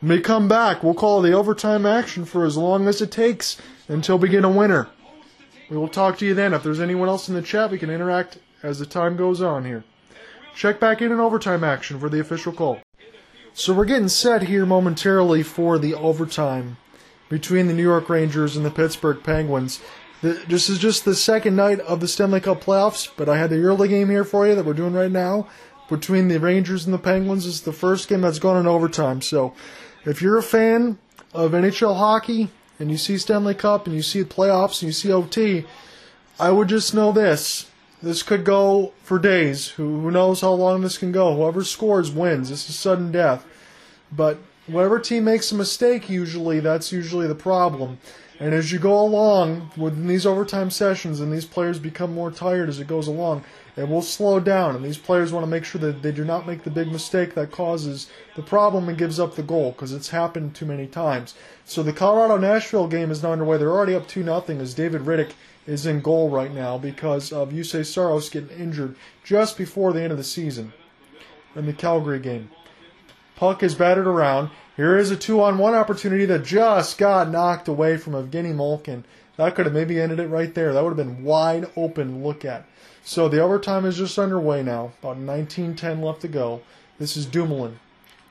A: We come back, we'll call the overtime action for as long as it takes until we get a winner. We will talk to you then. If there's anyone else in the chat, we can interact as the time goes on here. Check back in an overtime action for the official call. So we're getting set here momentarily for the overtime between the New York Rangers and the Pittsburgh Penguins. This is just the second night of the Stanley Cup playoffs, but I had the early game here for you that we're doing right now between the Rangers and the Penguins. Is the first game that's gone in overtime. So if you're a fan of NHL hockey and you see Stanley Cup and you see the playoffs and you see OT, I would just know this. This could go for days. Who, who knows how long this can go? Whoever scores wins. This is sudden death. But whatever team makes a mistake, usually that's usually the problem. And as you go along with these overtime sessions and these players become more tired as it goes along, it will slow down. And these players want to make sure that they do not make the big mistake that causes the problem and gives up the goal because it's happened too many times. So the Colorado Nashville game is now underway. They're already up 2 0 as David Rittich is in goal right now because of Juuse Saros getting injured just before the end of the season in the Calgary game. Puck is battered around. Here is a two on one opportunity that just got knocked away from Evgeny Malkin. That could have maybe ended it right there. That would have been wide open look at. So the overtime is just underway now. About 19-10 left to go. This is Dumoulin.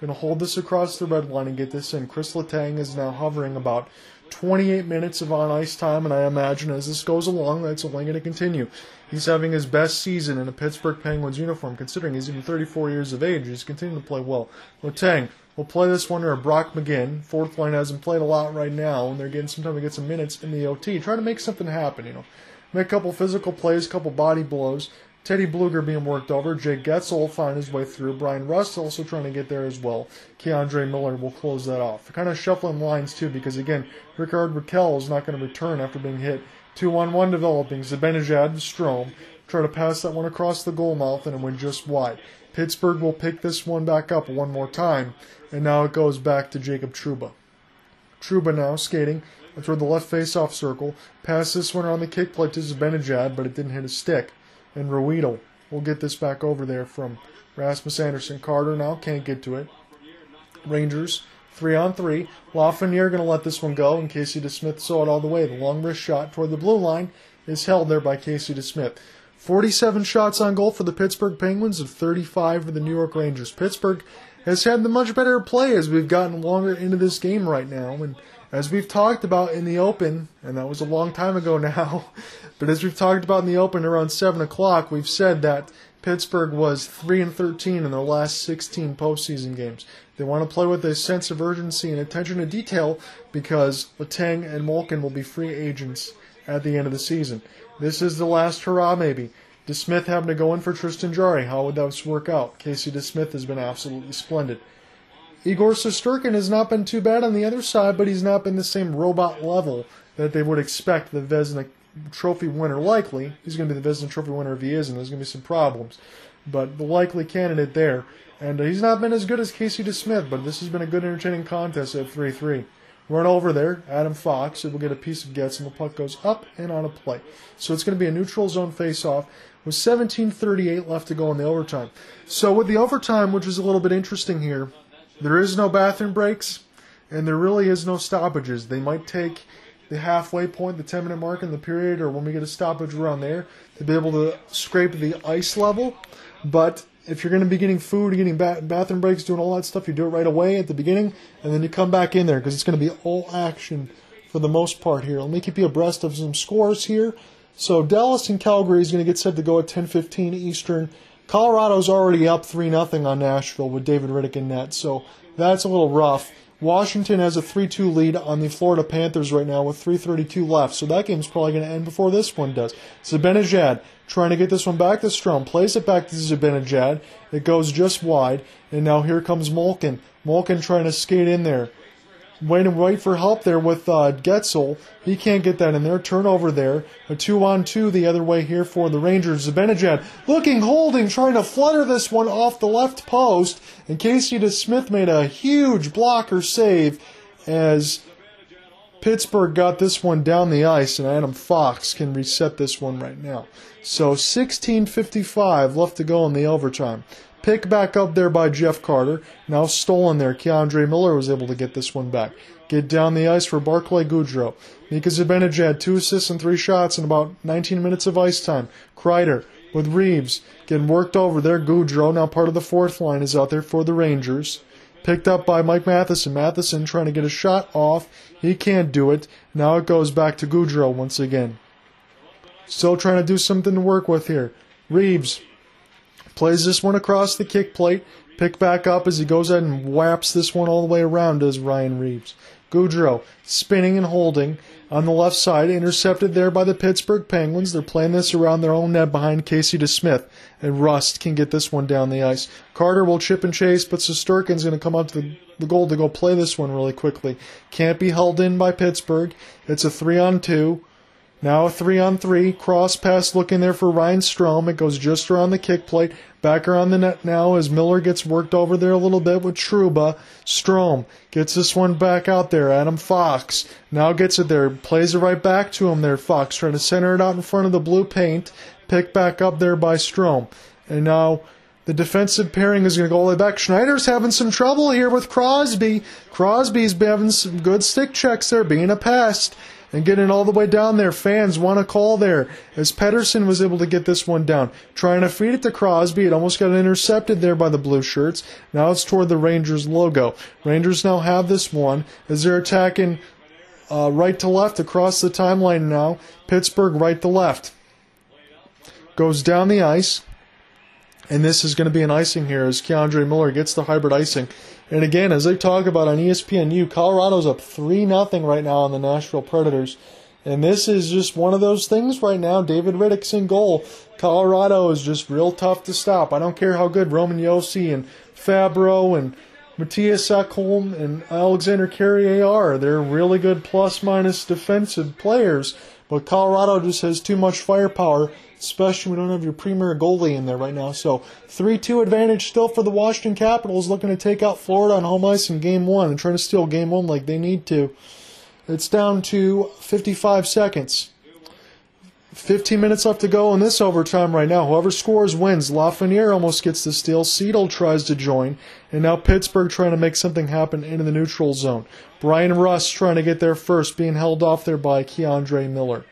A: Going to hold this across the red line and get this in. Chris Letang is now hovering about 28 minutes of on ice time, and I imagine as this goes along, that's only going to continue. He's having his best season in a Pittsburgh Penguins uniform, considering he's even 34 years of age. He's continuing to play well. Letang will play this one to Brock McGinn. Fourth line hasn't played a lot right now, and they're getting some time to get some minutes in the OT. Trying to make something happen, you know. Make a couple physical plays, a couple body blows. Teddy Blueger being worked over. Jake Guentzel will find his way through. Bryan Rust also trying to get there as well. K'Andre Miller will close that off. Kind of shuffling lines too, because again, Rickard Rakell is not going to return after being hit. Two on one developing. Zibanejad Strome try to pass that one across the goal mouth and it went just wide. Pittsburgh will pick this one back up one more time, and now it goes back to Jacob Trouba. Trouba now skating toward the left face-off circle. Pass this one on the kick plate to Zibanejad, but it didn't hit a stick and Ruhwedel will get this back over there from Rasmus Anderson. Carter now can't get to it. Rangers three on three. Lafreniere going to let this one go, and Casey DeSmith saw it all the way. The long wrist shot toward the blue line is held there by Casey DeSmith. 47 shots on goal for the Pittsburgh Penguins and 35 for the New York Rangers. Pittsburgh has had the much better play as we've gotten longer into this game right now, and as we've talked about in the open, and that was a long time ago now, but as we've talked about in the open around 7 o'clock, we've said that Pittsburgh was 3 and 13 in their last 16 postseason games. They want to play with a sense of urgency and attention to detail because Letang and Malkin will be free agents at the end of the season. This is the last hurrah, maybe. DeSmith having to go in for Tristan Jarry. How would that work out? Casey DeSmith has been absolutely splendid. Igor Shesterkin has not been too bad on the other side, but he's not been the same robot level that they would expect the Vezina Trophy winner likely. He's going to be the Vezina Trophy winner if he is, and there's going to be some problems. But the likely candidate there. And he's not been as good as Casey DeSmith, but this has been a good, entertaining contest at 3 3. Run over there, Adam Fox, it will get a piece of gets, and the puck goes up and on a play. So it's going to be a neutral zone face off with 17.38 left to go in the overtime. So with the overtime, which is a little bit interesting here, there is no bathroom breaks, and there really is no stoppages. They might take the halfway point, the 10 minute mark in the period, or when we get a stoppage around there, to be able to scrape the ice level. But if you're going to be getting food, getting ba- bathroom breaks, doing all that stuff, you do it right away at the beginning, and then you come back in there because it's going to be all action for the most part here. Let me keep you abreast of some scores here. So Dallas and Calgary is going to get set to go at 10:15 Eastern. Colorado's already up three 0 on Nashville with David Rittich in net, so that's a little rough. Washington has a 3-2 lead on the Florida Panthers right now with 3:32 left, so that game's probably going to end before this one does. Zibanejad trying to get this one back to Strome, plays it back to Zibanejad. It goes just wide, and now here comes Malkin. Malkin trying to skate in there waiting wait for help there with uh, Guentzel. He can't get that in there. Turnover there. A two on two the other way here for the Rangers. Zibanejad looking, holding, trying to flutter this one off the left post. And Casey DeSmith made a huge blocker save as Pittsburgh got this one down the ice, and Adam Fox can reset this one right now. So 16:55 left to go in the overtime. Pick back up there by Jeff Carter. Now stolen there. K'Andre Miller was able to get this one back. Get down the ice for Barclay Goodrow. Mika Zibanejad, two assists and three shots in about 19 minutes of ice time. Kreider with Reaves getting worked over there. Goodrow, now part of the fourth line, is out there for the Rangers. Picked up by Mike Matheson. Matheson trying to get a shot off. He can't do it. Now it goes back to Goodrow once again. Still trying to do something to work with here. Reaves Plays this one across the kick plate. Pick back up as he goes ahead and whaps this one all the way around, does Ryan Reaves. Goodrow spinning and holding on the left side, intercepted there by the Pittsburgh Penguins. They're playing this around their own net behind Casey DeSmith, and Rust can get this one down the ice. Carter will chip and chase, but Shesterkin's going to come up to the, the goal to go play this one really quickly. Can't be held in by Pittsburgh. It's a three on two. Now a three on three. Cross pass looking there for Ryan Strome. It goes just around the kick plate. Back around the net now as Miller gets worked over there a little bit with Trouba. Strome gets this one back out there. Adam Fox now gets it there. Plays it right back to him there. Fox trying to center it out in front of the blue paint. Picked back up there by Strome. And now the defensive pairing is going to go all the way back. Schneider's having some trouble here with Crosby. Crosby's having some good stick checks there, being a pest and getting all the way down there. Fans want to call there as Pettersson was able to get this one down. Trying to feed it to Crosby. It almost got intercepted there by the blue shirts. Now it's toward the Rangers logo. Rangers now have this one as they're attacking uh, right to left across the timeline now. Pittsburgh right to left. Goes down the ice. And this is going to be an icing here as K'Andre Miller gets the hybrid icing. And again, as they talk about on ESPNU, Colorado's up 3 0 right now on the Nashville Predators. And this is just one of those things right now. David Rittich's in goal. Colorado is just real tough to stop. I don't care how good Roman Josi and Fabbro and Mattias Ekholm and Alexandre Carrier are. They're really good plus minus defensive players. But Colorado just has too much firepower especially we don't have your premier goalie in there right now. So 3-2 advantage still for the Washington Capitals, looking to take out Florida on home ice in Game One and trying to steal Game One like they need to. It's down to 55 seconds. 15 minutes left to go in this overtime right now. Whoever scores wins. Lafreniere almost gets the steal. Chytil tries to join. And now Pittsburgh trying to make something happen into the neutral zone. Bryan Rust trying to get there first, being held off there by K'Andre Miller.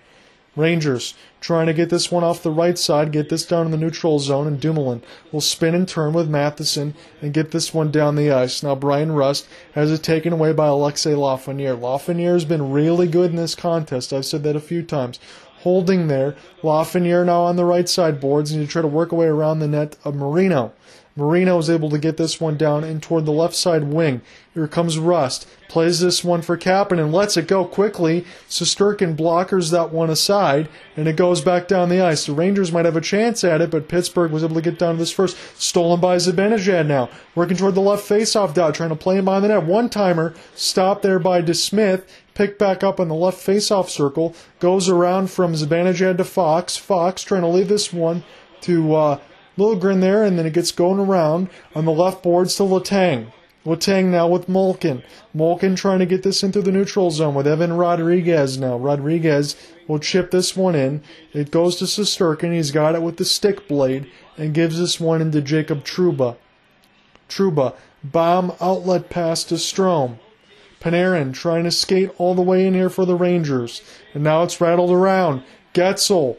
A: Rangers trying to get this one off the right side, get this down in the neutral zone, and Dumoulin will spin and turn with Matheson and get this one down the ice. Now Bryan Rust has it taken away by Alexei Lafreniere. Lafreniere has been really good in this contest. I've said that a few times. Holding there, Lafreniere now on the right side boards, and you try to work away around the net of Marino. Marino is able to get this one down and toward the left side wing. Here comes Rust. Plays this one for Kapanen and lets it go quickly. Shesterkin blockers that one aside, and it goes back down the ice. The Rangers might have a chance at it, but Pittsburgh was able to get down to this first. Stolen by Zibanejad now. Working toward the left faceoff dot, trying to play him behind the net. One timer, stopped there by DeSmith. Picked back up on the left faceoff circle. Goes around from Zibanejad to Fox. Fox trying to leave this one to uh, Lindgren there, and then it gets going around on the left boards to Letang. Letang now with Malkin. Malkin trying to get this into the neutral zone with Evan Rodrigues now. Rodrigues will chip this one in. It goes to Shesterkin. He's got it with the stick blade and gives this one into Jacob Trouba. Trouba, bomb outlet pass to Strome. Panarin trying to skate all the way in here for the Rangers. And now it's rattled around. Guentzel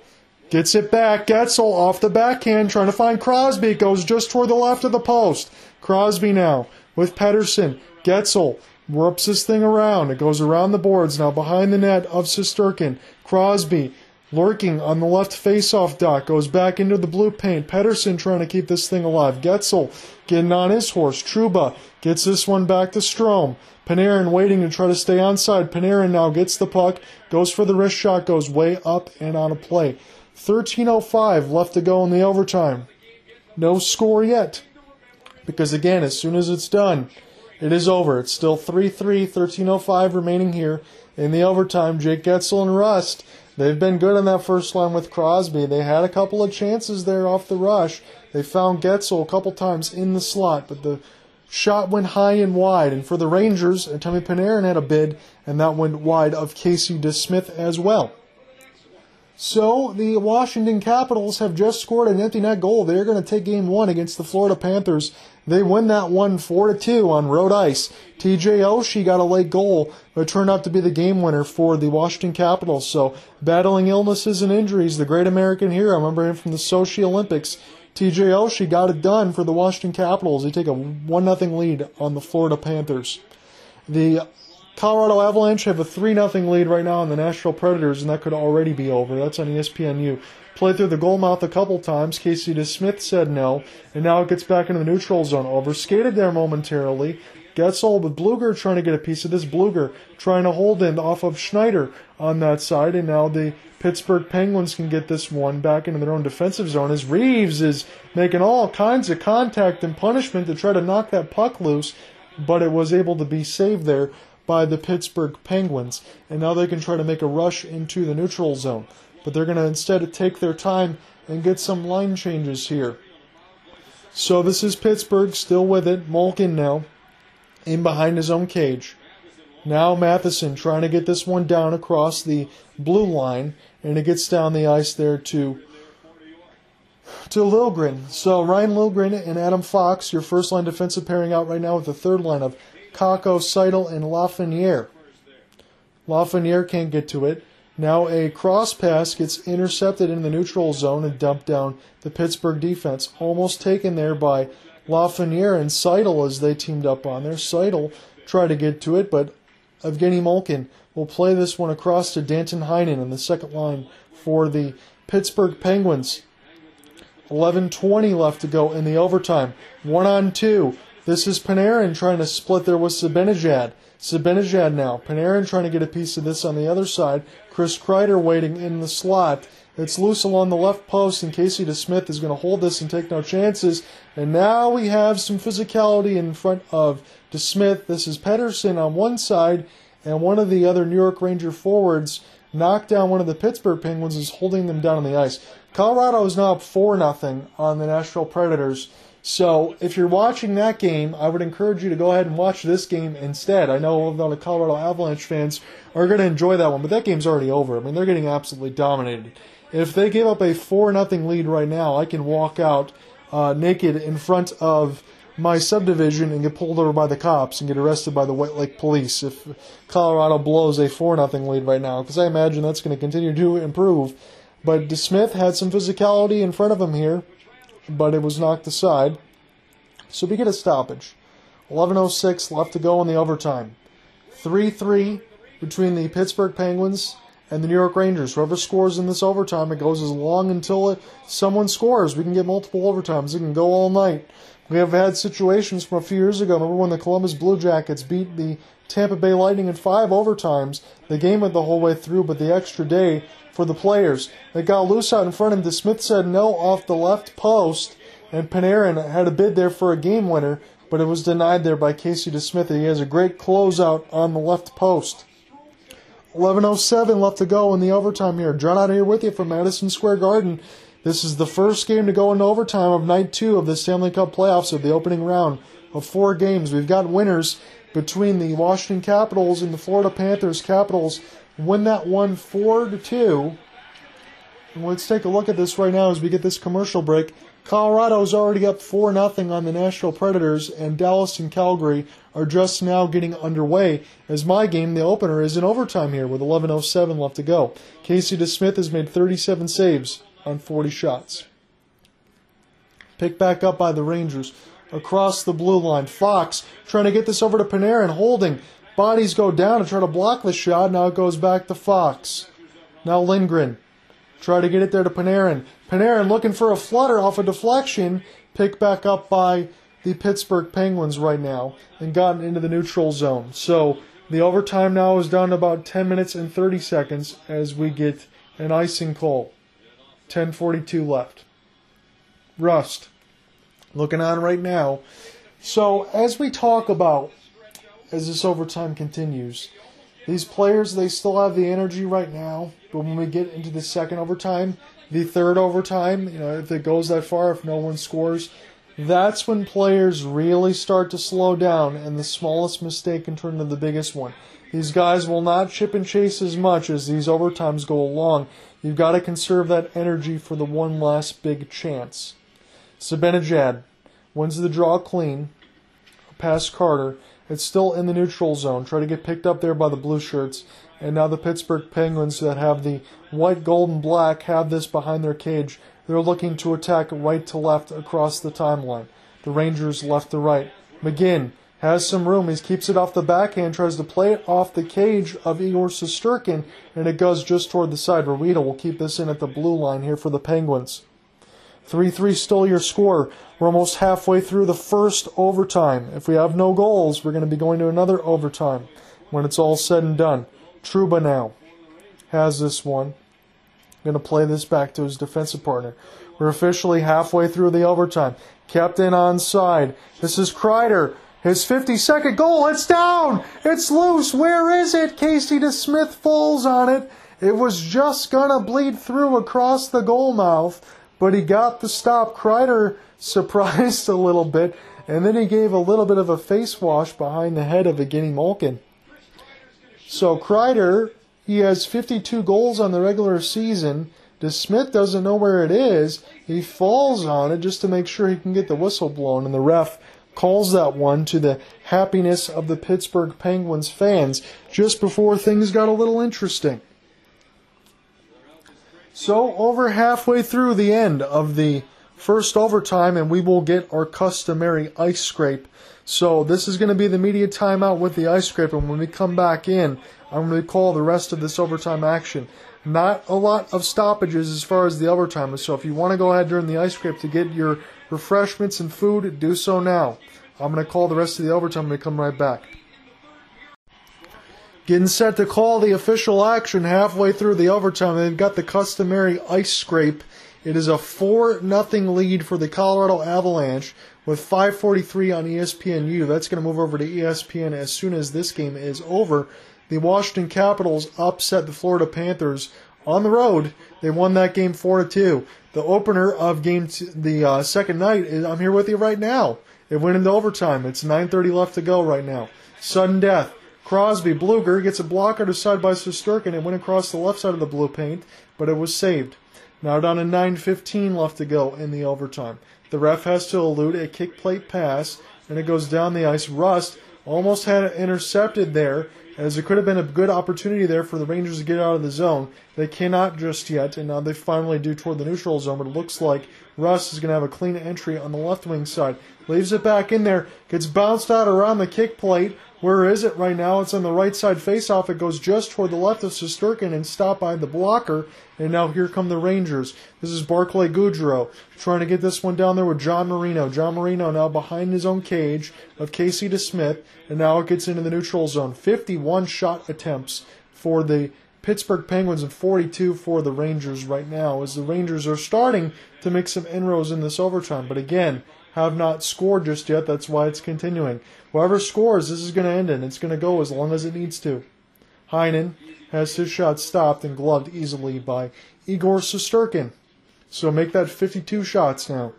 A: Gets it back. Guentzel off the backhand, trying to find Crosby. Goes just toward the left of the post. Crosby now with Pettersson. Guentzel wraps this thing around. It goes around the boards now behind the net of Shesterkin. Crosby lurking on the left faceoff dot goes back into the blue paint. Pettersson trying to keep this thing alive. Guentzel getting on his horse. Trouba gets this one back to Strome. Panarin waiting to try to stay onside. Panarin now gets the puck, goes for the wrist shot, goes way up and on a play. 13.05 left to go in the overtime. No score yet. Because again, as soon as it's done, it is over. It's still 3 3, 13.05 remaining here in the overtime. Jake Guentzel and Rust, they've been good on that first line with Crosby. They had a couple of chances there off the rush. They found Guentzel a couple times in the slot, but the shot went high and wide. And for the Rangers, Tommy Panarin had a bid, and that went wide of Casey DeSmith as well. So the Washington Capitals have just scored an empty net goal. They're going to take game one against the Florida Panthers. They win that one four to two on road ice. TJ Oshie got a late goal, but turned out to be the game winner for the Washington Capitals. So battling illnesses and injuries, the great American hero. I remember him from the Sochi Olympics. TJ Oshie got it done for the Washington Capitals. They take a one nothing lead on the Florida Panthers. The Colorado Avalanche have a 3 0 lead right now on the Nashville Predators, and that could already be over. That's on ESPNU. Played through the goal mouth a couple times. Casey DeSmith said no, and now it gets back into the neutral zone. Overskated there momentarily. Gets Guentzel with Blueger trying to get a piece of this. Blueger trying to hold in off of Schneider on that side, and now the Pittsburgh Penguins can get this one back into their own defensive zone as Reaves is making all kinds of contact and punishment to try to knock that puck loose, but it was able to be saved there by the Pittsburgh Penguins, and now they can try to make a rush into the neutral zone. But they're going to instead take their time and get some line changes here. So this is Pittsburgh still with it. Malkin now in behind his own cage. Now Matheson trying to get this one down across the blue line, and it gets down the ice there to to Lindgren. So Ryan Lindgren and Adam Fox, your first line defensive pairing out right now with the third line of Kakko, Chytil, and Lafreniere. Lafreniere can't get to it. Now a cross pass gets intercepted in the neutral zone and dumped down the Pittsburgh defense. Almost taken there by Lafreniere and Chytil as they teamed up on there. Chytil tried to get to it, but Evgeny Malkin will play this one across to Danton Heinen in the second line for the Pittsburgh Penguins. 11:20 left to go in the overtime. One on two. This is Panarin trying to split there with Zibanejad. Zibanejad now. Panarin trying to get a piece of this on the other side. Chris Kreider waiting in the slot. It's loose along the left post, and Casey DeSmith is going to hold this and take no chances. And now we have some physicality in front of DeSmith. This is Pettersson on one side, and one of the other New York Ranger forwards knocked down one of the Pittsburgh Penguins is holding them down on the ice. Colorado is now up 4 0 on the Nashville Predators. So if you're watching that game, I would encourage you to go ahead and watch this game instead. I know a lot of Colorado Avalanche fans are going to enjoy that one, but that game's already over. I mean, they're getting absolutely dominated. If they give up a four nothing lead right now, I can walk out uh, naked in front of my subdivision and get pulled over by the cops and get arrested by the White Lake Police if Colorado blows a four nothing lead right now, because I imagine that's going to continue to improve. But DeSmith had some physicality in front of him here but it was knocked aside. So we get a stoppage. 11.06 left to go in the overtime. 3 3 between the Pittsburgh Penguins and the New York Rangers. Whoever scores in this overtime, it goes as long until it, someone scores. We can get multiple overtimes. It can go all night. We have had situations from a few years ago. Remember when the Columbus Blue Jackets beat the Tampa Bay Lightning in five overtimes? The game went the whole way through, but the extra day for the players. They got loose out in front of him. Smith said no off the left post, and Panarin had a bid there for a game winner, but it was denied there by Casey DeSmith. He has a great closeout on the left post. 11.07 left to go in the overtime here. John out here with you from Madison Square Garden. This is the first game to go into overtime of night two of the Stanley Cup playoffs of the opening round of four games. We've got winners between the Washington Capitals and the Florida Panthers. Capitals win that one four to two. And let's take a look at this right now as we get this commercial break. Colorado's already up 4 0 on the Nashville Predators, and Dallas and Calgary are just now getting underway. As my game, the opener, is in overtime here with 11.07 left to go. Casey DeSmith has made 37 saves. on 40 shots. Picked back up by the Rangers across the blue line. Fox trying to get this over to Panarin, holding. Bodies go down to try to block the shot. Now it goes back to Fox. Now Lindgren. Try to get it there to Panarin. Panarin looking for a flutter off a deflection. Picked back up by the Pittsburgh Penguins right now and gotten into the neutral zone. So the overtime now is down to about 10 minutes and 30 seconds as we get an icing call. 10:42 left. Rust looking on right now. So as we talk about as this overtime continues, these players they still have the energy right now, but when we get into the second overtime, the third overtime, you know, if it goes that far, if no one scores, that's when players really start to slow down and the smallest mistake can turn into the biggest one. These guys will not chip and chase as much as these overtimes go along. You've got to conserve that energy for the one last big chance. Zibanejad wins the draw clean, past Carter. It's still in the neutral zone. Try to get picked up there by the blue shirts. And now the Pittsburgh Penguins that have the white, gold, and black have this behind their cage. They're looking to attack right to left across the timeline. The Rangers left to right. McGinn has some room. He keeps it off the backhand, tries to play it off the cage of Igor Shesterkin, and it goes just toward the side. Rita will keep this in at the blue line here for the Penguins. 3 3 still your score. We're almost halfway through the first overtime. If we have no goals, we're going to be going to another overtime when it's all said and done. Trouba now has this one. I'm Going to play this back to his defensive partner. We're officially halfway through the overtime. Kept in onside. This is Kreider. His 52nd goal. It's down. It's loose. Where is it? Casey DeSmith falls on it. It was just going to bleed through across the goal mouth, but he got the stop. Kreider surprised a little bit, and then he gave a little bit of a face wash behind the head of Evgeny Malkin. So Kreider he has 52 goals on the regular season. DeSmith doesn't know where it is. He falls on it just to make sure he can get the whistle blown, and the ref calls that one to the happiness of the Pittsburgh Penguins fans just before things got a little interesting. So, over halfway through the end of the first overtime, and we will get our customary ice scrape. So, this is going to be the media timeout with the ice scrape, and when we come back in, I'm going to call the rest of this overtime action. Not a lot of stoppages as far as the overtime so if you want to go ahead during the ice scrape to get your refreshments and food, do so now. I'm going to call the rest of the overtime and come right back. Getting set to call the official action halfway through the overtime. They've got the customary ice scrape. It is a 4 0 lead for the Colorado Avalanche with 543 on ESPNU. That's going to move over to ESPN as soon as this game is over the Washington Capitals upset the Florida Panthers on the road. They won that game four to two. The opener of game t- the uh, second night is I'm here with you right now. It went into overtime. It's 9:30 left to go right now. Sudden death. Crosby Blueger gets a block blocker to side by Shesterkin. It went across the left side of the blue paint, but it was saved. Now down to 9:15 left to go in the overtime. The ref has to elude a kick plate pass, and it goes down the ice. Rust almost had it intercepted there as it could have been a good opportunity there for the Rangers to get out of the zone. They cannot just yet, and now they finally do toward the neutral zone, but it looks like Rust is going to have a clean entry on the left wing side. Leaves it back in there, gets bounced out around the kick plate, where is it right now? It's on the right side face-off. It goes just toward the left of Shesterkin and stopped by the blocker. And now here come the Rangers. This is Barclay Goodrow trying to get this one down there with John Marino. John Marino now behind his own cage of Casey DeSmith. And now it gets into the neutral zone. 51 shot attempts for the Pittsburgh Penguins and 42 for the Rangers right now as the Rangers are starting to make some inroads in this overtime. But again, have not scored just yet. That's why it's continuing. Whoever scores, this is going to end and It's going to go as long as it needs to. Heinen has his shot stopped and gloved easily by Igor Shesterkin. So make that 52 shots now.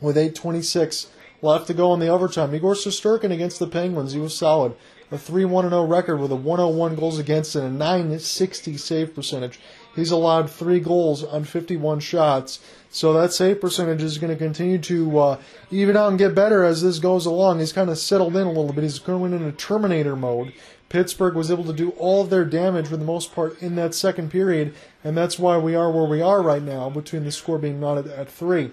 A: With 8.26 left to go in the overtime. Igor Shesterkin against the Penguins, he was solid. A 3 1 0 record with a 101 goals against and a 960 save percentage. He's allowed three goals on 51 shots. So that save percentage is going to continue to uh, even out and get better as this goes along. He's kind of settled in a little bit. He's going into Terminator mode Pittsburgh was able to do all of their damage for the most part in that second period, and that's why we are where we are right now, between the score being knotted at three.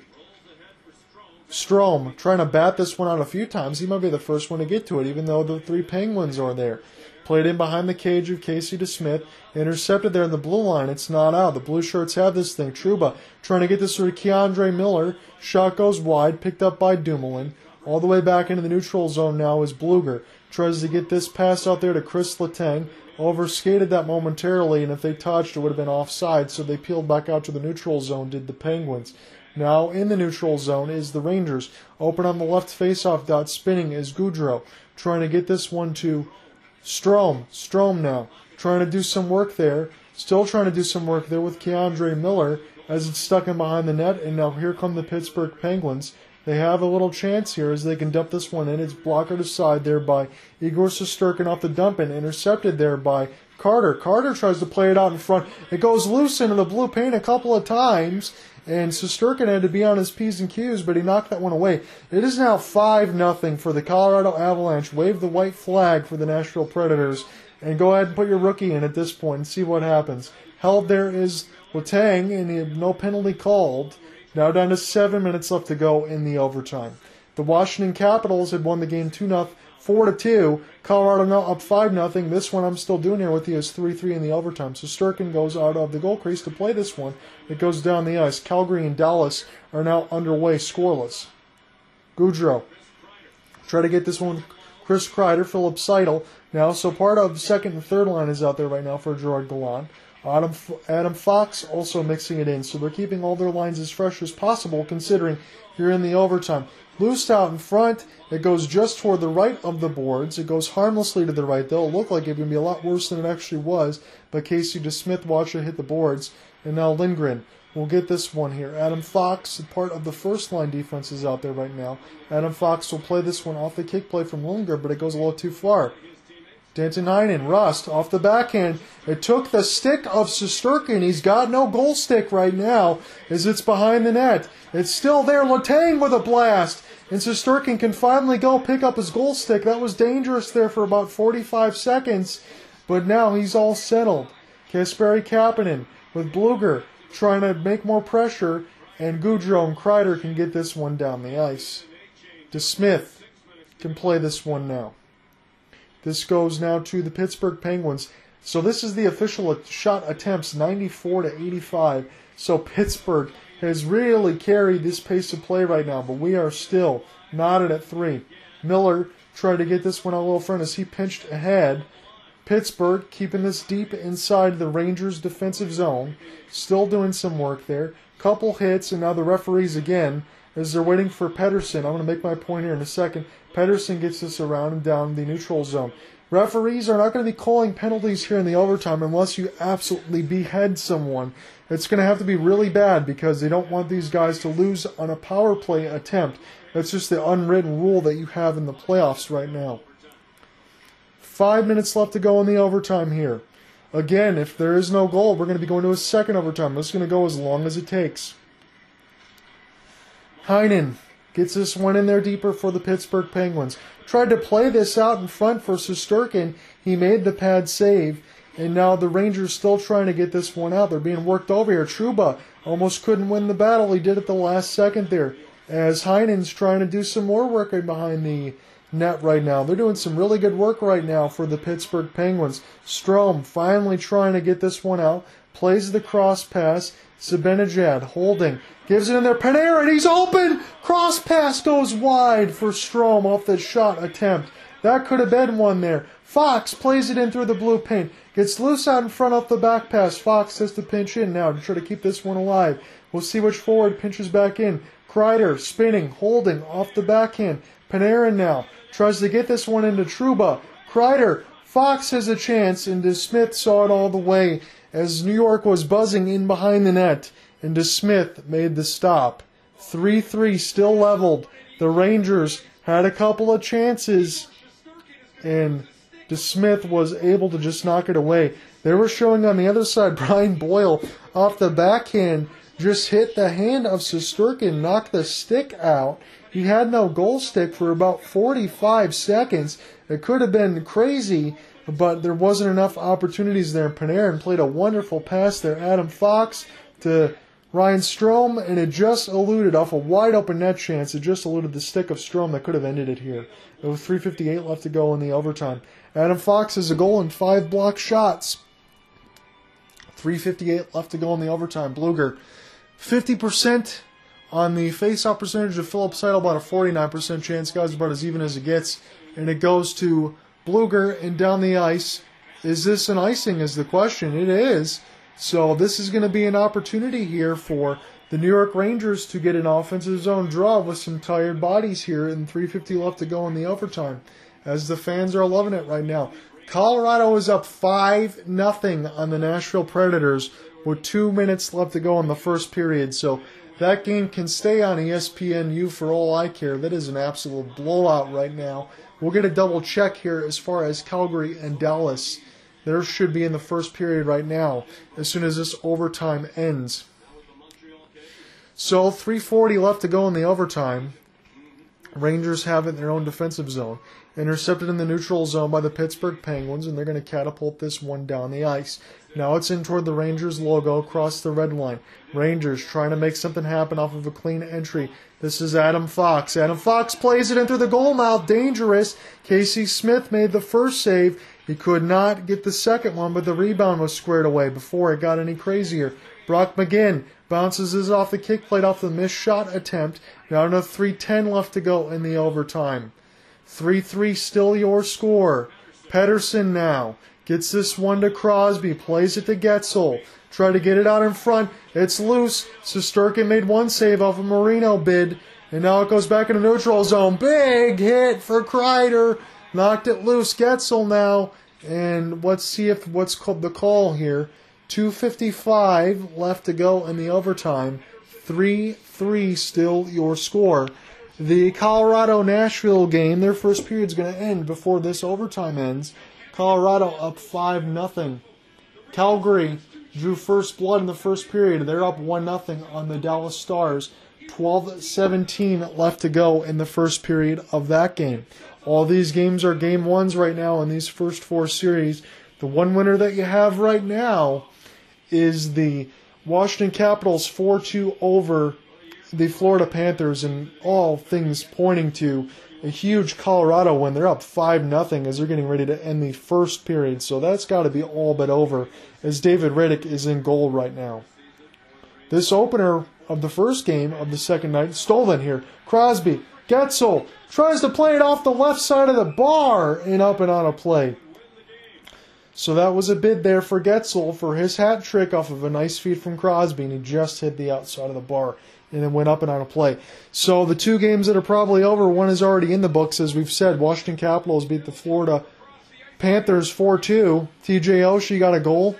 A: Strome trying to bat this one out a few times. He might be the first one to get to it, even though the three Penguins are there. Played in behind the cage of Casey DeSmith. Intercepted there in the blue line. It's not out. The blue shirts have this thing. Trouba trying to get this to K'Andre Miller. Shot goes wide. Picked up by Dumoulin. All the way back into the neutral zone now is Blueger. Tries to get this pass out there to Chris Letang. Overskated that momentarily, and if they touched, it would have been offside, so they peeled back out to the neutral zone, did the Penguins. Now in the neutral zone is the Rangers. Open on the left faceoff dot, spinning is Goodrow. Trying to get this one to Strome. Strom now. Trying to do some work there. Still trying to do some work there with K'Andre Miller as it's stuck in behind the net. And now here come the Pittsburgh Penguins. They have a little chance here as they can dump this one in. It's blockered aside there by Igor Shesterkin off the dump and intercepted there by Carter. Carter tries to play it out in front. It goes loose into the blue paint a couple of times and Shesterkin had to be on his P's and Q's, but he knocked that one away. It is now 5 nothing for the Colorado Avalanche. Wave the white flag for the Nashville Predators and go ahead and put your rookie in at this point and see what happens. Held there is Letang, and no penalty called. Now down to seven minutes left to go in the overtime. The Washington Capitals had won the game 2 0 four to two. Colorado now up five nothing. This one I'm still doing here with you is three three in the overtime. So Sturkin goes out of the goal crease to play this one. It goes down the ice. Calgary and Dallas are now underway, scoreless. Goodrow try to get this one. Chris Kreider, Filip Chytil now. So part of the second and third line is out there right now for Gerard Gallant. Adam, Adam Fox also mixing it in. So they're keeping all their lines as fresh as possible considering you're in the overtime. Loosed out in front. It goes just toward the right of the boards. It goes harmlessly to the right. They'll look like going to be a lot worse than it actually was. But Casey DeSmith watched it hit the boards. And now Lindgren will get this one here. Adam Fox, part of the first line defense, is out there right now. Adam Fox will play this one off the kick play from Lindgren, but it goes a little too far. Danton Heinen, Rust, off the backhand. It took the stick of Shesterkin. He's got no goal stick right now as it's behind the net. It's still there. Letang with a blast. And Shesterkin can finally go pick up his goal stick. That was dangerous there for about 45 seconds. But now he's all settled. Kasperi Kapanen with Blueger trying to make more pressure. And Goodrow and Kreider can get this one down the ice. DeSmith can play this one now. This goes now to the Pittsburgh Penguins. So this is the official shot attempts, 94 to 85. So Pittsburgh has really carried this pace of play right now, but we are still knotted at three. Miller tried to get this one a little front as he pinched ahead. Pittsburgh keeping this deep inside the Rangers' defensive zone, still doing some work there. Couple hits, and now the referees again as they're waiting for Pettersson. I'm going to make my point here in a second. Pettersson gets this around and down the neutral zone. Referees are not going to be calling penalties here in the overtime unless you absolutely behead someone. It's going to have to be really bad because they don't want these guys to lose on a power play attempt. That's just the unwritten rule that you have in the playoffs right now. Five minutes left to go in the overtime here. Again, if there is no goal, we're going to be going to a second overtime. This is going to go as long as it takes. Heinen gets this one in there deeper for the Pittsburgh Penguins. Tried to play this out in front for Shesterkin. He made the pad save. And now the Rangers still trying to get this one out. They're being worked over here. Trouba almost couldn't win the battle. He did it the last second there. As Heinen's trying to do some more work behind the net right now. They're doing some really good work right now for the Pittsburgh Penguins. Strome finally trying to get this one out. Plays the cross pass. Zibanejad holding. Gives it in there. Panarin, he's open! Cross pass goes wide for Strome off the shot attempt. That could have been one there. Fox plays it in through the blue paint. Gets loose out in front off the back pass. Fox has to pinch in now to try to keep this one alive. We'll see which forward pinches back in. Kreider spinning, holding off the backhand. Panarin now tries to get this one into Trouba. Kreider, Fox has a chance, and DeSmith saw it all the way as New York was buzzing in behind the net, and DeSmith made the stop. 3 3 still leveled. The Rangers had a couple of chances, and DeSmith was able to just knock it away. They were showing on the other side Brian Boyle off the backhand just hit the hand of Shesterkin, knocked the stick out. He had no goal stick for about 45 seconds. It could have been crazy but there wasn't enough opportunities there. Panarin played a wonderful pass there. Adam Fox to Ryan Strome, and it just eluded off a wide open net chance. It just eluded the stick of Strome that could have ended it here. It was 3:58 left to go in the overtime. Adam Fox has a goal and five block shots. 3:58 left to go in the overtime. Blueger, 50% on the face-off percentage of Filip Chytil, about a 49% chance. Guys, about as even as it gets, and it goes to Blueger and down the ice. Is this an icing? Is the question. It is. So this is going to be an opportunity here for the New York Rangers to get an offensive zone draw with some tired bodies here and 350 left to go in the overtime as the fans are loving it right now. Colorado is up 5 nothing on the Nashville Predators with 2 minutes left to go in the first period. So that game can stay on ESPNU for all I care. That is an absolute blowout right now. We'll get a double check here as far as Calgary and Dallas. There should be in the first period right now, as soon as this overtime ends. So 340 left to go in the overtime. Rangers have it in their own defensive zone. Intercepted in the neutral zone by the Pittsburgh Penguins, and they're going to catapult this one down the ice. Now it's in toward the Rangers logo across the red line. Rangers trying to make something happen off of a clean entry. This is Adam Fox. Adam Fox plays it into the goal mouth. Dangerous. Casey DeSmith made the first save. He could not get the second one, but the rebound was squared away before it got any crazier. Brock McGinn bounces this off the kick plate off the missed shot attempt. Now another 3.10 left to go in the overtime. 3 3 still your score. Pettersson now gets this one to Crosby, plays it to Guentzel. Try to get it out in front. It's loose. Shesterkin made one save off a Marino bid. And now it goes back into neutral zone. Big hit for Kreider. Knocked it loose. Guentzel now. And let's see if what's called the call here. 255 left to go in the overtime. 3 3 still your score. The Colorado Nashville game, their first period is going to end before this overtime ends. Colorado up 5 0. Calgary drew first blood in the first period. They're up 1 0 on the Dallas Stars. 12 17 left to go in the first period of that game. All these games are game ones right now in these first four series. The one winner that you have right now is the Washington Capitals 4 2 over the Florida Panthers and all things pointing to a huge Colorado win. They're up 5 nothing as they're getting ready to end the first period. So that's got to be all but over as David Rittich is in goal right now. This opener of the first game of the second night, stolen here. Crosby, Guentzel tries to play it off the left side of the bar and up and on a play. So that was a bid there for Guentzel for his hat trick off of a nice feed from Crosby, and he just hit the outside of the bar and it went up and on a play. So the two games that are probably over, one is already in the books, as we've said. Washington Capitals beat the Florida Panthers 4 2. TJ Oshie got a goal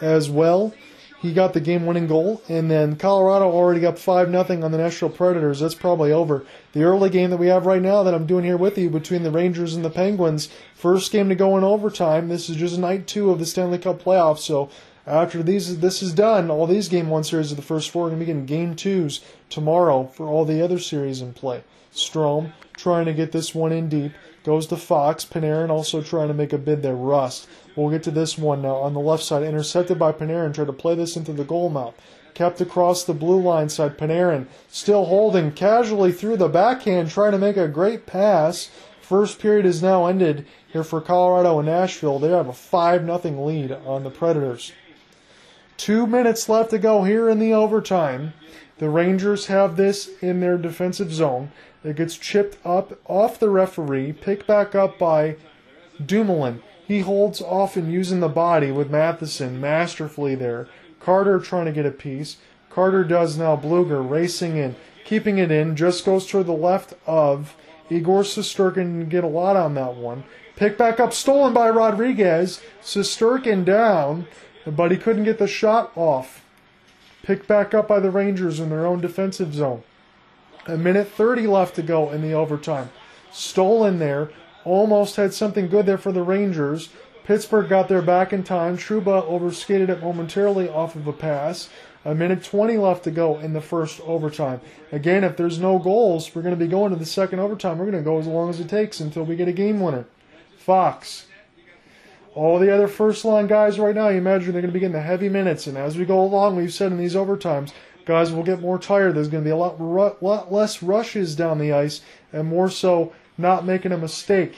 A: as well. He got the game winning goal. And then Colorado already got 5 0 on the Nashville Predators. That's probably over. The early game that we have right now that I'm doing here with you between the Rangers and the Penguins, first game to go in overtime. This is just night two of the Stanley Cup playoffs. So after these this is done, all these game one series of the first four are going to begin game twos tomorrow for all the other series in play. Strome trying to get this one in deep. Goes to Fox. Panarin also trying to make a bid there. Rust. We'll get to this one now. On the left side, intercepted by Panarin. Tried to play this into the goal mouth. Kept across the blue line side. Panarin still holding casually through the backhand, trying to make a great pass. First period is now ended here for Colorado and Nashville. They have a 5 0 lead on the Predators. Two minutes left to go here in the overtime. The Rangers have this in their defensive zone. It gets chipped up off the referee, picked back up by Dumoulin. He holds off and using the body with Matheson masterfully there. Carter trying to get a piece. Carter does now. Blueger racing in, keeping it in, just goes to the left of Igor Shesterkin. Get a lot on that one. Pick back up, stolen by Rodrigues. Shesterkin down but he couldn't get the shot off. Picked back up by the Rangers in their own defensive zone. A minute 30 left to go in the overtime. Stolen there. Almost had something good there for the Rangers. Pittsburgh got there back in time. Trouba overskated it momentarily off of a pass. A minute 20 left to go in the first overtime. Again, if there's no goals, we're going to be going to the second overtime. We're going to go as long as it takes until we get a game winner. Fox All the other first line guys right now, you imagine they're going to be getting the heavy minutes. And as we go along, we've said in these overtimes, guys will get more tired. There's going to be a lot, lot less rushes down the ice and more so not making a mistake.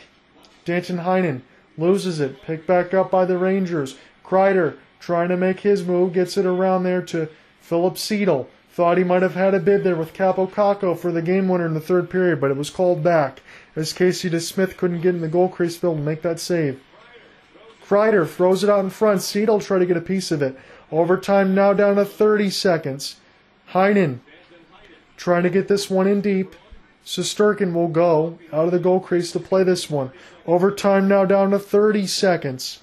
A: Danton Heinen loses it, picked back up by the Rangers. Kreider trying to make his move, gets it around there to Filip Chytil. Thought he might have had a bid there with Kaapo Kakko for the game winner in the third period, but it was called back as Casey DeSmith couldn't get in the goal crease field and make that save. Kreider throws it out in front. Chytil try to get a piece of it. Overtime now down to 30 seconds. Heinen trying to get this one in deep. Shesterkin will go out of the goal crease to play this one. Overtime now down to 30 seconds.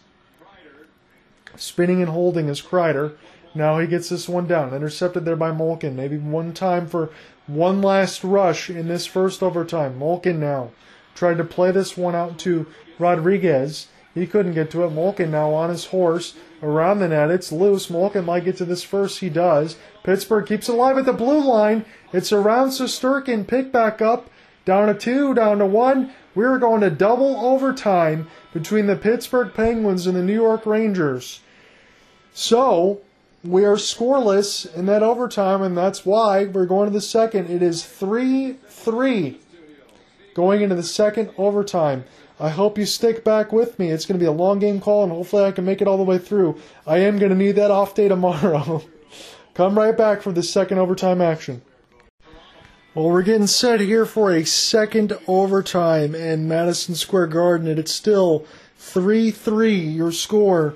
A: Spinning and holding is Kreider. Now he gets this one down. Intercepted there by Malkin. Maybe one time for one last rush in this first overtime. Malkin now tried to play this one out to Rodrigues. He couldn't get to it. Malkin now on his horse around the net. It's loose. Malkin might get to this first. He does. Pittsburgh keeps it alive at the blue line. It's around Shesterkin. Pick back up. Down to two, down to one. We're going to double overtime between the Pittsburgh Penguins and the New York Rangers. So, we are scoreless in that overtime, and that's why we're going to the second. It is 3 3 going into the second overtime. I hope you stick back with me. It's going to be a long game call, and hopefully I can make it all the way through. I am going to need that off day tomorrow. Come right back for the second overtime action. Well, we're getting set here for a second overtime in Madison Square Garden, and it's still 3 3 your score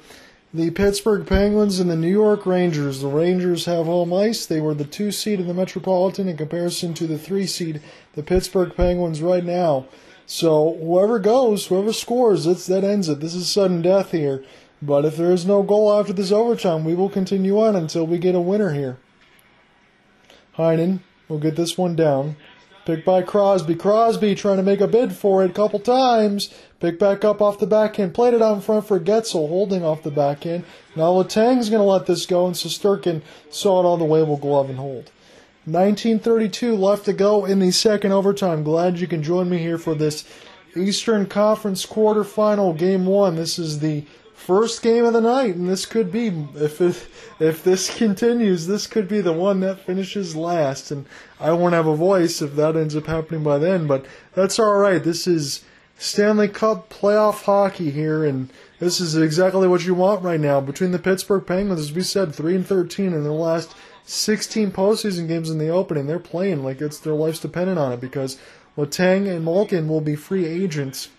A: the Pittsburgh Penguins and the New York Rangers. The Rangers have home ice. They were the two seed in the Metropolitan in comparison to the three seed, the Pittsburgh Penguins, right now. So whoever goes, whoever scores, it's, that ends it. This is sudden death here. But if there is no goal after this overtime, we will continue on until we get a winner here. Heinen will get this one down. Picked by Crosby. Crosby trying to make a bid for it a couple times. Picked back up off the backhand. Played it in front for Guentzel, holding off the backhand. Now Letang's going to let this go, and Shesterkin saw it on the way, will glove and hold. 1932 left to go in the second overtime. Glad you can join me here for this Eastern Conference quarterfinal game one. This is the first game of the night, and this could be if it, if this continues, this could be the one that finishes last. And I won't have a voice if that ends up happening by then, but that's all right. This is Stanley Cup playoff hockey here, and this is exactly what you want right now. Between the Pittsburgh Penguins, as we said, three and thirteen in their last 16 postseason games in the opening, they're playing like it's their life's dependent on it because Letang and Malkin will be free agents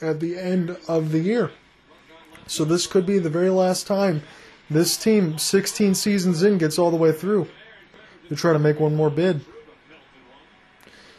A: at the end of the year. So this could be the very last time this team, 16 seasons in, gets all the way through to try to make one more bid.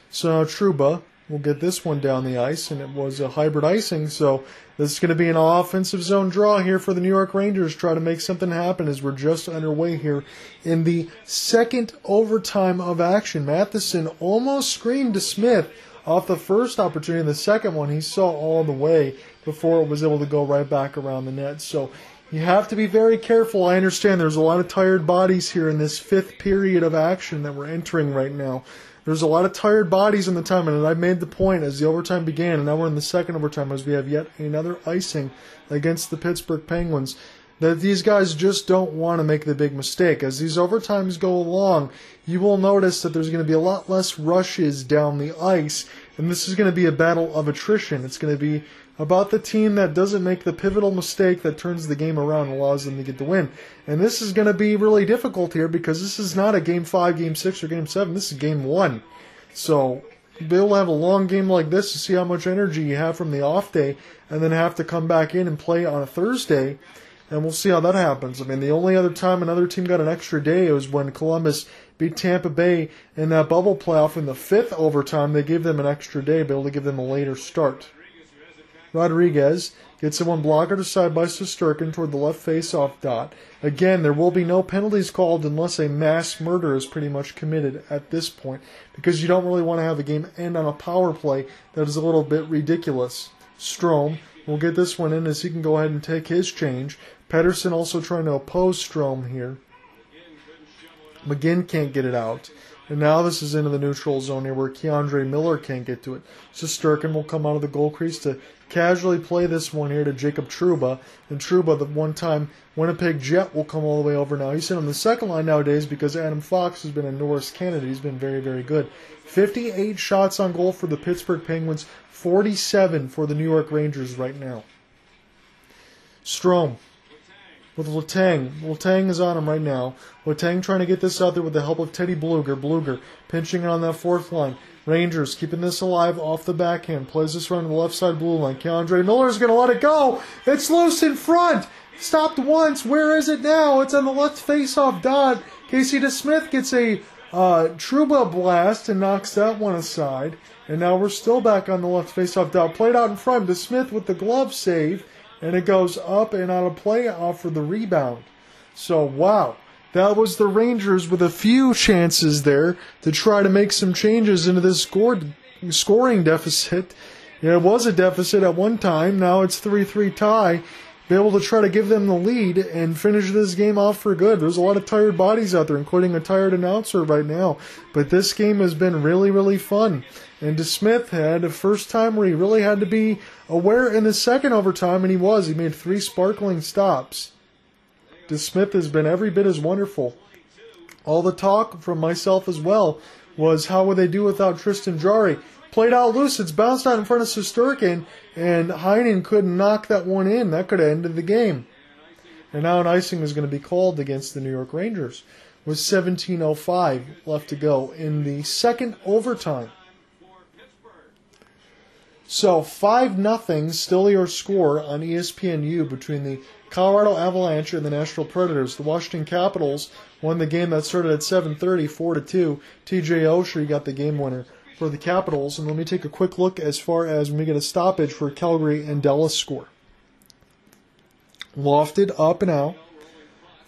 A: So Trouba will get this one down the ice, and it was a hybrid icing. So this is going to be an offensive zone draw here for the New York Rangers. Try to make something happen as we're just underway here in the second overtime of action. Matheson almost screened to Smith off the first opportunity. The second one he saw all the way before it was able to go right back around the net. So you have to be very careful. I understand there's a lot of tired bodies here in this fifth period of action that we're entering right now. There's a lot of tired bodies in the time, and I made the point as the overtime began, and now we're in the second overtime as we have yet another icing against the Pittsburgh Penguins. That these guys just don't want to make the big mistake. As these overtimes go along, you will notice that there's going to be a lot less rushes down the ice, and this is going to be a battle of attrition. It's going to be about the team that doesn't make the pivotal mistake that turns the game around and allows them to get the win. And this is going to be really difficult here because this is not a game five, game six, or game seven. This is game one. So they'll have a long game like this to see how much energy you have from the off day and then have to come back in and play on a Thursday. And we'll see how that happens. I mean, the only other time another team got an extra day was when Columbus beat Tampa Bay in that bubble playoff in the fifth overtime. They gave them an extra day, be able to give them a later start. Rodrigues gets it one blocker to side by Shesterkin toward the left face-off dot. Again, there will be no penalties called unless a mass murder is pretty much committed at this point, because you don't really want to have the game end on a power play that is a little bit ridiculous. Strome will get this one in as he can go ahead and take his change. Pettersson also trying to oppose Strome here. McGinn can't get it out. And now this is into the neutral zone here where K'Andre Miller can't get to it. So Shesterkin will come out of the goal crease to casually play this one here to Jacob Trouba. And Trouba, the one time Winnipeg Jet, will come all the way over now. He's in on the second line nowadays because Adam Fox has been a Norris candidate. He's been very, very good. 58 shots on goal for the Pittsburgh Penguins, 47 for the New York Rangers right now. Strome with Letang. Letang is on him right now. Letang trying to get this out there with the help of Teddy Blueger. Blueger pinching on that fourth line. Rangers keeping this alive off the backhand. Plays this run to the left side blue line. K'Andre Miller is going to let it go. It's loose in front. Stopped once. Where is it now? It's on the left face-off dot. Casey DeSmith gets a uh, Trouba blast and knocks that one aside. And now we're still back on the left face-off dot. Played out in front. DeSmith with the glove save and it goes up and on a play off for the rebound. So, wow. That was the Rangers with a few chances there to try to make some changes into this scored, scoring deficit. it was a deficit at one time. Now it's 3 3 tie. Be able to try to give them the lead and finish this game off for good. There's a lot of tired bodies out there, including a tired announcer right now. But this game has been really, really fun. And DeSmith had a first time where he really had to be aware in the second overtime, and he was. He made three sparkling stops. DeSmith has been every bit as wonderful. All the talk from myself as well was how would they do without Tristan Jarry? Played out loose, it's bounced out in front of Shesterkin, and Heinen couldn't knock that one in. That could have ended the game. And now an icing is going to be called against the New York Rangers with 17.05 left to go in the second overtime. So five nothing, still your score on ESPNU between the Colorado Avalanche and the Nashville Predators. The Washington Capitals won the game that started at 7:30, 4 to 2. TJ Oshie got the game winner for the Capitals. And let me take a quick look as far as when we get a stoppage for Calgary and Dallas score. Lofted up and out.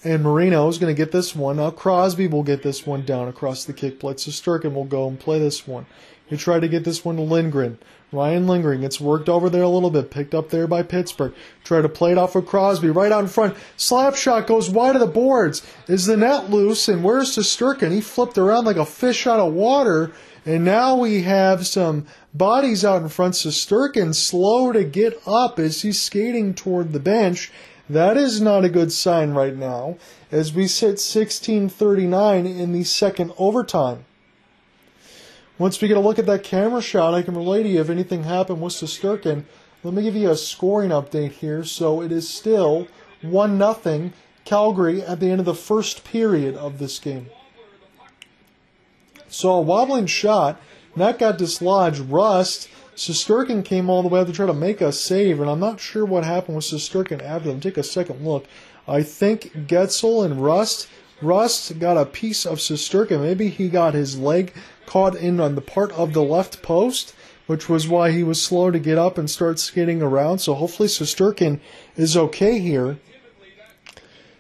A: And Marino is going to get this one. Now Crosby will get this one down across the kick plate. So Shesterkin will go and play this one. He tried to get this one to Lindgren. Ryan Lindgren gets worked over there a little bit, picked up there by Pittsburgh. Try to play it off of Crosby right out in front. Slap shot goes wide of the boards. Is the net loose? And where's Shesterkin? He flipped around like a fish out of water. And now we have some bodies out in front. Shesterkin slow to get up as he's skating toward the bench. That is not a good sign right now as we sit 16:39 in the second overtime. Once we get a look at that camera shot, I can relay to you if anything happened with Shesterkin. Let me give you a scoring update here. So it is still 1 0 Calgary at the end of the first period of this game. So a wobbling shot, that got dislodged. Rust, Shesterkin came all the way up to try to make a save, and I'm not sure what happened with Shesterkin after them. Take a second look. I think Guentzel and Rust Rust got a piece of Shesterkin. Maybe he got his leg caught in on the part of the left post, which was why he was slow to get up and start skating around. So hopefully Shesterkin is okay here.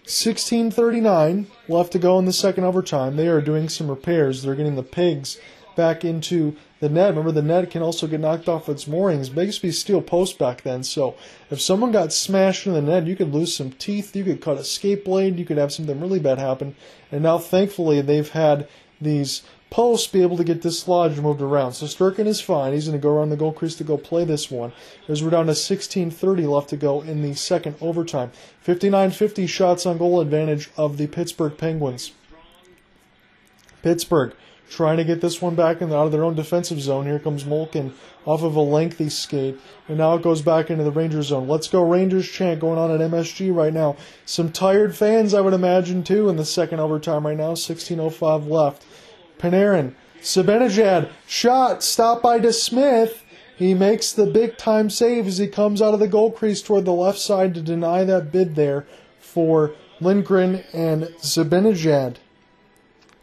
A: 16:39 left to go in the second overtime. They are doing some repairs. They're getting the pigs back into the net. Remember, the net can also get knocked off its moorings. Bigsby steel post back then, so if someone got smashed in the net, you could lose some teeth. You could cut a skate blade. You could have something really bad happen. And now, thankfully, they've had these posts be able to get dislodged and moved around. So Shesterkin is fine. He's going to go around the goal crease to go play this one. As we're down to 16:30 left to go in the second overtime. 59-50 shots on goal advantage of the Pittsburgh Penguins. Pittsburgh trying to get this one back out of their own defensive zone. Here comes Malkin off of a lengthy skate, and now it goes back into the Rangers zone. Let's go Rangers chant going on at MSG right now. Some tired fans, I would imagine, too, in the second overtime right now. 16:05 left. Panarin, Zibanejad, shot, stopped by DeSmith. He makes the big time save as he comes out of the goal crease toward the left side to deny that bid there for Lindgren and Zibanejad.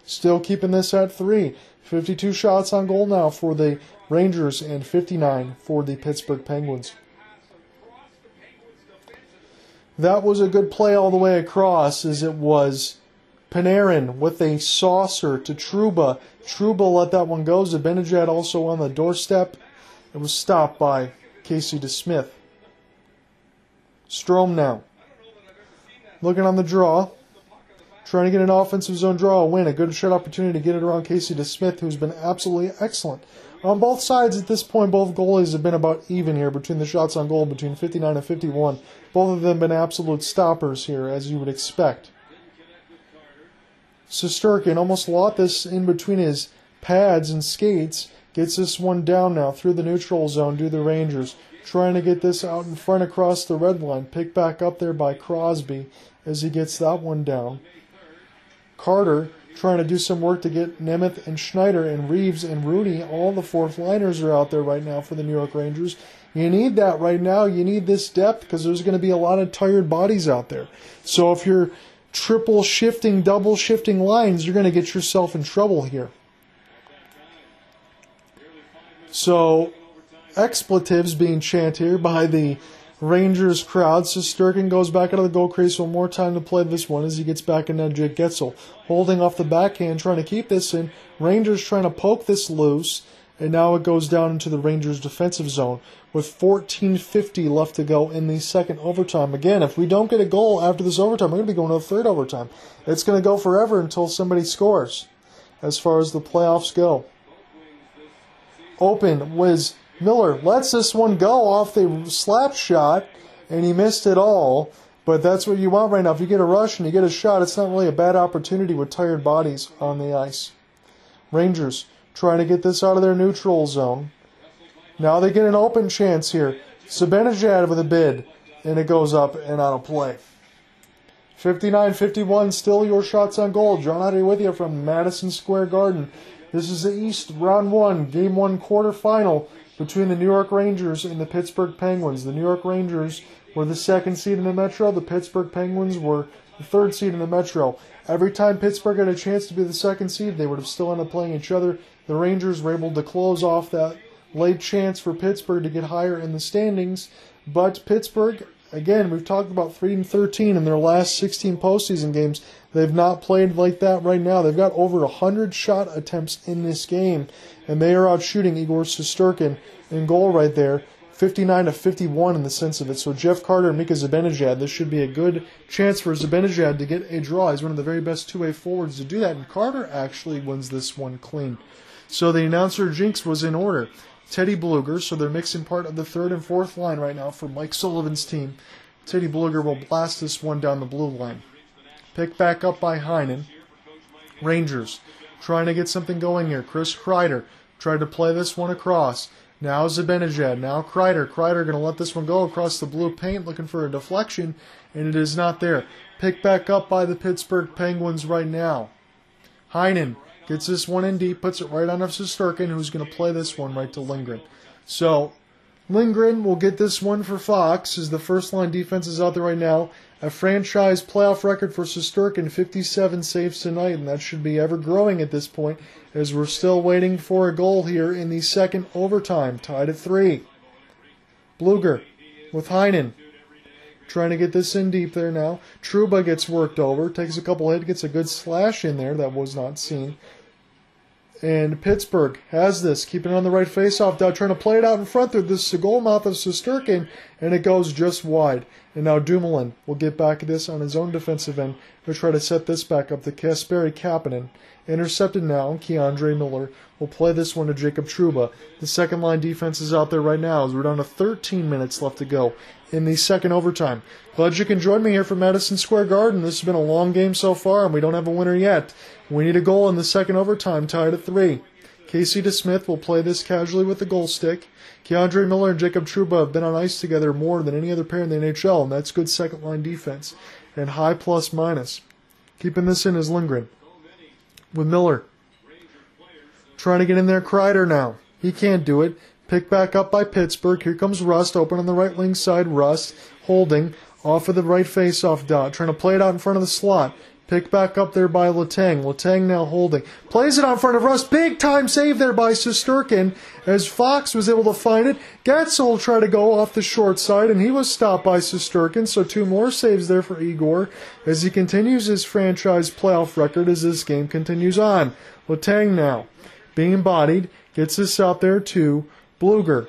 A: Still keeping this at three. 52 shots on goal now for the Rangers and 59 for the Pittsburgh Penguins. That was a good play all the way across as it was Panarin with a saucer to Trouba. Trouba let that one go. Zibanejad also on the doorstep. It was stopped by Casey DeSmith. Strome now. Looking on the draw. trying to get an offensive zone draw, a win, a good shot opportunity to get it around Casey DeSmith, who's been absolutely excellent. On both sides at this point, both goalies have been about even here between the shots on goal, between 59 and 51. Both of them been absolute stoppers here, as you would expect. Shesterkin almost lost this in between his pads and skates. Gets this one down now through the neutral zone to the Rangers. Trying to get this out in front across the red line. Picked back up there by Crosby as he gets that one down. Carter trying to do some work to get Nemeth and Schneider and Reaves and Rooney. All the fourth liners are out there right now for the New York Rangers. You need that right now. You need this depth because there's going to be a lot of tired bodies out there. So if you're triple shifting, double shifting lines, you're going to get yourself in trouble here. So, expletives being chanted here by the Rangers crowd. So Shesterkin goes back out of the goal crease one more time to play this one as he gets back in net. Jake Guentzel holding off the backhand, trying to keep this in. Rangers trying to poke this loose, and now it goes down into the Rangers defensive zone with 14.50 left to go in the second overtime. Again, if we don't get a goal after this overtime, we're going to be going to a third overtime. It's going to go forever until somebody scores as far as the playoffs go. Open was Miller lets this one go off the slap shot, and he missed it all. But that's what you want right now. If you get a rush and you get a shot, it's not really a bad opportunity with tired bodies on the ice. Rangers trying to get this out of their neutral zone. Now they get an open chance here. Zibanejad with a bid, and it goes up and out of play. 59 51, still your shots on goal. John Otter with you from Madison Square Garden. This is the East Round 1, Game 1 quarterfinal between the New York Rangers and the Pittsburgh Penguins. The New York Rangers were the second seed in the Metro. The Pittsburgh Penguins were the third seed in the Metro. Every time Pittsburgh had a chance to be the second seed, they would have still ended up playing each other. The Rangers were able to close off that late chance for Pittsburgh to get higher in the standings. But Pittsburgh, again, we've talked about 3 and 13 in their last 16 postseason games. They've not played like that right now. They've got over 100 shot attempts in this game, and they are out shooting Igor Shesterkin in goal right there. 59 to 51 in the sense of it. So Jeff Carter and Mika Zibanejad, this should be a good chance for Zibanejad to get a draw. He's one of the very best two-way forwards to do that, and Carter actually wins this one clean. So the announcer jinx was in order. Teddy Blueger, so they're mixing part of the third and fourth line right now for Mike Sullivan's team. Teddy Blueger will blast this one down the blue line. Picked back up by Heinen. Rangers trying to get something going here. Chris Kreider tried to play this one across. Now Zibanejad. Now Kreider. Kreider going to let this one go across the blue paint, looking for a deflection, and it is not there. Picked back up by the Pittsburgh Penguins right now. Heinen gets this one in deep, puts it right on Shesterkin, who's going to play this one right to Lindgren. So Lindgren will get this one for Fox as the first line defense is out there right now. A franchise playoff record for Shesterkin, 57 saves tonight, and that should be ever growing at this point as we're still waiting for a goal here in the second overtime, tied at three. Blueger with Heinen trying to get this in deep there now. Trouba gets worked over, takes a couple hits, gets a good slash in there that was not seen. And Pittsburgh has this, keeping it on the right faceoff dot, trying to play it out in front there. This goal mouth of Shesterkin, and it goes just wide. And now Dumoulin will get back at this on his own defensive end. He'll try to set this back up to Kasperi Kapanen. Intercepted now, K'Andre Miller will play this one to Jacob Trouba. The second line defense is out there right now as we're down to 13 minutes left to go in the second overtime. Glad you can join me here from Madison Square Garden. This has been a long game so far, and we don't have a winner yet. We need a goal in the second overtime, tied at three. Casey DeSmith will play this casually with the goal stick. K'Andre Miller and Jacob Trouba have been on ice together more than any other pair in the NHL, and that's good second line defense and high plus minus. Keeping this in is Lindgren with Miller. Trying to get in there, Kreider now. He can't do it. Pick back up by Pittsburgh. Here comes Rust, open on the right wing side. Rust holding off of the right face-off dot, trying to play it out in front of the slot. Pick back up there by Letang. Letang now holding. Plays it out in front of Rust. Big time save there by Shesterkin as Fox was able to find it. Guentzel tried to go off the short side and he was stopped by Shesterkin. So two more saves there for Igor as he continues his franchise playoff record as this game continues on. Letang now being embodied, gets this out there to Blueger.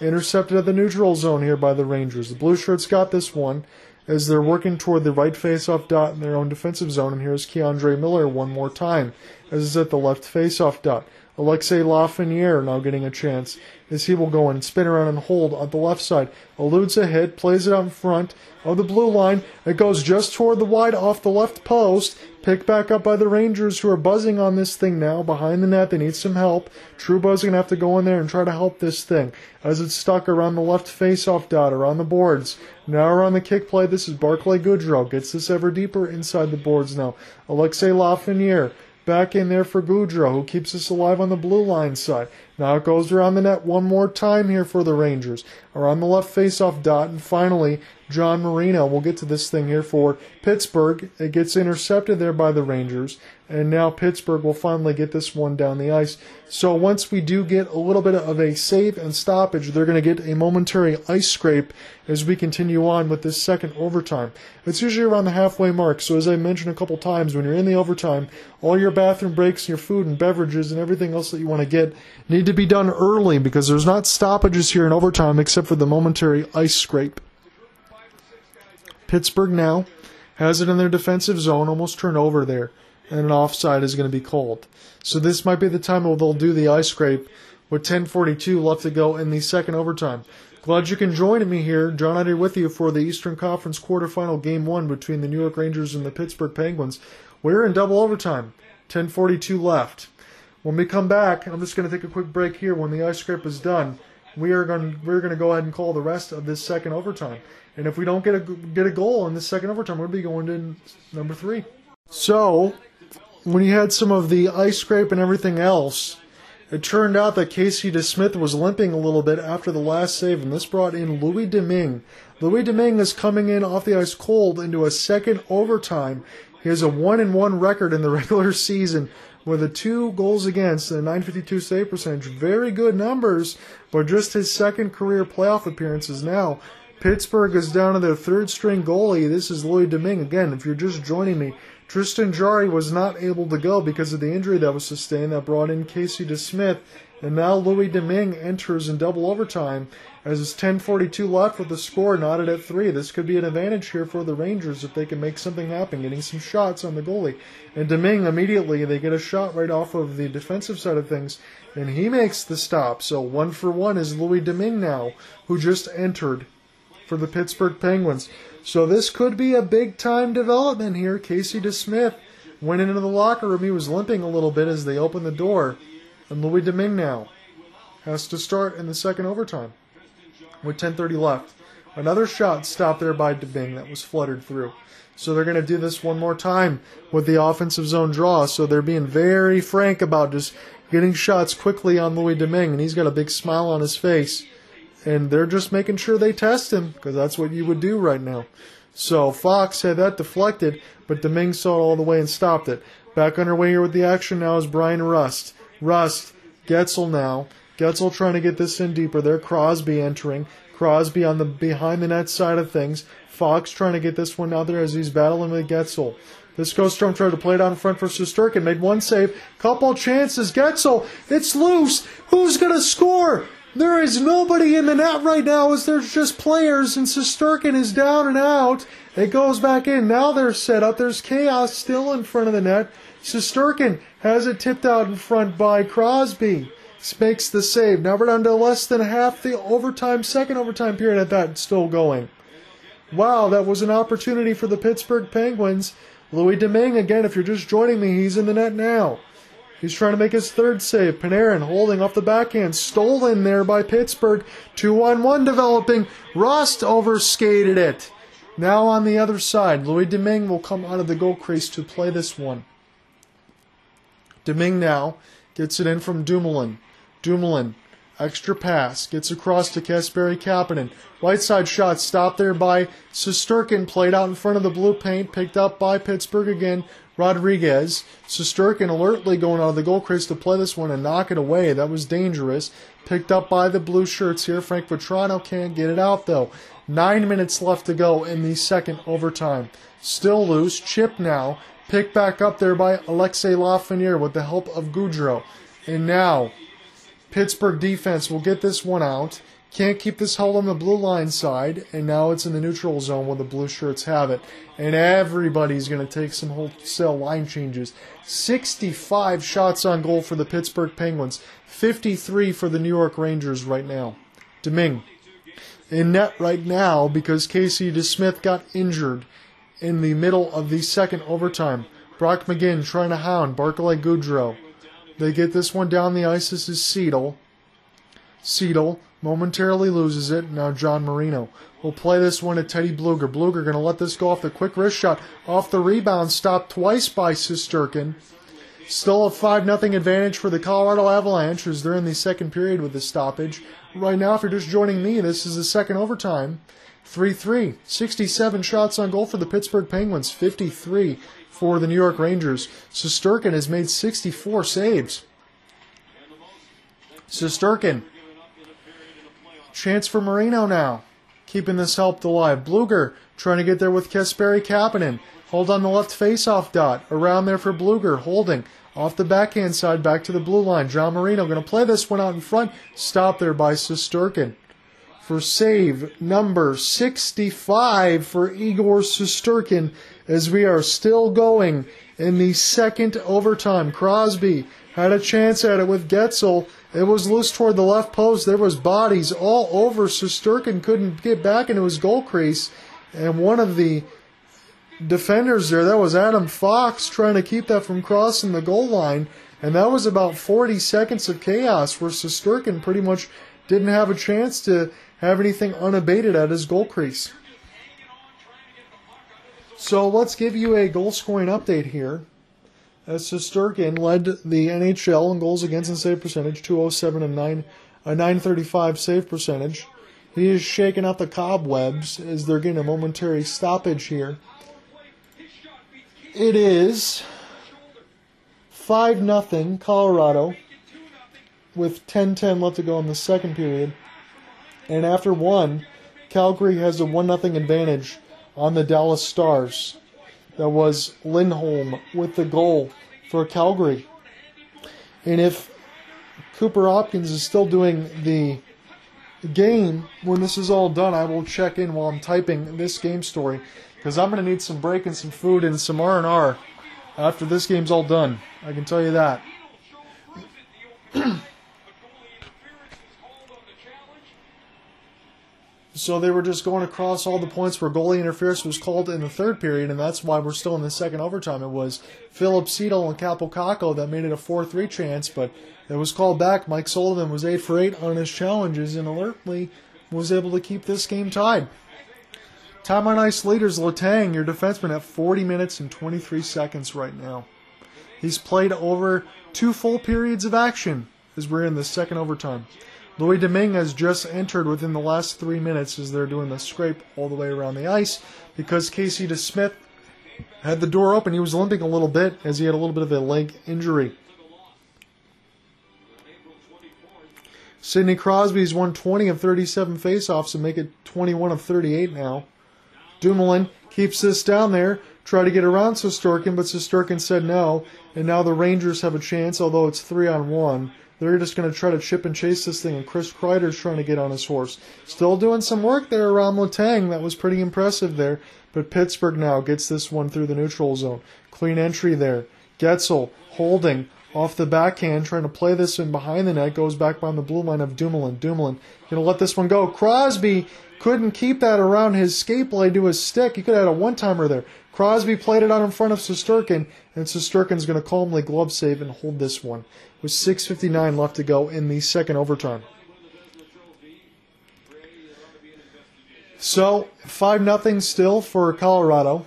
A: Intercepted at the neutral zone here by the Rangers. The Blue Shirts got this one as they're working toward the right face-off dot in their own defensive zone. And here's K'Andre Miller one more time, as is at the left face-off dot. Alexei Lafreniere now getting a chance as he will go and spin around and hold on the left side. Eludes a hit, plays it out in front of the blue line. It goes just toward the wide off the left post. Picked back up by the Rangers who are buzzing on this thing now behind the net. They need some help. Trouba's going to have to go in there and try to help this thing as it's stuck around the left face-off dot, around the boards. Now around the kick play, this is Barclay Goodrow. Gets this ever deeper inside the boards now. Alexei Lafreniere back in there for Goodrow, who keeps us alive on the blue line side. Now it goes around the net one more time here for the Rangers. Around the left face-off dot, and finally, John Marino. We'll get to this thing here for Pittsburgh. It gets intercepted there by the Rangers, and now Pittsburgh will finally get this one down the ice. So once we do get a little bit of a save and stoppage, they're going to get a momentary ice scrape as we continue on with this second overtime. It's usually around the halfway mark, so as I mentioned a couple times, when you're in the overtime, all your bathroom breaks, your food and beverages, and everything else that you want to get need to be done early because there's not stoppages here in overtime except for the momentary ice scrape. Pittsburgh now has it in their defensive zone, almost turned over there and an offside is going to be called. So this might be the time where they'll do the ice scrape with 10:42 left to go in the second overtime. Glad you can join me here. John Under with you for the Eastern Conference quarterfinal game one between the New York Rangers and the Pittsburgh Penguins. We're in double overtime. 10:42 left. When we come back, I'm just going to take a quick break here. When the ice scrape is done, we are going we're going to go ahead and call the rest of this second overtime. And if we don't get a get a goal in this second overtime, we'll be going to number three. So when he had some of the ice scrape and everything else, it turned out that Casey DeSmith was limping a little bit after the last save, and this brought in Louis Domingue. Louis Domingue is coming in off the ice cold into a second overtime. He has a one and one record in the regular season with a two goals against and a 952 save percentage. Very good numbers, but just his second career playoff appearances now. Pittsburgh is down to their third string goalie. This is Louis Domingue. Again, if you're just joining me, Tristan Jarry was not able to go because of the injury that was sustained that brought in Casey DeSmith. And now Louis Domingue enters in double overtime as it's 10:42 left with the score knotted at three. This could be an advantage here for the Rangers if they can make something happen, getting some shots on the goalie. And Domingue immediately they get a shot right off of the defensive side of things, and he makes the stop. So one for one is Louis Domingue now, who just entered for the Pittsburgh Penguins. So this could be a big time development here. Casey DeSmith went into the locker room. He was limping a little bit as they opened the door. And Louis Domingue now has to start in the second overtime with 10.30 left. Another shot stopped there by Domingue that was fluttered through. So they're going to do this one more time with the offensive zone draw. So they're being very frank about just getting shots quickly on Louis Domingue. And he's got a big smile on his face and they're just making sure they test him because that's what you would do right now. So Fox had that deflected, but Domingue saw it all the way and stopped it. Back underway here with the action now is Bryan Rust. Rust, Guentzel now. Guentzel trying to get this in deeper there. Crosby entering. Crosby on the behind the net side of things. Fox trying to get this one out there as he's battling with Guentzel. This goes Strome tried to play it out in front for Shesterkin. Made one save. Couple chances. Guentzel. It's loose. Who's going to score? There is nobody in the net right now as there's just players and Shesterkin is down and out. It goes back in. Now they're set up. There's chaos still in front of the net. Shesterkin has it tipped out in front by Crosby. Makes the save. Now we're down to less than half the overtime, second overtime period at that still going. Wow, that was an opportunity for the Pittsburgh Penguins. Louis Domingue, again, if you're just joining me, he's in the net now. He's trying to make his third save. Panarin holding off the backhand. Stolen there by Pittsburgh. 2 on 1 developing. Rust overskated it. Now on the other side, Louis Domingue will come out of the goal crease to play this one. Domingue now gets it in from Dumoulin. Dumoulin, extra pass, gets across to Kasperi Kapanen. Right side shot stopped there by Shesterkin, played out in front of the blue paint, picked up by Pittsburgh again. Rodrigues. Shesterkin alertly going out of the goal crease to play this one and knock it away. That was dangerous. Picked up by the blue shirts here. Frank Vatrano can't get it out though. Nine minutes left to go in the second overtime. Still loose. Chip now. Picked back up there by Alexei Lafreniere with the help of Goodrow. And now, Pittsburgh defense will get this one out. Can't keep this held on the blue line side, and now it's in the neutral zone where the blue shirts have it. And everybody's going to take some wholesale line changes. 65 shots on goal for the Pittsburgh Penguins, 53 for the New York Rangers right now. Domingue in net right now because Casey DeSmith got injured in the middle of the second overtime. Brock McGinn trying to hound Barclay Goodrow. They get this one down the ice. This is Seidel. Seidel momentarily loses it. Now John Marino will play this one to Teddy Blueger. Blueger going to let this go off the quick wrist shot. Off the rebound, stopped twice by Shesterkin. Still a 5 0 advantage for the Colorado Avalanche as they're in the second period with the stoppage. Right now, if you're just joining me, this is the second overtime. 3 3. 67 shots on goal for the Pittsburgh Penguins, 53 for the New York Rangers. Shesterkin has made 64 saves. Shesterkin. Chance for Marino now. Keeping this helped alive. Blueger trying to get there with Kasperi Kapanen. Hold on the left face-off dot. Around there for Blueger. Holding. Off the backhand side, back to the blue line. John Marino going to play this one out in front. Stop there by Shesterkin. For save number 65 for Igor Shesterkin as we are still going in the second overtime. Crosby had a chance at it with Guentzel. It was loose toward the left post. There was bodies all over. Shesterkin couldn't get back into his goal crease. And one of the defenders there. That was Adam Fox trying to keep that from crossing the goal line. And that was about 40 seconds of chaos where Shesterkin pretty much didn't have a chance to have anything unabated at his goal crease. So let's give you a goal scoring update here. As Shesterkin led the NHL in goals against and save percentage, 207 and 9, uh, a 935 save percentage. He is shaking out the cobwebs as they're getting a momentary stoppage here. It is 5 nothing Colorado with 10-10 left to go in the second period. And after one, Calgary has a 1 nothing advantage on the Dallas Stars. That was Lindholm with the goal for Calgary. And if Cooper Hopkins is still doing the game when this is all done, I will check in while I'm typing this game story because I'm going to need some break and some food and some R&R after this game's all done. I can tell you that. so they were just going across all the points where goalie interference was called in the third period, and that's why we're still in the second overtime. It was Filip Chytil and Kakko that made it a 4-3 chance, but it was called back. Mike Sullivan was 8 for 8 on his challenges and alertly was able to keep this game tied. Time on ice leaders Letang, your defenseman, at 40 minutes and 23 seconds right now. He's played over two full periods of action as we're in the second overtime. Louis Domingue has just entered within the last three minutes as they're doing the scrape all the way around the ice because Casey DeSmith had the door open. He was limping a little bit as he had a little bit of a leg injury. Sidney Crosby's won 20 of 37 faceoffs and make it 21 of 38 now. Dumoulin keeps this down there, try to get around Shesterkin, but Shesterkin said no, and now the Rangers have a chance, although it's three on one. They're just going to try to chip and chase this thing, and Chris Kreider's trying to get on his horse. Still doing some work there around Letang. That was pretty impressive there. But Pittsburgh now gets this one through the neutral zone. Clean entry there. Guentzel holding off the backhand, trying to play this in behind the net. Goes back behind the blue line of Dumoulin. Dumoulin to let this one go. Crosby couldn't keep that around his skate blade to his stick. He could have had a one timer there. Crosby played it out in front of Shesterkin, and Shesterkin's going to calmly glove save and hold this one. With 6.59 left to go in the second overtime. So, 5 0 still for Colorado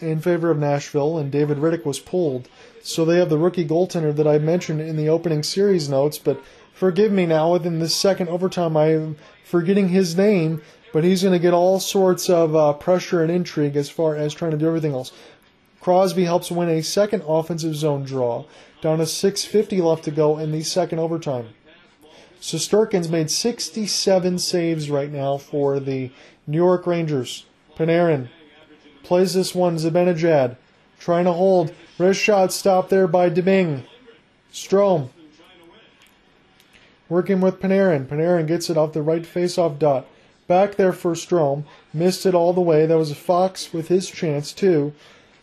A: in favor of Nashville, and David Rittich was pulled. So they have the rookie goaltender that I mentioned in the opening series notes, but forgive me now, within this second overtime, I'm forgetting his name, but he's going to get all sorts of uh, pressure and intrigue as far as trying to do everything else. Crosby helps win a second offensive zone draw, down to 6.50 left to go in the second overtime. Shesterkin's made 67 saves right now for the New York Rangers. Panarin plays this one, Zibanejad, trying to hold. Wrist shot stopped there by Domingue. Strome working with Panarin. Panarin gets it off the right face-off dot. Back there for Strome. Missed it all the way. That was a Fox with his chance, too.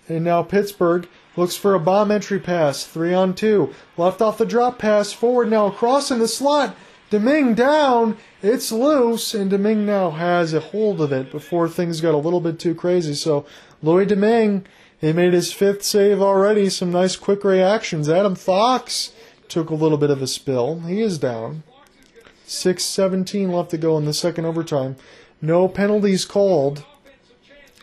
A: And now Pittsburgh looks for a bomb entry pass. Three on two. Left off the drop pass. Forward now across in the slot. Domingue down. It's loose, and Domingue now has a hold of it before things got a little bit too crazy. So Louis Domingue, he made his fifth save already. Some nice quick reactions. Adam Fox took a little bit of a spill. He is down. 6.17 left to go in the second overtime. No penalties called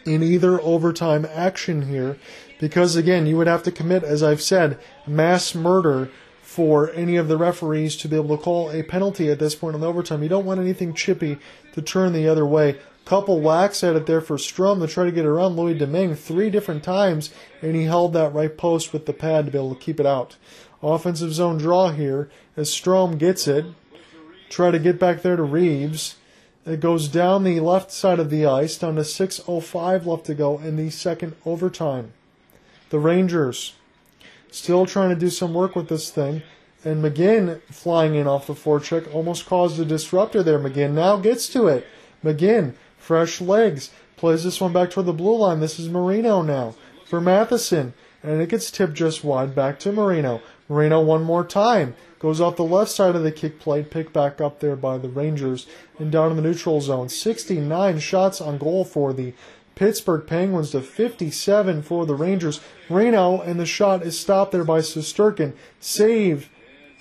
A: in either overtime action here because, again, you would have to commit, as I've said, mass murder for any of the referees to be able to call a penalty at this point in the overtime. You don't want anything chippy to turn the other way. Couple whacks at it there for Strome to try to get around Louis Domingue three different times, and he held that right post with the pad to be able to keep it out. Offensive zone draw here as Strome gets it. Try to get back there to Reaves. It goes down the left side of the ice, down to 6.05 left to go in the second overtime. The Rangers still trying to do some work with this thing. And McGinn flying in off the forecheck almost caused a disruptor there. McGinn now gets to it. McGinn, fresh legs, plays this one back toward the blue line. This is Marino now for Matheson. And it gets tipped just wide back to Marino. Marino one more time. Goes off the left side of the kick plate, picked back up there by the Rangers and down in the neutral zone. 69 shots on goal for the Pittsburgh Penguins to 57 for the Rangers. Reno, and the shot is stopped there by Shesterkin. Save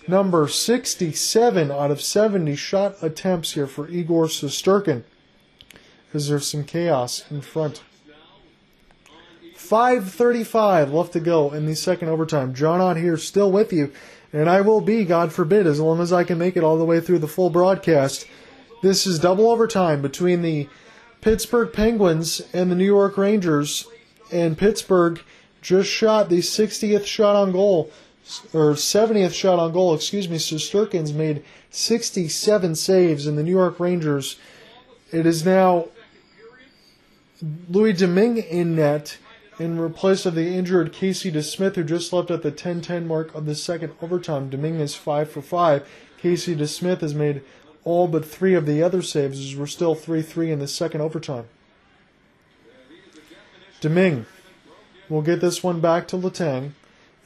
A: number 67 out of 70 shot attempts here for Igor Shesterkin. Because there's some chaos in front. 5.35 left to go in the second overtime. John Ott here still with you, and I will be, God forbid, as long as I can make it all the way through the full broadcast. This is double overtime between the Pittsburgh Penguins and the New York Rangers, and Pittsburgh just shot the 60th shot on goal, or 70th shot on goal, excuse me. Shesterkin's made 67 saves, and the New York Rangers, it is now Louis Domingue in net in place of the injured Casey DeSmith, who just left at the 10-10 mark of the second overtime. Domingue is 5 for 5. Casey DeSmith has made all but three of the other saves as we're still 3-3 in the second overtime. Domingue will get this one back to Letang,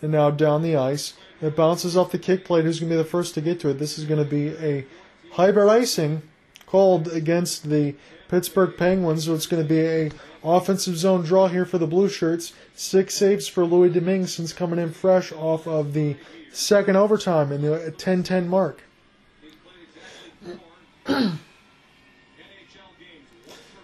A: and now down the ice. It bounces off the kick plate. Who's going to be the first to get to it? This is going to be a hybrid icing called against the Pittsburgh Penguins, so it's going to be a offensive zone draw here for the Blue Shirts. Six saves for Louis Domingue since coming in fresh off of the second overtime in the 10-10 mark.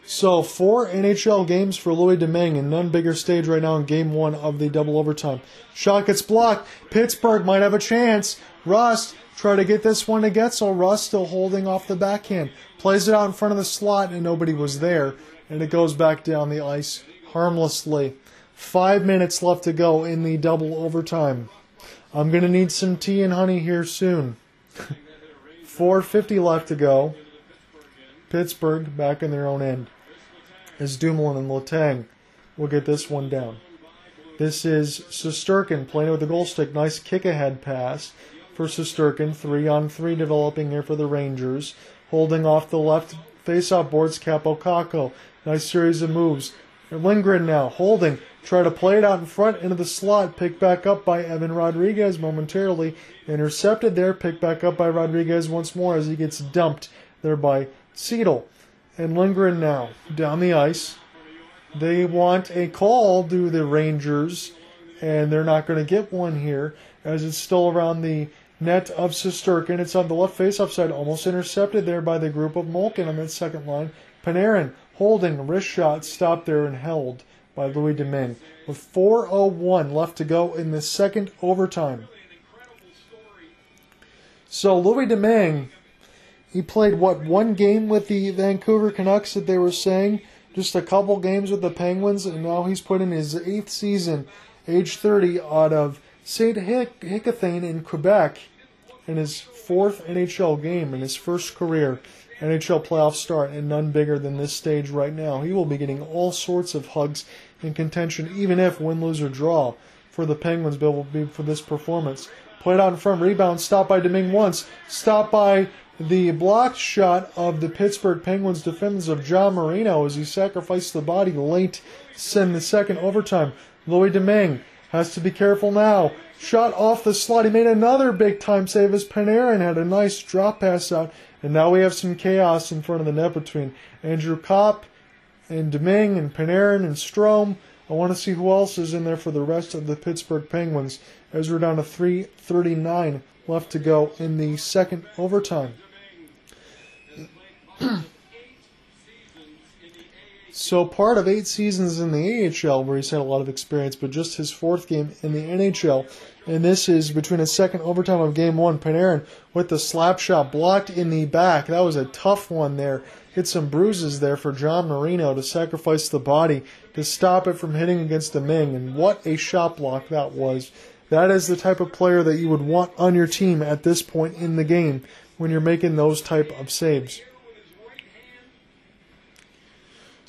A: so four NHL games for Louis Domingue and none bigger stage right now in game one of the double overtime. Shot gets blocked. Pittsburgh might have a chance. Rust try to get this one to Guentzel. Rust still holding off the backhand. Plays it out in front of the slot and nobody was there. And it goes back down the ice harmlessly. Five minutes left to go in the double overtime. I'm going to need some tea and honey here soon. 4.50 left to go. Pittsburgh back in their own end. As Dumoulin and Letang will get this one down. This is Shesterkin playing with the goal stick. Nice kick ahead pass for Shesterkin. Three on three developing here for the Rangers. Holding off the left face-off boards, Kaapo Kakko. Nice series of moves. Lindgren now holding, try to play it out in front into the slot, picked back up by Evan Rodrigues momentarily, intercepted there, picked back up by Rodrigues once more as he gets dumped there by Chytil. And Lindgren now down the ice. They want a call to the Rangers, and they're not going to get one here as it's still around the net of Shesterkin. It's on the left face-off side, almost intercepted there by the group of Malkin on that second line. Panarin holding wrist shot stopped there and held by Louis Domingue with 4:01 left to go in the second overtime. So Louis Domingue, he played what one game with the Vancouver Canucks that they were saying, just a couple games with the Penguins, and now he's put in his eighth season, age 30, out of Saint Hic- in Quebec, in his fourth NHL game in his first career. NHL playoff start and none bigger than this stage right now. He will be getting all sorts of hugs and contention, even if win, lose, or draw for the Penguins Bill will be for this performance. Played out in front, rebound, stopped by Domingue once, stopped by the blocked shot of the Pittsburgh Penguins defenders of John Marino as he sacrificed the body late in the second overtime. Louis Domingue has to be careful now. Shot off the slot. He made another big time save as Panarin had a nice drop pass out. And now we have some chaos in front of the net between Andrew Copp and Domingue and Panarin and Strome. I want to see who else is in there for the rest of the Pittsburgh Penguins as we're down to 3.39 left to go in the second overtime. so part of eight seasons in the AHL where he's had a lot of experience, but just his fourth game in the NHL. And this is between a second overtime of game one. Panarin with the slap shot blocked in the back. That was a tough one there. Hit some bruises there for John Marino to sacrifice the body to stop it from hitting against the Ming. And what a shot block that was. That is the type of player that you would want on your team at this point in the game when you're making those type of saves.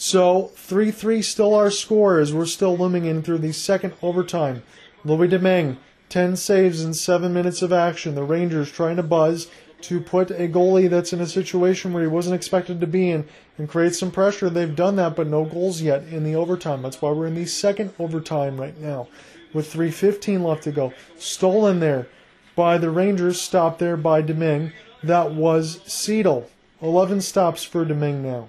A: So 3-3 still our score as we're still looming in through the second overtime. Louis Domingue, 10 saves in 7 minutes of action. The Rangers trying to buzz to put a goalie that's in a situation where he wasn't expected to be in and create some pressure. They've done that, but no goals yet in the overtime. That's why we're in the second overtime right now with 3.15 left to go. Stolen there by the Rangers, stopped there by Domingue. That was Seidel. 11 stops for Domingue now.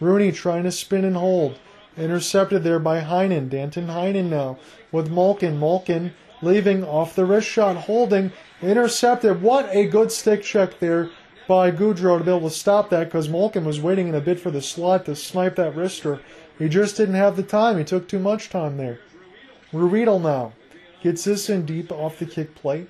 A: Rooney trying to spin and hold. Intercepted there by Heinen. Danton Heinen now with Malkin. Malkin leaving off the wrist shot, holding, intercepted. What a good stick check there by Goodrow to be able to stop that because Malkin was waiting in a bit for the slot to snipe that wrister. He just didn't have the time. He took too much time there. Ruhwedel now gets this in deep off the kick plate.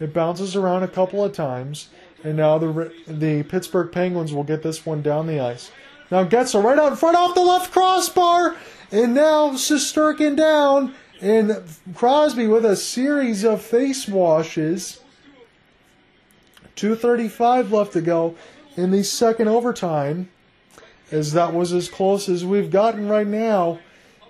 A: It bounces around a couple of times, and now the the Pittsburgh Penguins will get this one down the ice. Now Guentzel right out in front off the left crossbar, and now Shesterkin down, and Crosby with a series of face washes. 2.35 left to go in the second overtime, as that was as close as we've gotten right now.